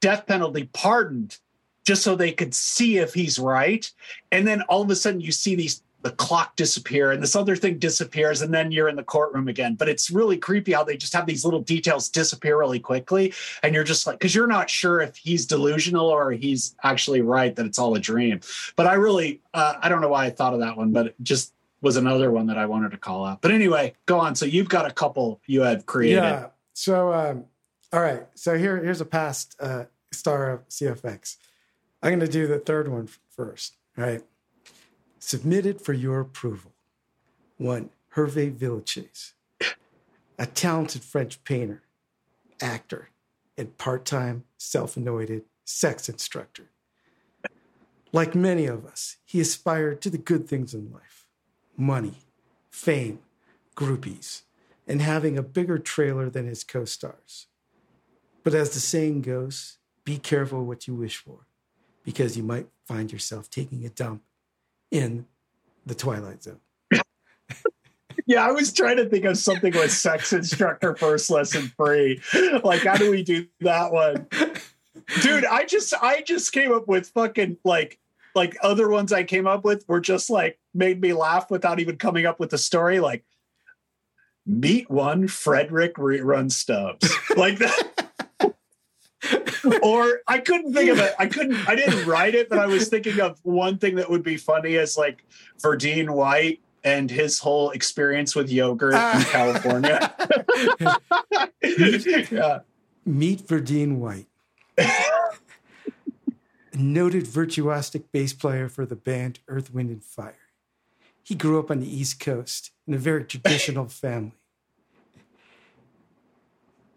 death penalty pardoned just so they could see if he's right and then all of a sudden you see these the clock disappear and this other thing disappears and then you're in the courtroom again but it's really creepy how they just have these little details disappear really quickly and you're just like because you're not sure if he's delusional or he's actually right that it's all a dream but i really uh, i don't know why i thought of that one but it just was another one that i wanted to call out but anyway go on so you've got a couple you have created Yeah. So, um, all right. So here, here's a past uh, star of CFX. I'm going to do the third one first right. Submitted for your approval. One, Hervé Villechaize, a talented French painter, actor, and part-time self-anointed sex instructor. Like many of us, he aspired to the good things in life money, fame, groupies, and having a bigger trailer than his co stars. But as the saying goes, be careful what you wish for, because you might find yourself taking a dump in the Twilight Zone. Yeah, I was trying to think of something with sex instructor first lesson free. Like, how do we do that one? Dude, I just I just came up with fucking like like other ones I came up with were just like made me laugh without even coming up with a story. Like meet one Frederick rerun Stubbs. Like that. [laughs] or I couldn't think of it. I couldn't. I didn't write it, but I was thinking of one thing that would be funny as like Verdine White and his whole experience with yogurt in ah. California. [laughs] yeah. Meet Verdine White, noted virtuosic bass player for the band Earth, Wind, and Fire. He grew up on the East Coast in a very traditional family.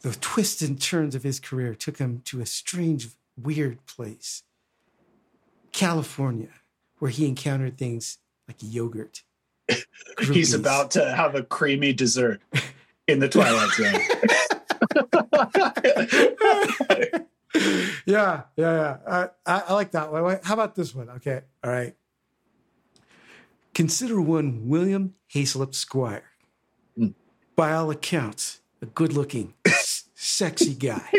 The twists and turns of his career took him to a strange, weird place California, where he encountered things like yogurt. [laughs] He's about to have a creamy dessert in the Twilight Zone. [laughs] yeah, yeah, yeah. Uh, I, I like that one. Wait, How about this one? Okay, all right. Consider one William Haislip Squier. By all accounts, a good looking, [laughs] sexy guy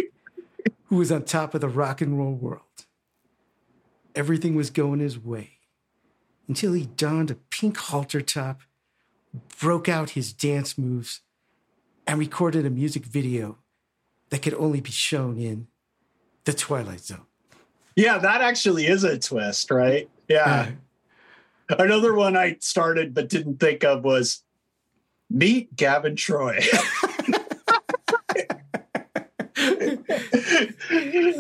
who was on top of the rock and roll world. Everything was going his way until he donned a pink halter top, broke out his dance moves, and recorded a music video that could only be shown in the Twilight Zone. Yeah, that actually is a twist, right? Yeah. Another one I started but didn't think of was meet Gavin Troy. [laughs]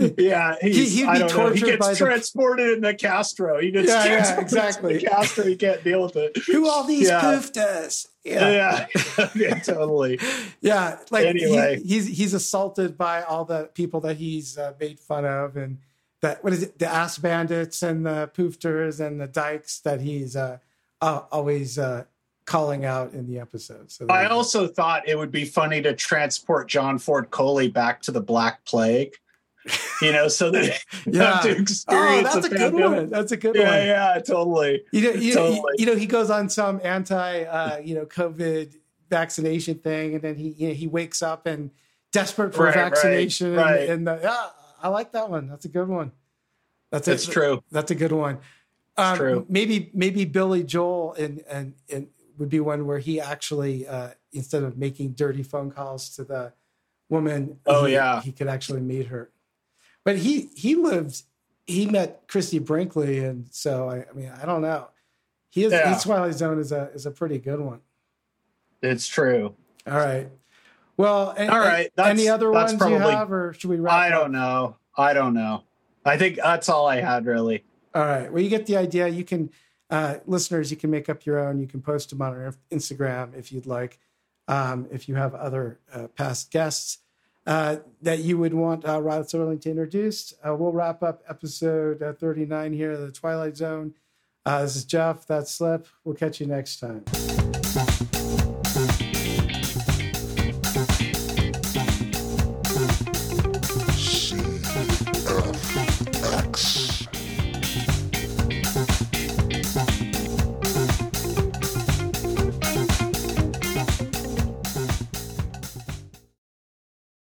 [laughs] yeah, he's, He- he'd I be don't know. He gets by the- transported into Castro. He gets Yeah, yeah, [laughs] exactly. Castro. He can't deal with it. Who all these Yeah. pooftas? Yeah, [laughs] yeah, totally. Yeah, like he- Anyway. he's he's assaulted by all the people that he's uh, made fun of, and that what is it? The ass bandits and the poofters and the dykes that he's uh, uh, always uh, calling out in the episode. So I also thought it would be funny to transport John Ford Coley back to the Black Plague. [laughs] You know, so that [laughs] they Yeah. have to Oh, that's a good one. That's a good yeah, one. Yeah, totally. You know, you, Totally. you know, he goes on some anti, uh, you know, COVID vaccination thing, and then he you know, he wakes up and desperate for Right, right, vaccination. right. And, and the, yeah, I like that one. That's a good one. That's That's true. That's a good one. Um, true. Maybe maybe Billy Joel and and and would be one where he actually uh, instead of making dirty phone calls to the woman, Oh, he, yeah. he could actually meet her. But he he lived. He met Christie Brinkley, and so I, I mean I don't know. He is Yeah. his Twilight Zone is a is a pretty good one. It's true. All right. Well, a- All right. That's, any other ones you have, or should we wrap? I don't know. I don't know. I think that's all I had really. All right. Well, you get the idea. You can, uh, listeners, you can make up your own. You can post them on our Instagram if you'd like. Um, if you have other uh, past guests uh, that you would want uh, Rod to introduce, uh, we'll wrap up episode uh, 39 here of the Twilight Zone. Uh, this is Jeff. That's Slip. We'll catch you next time.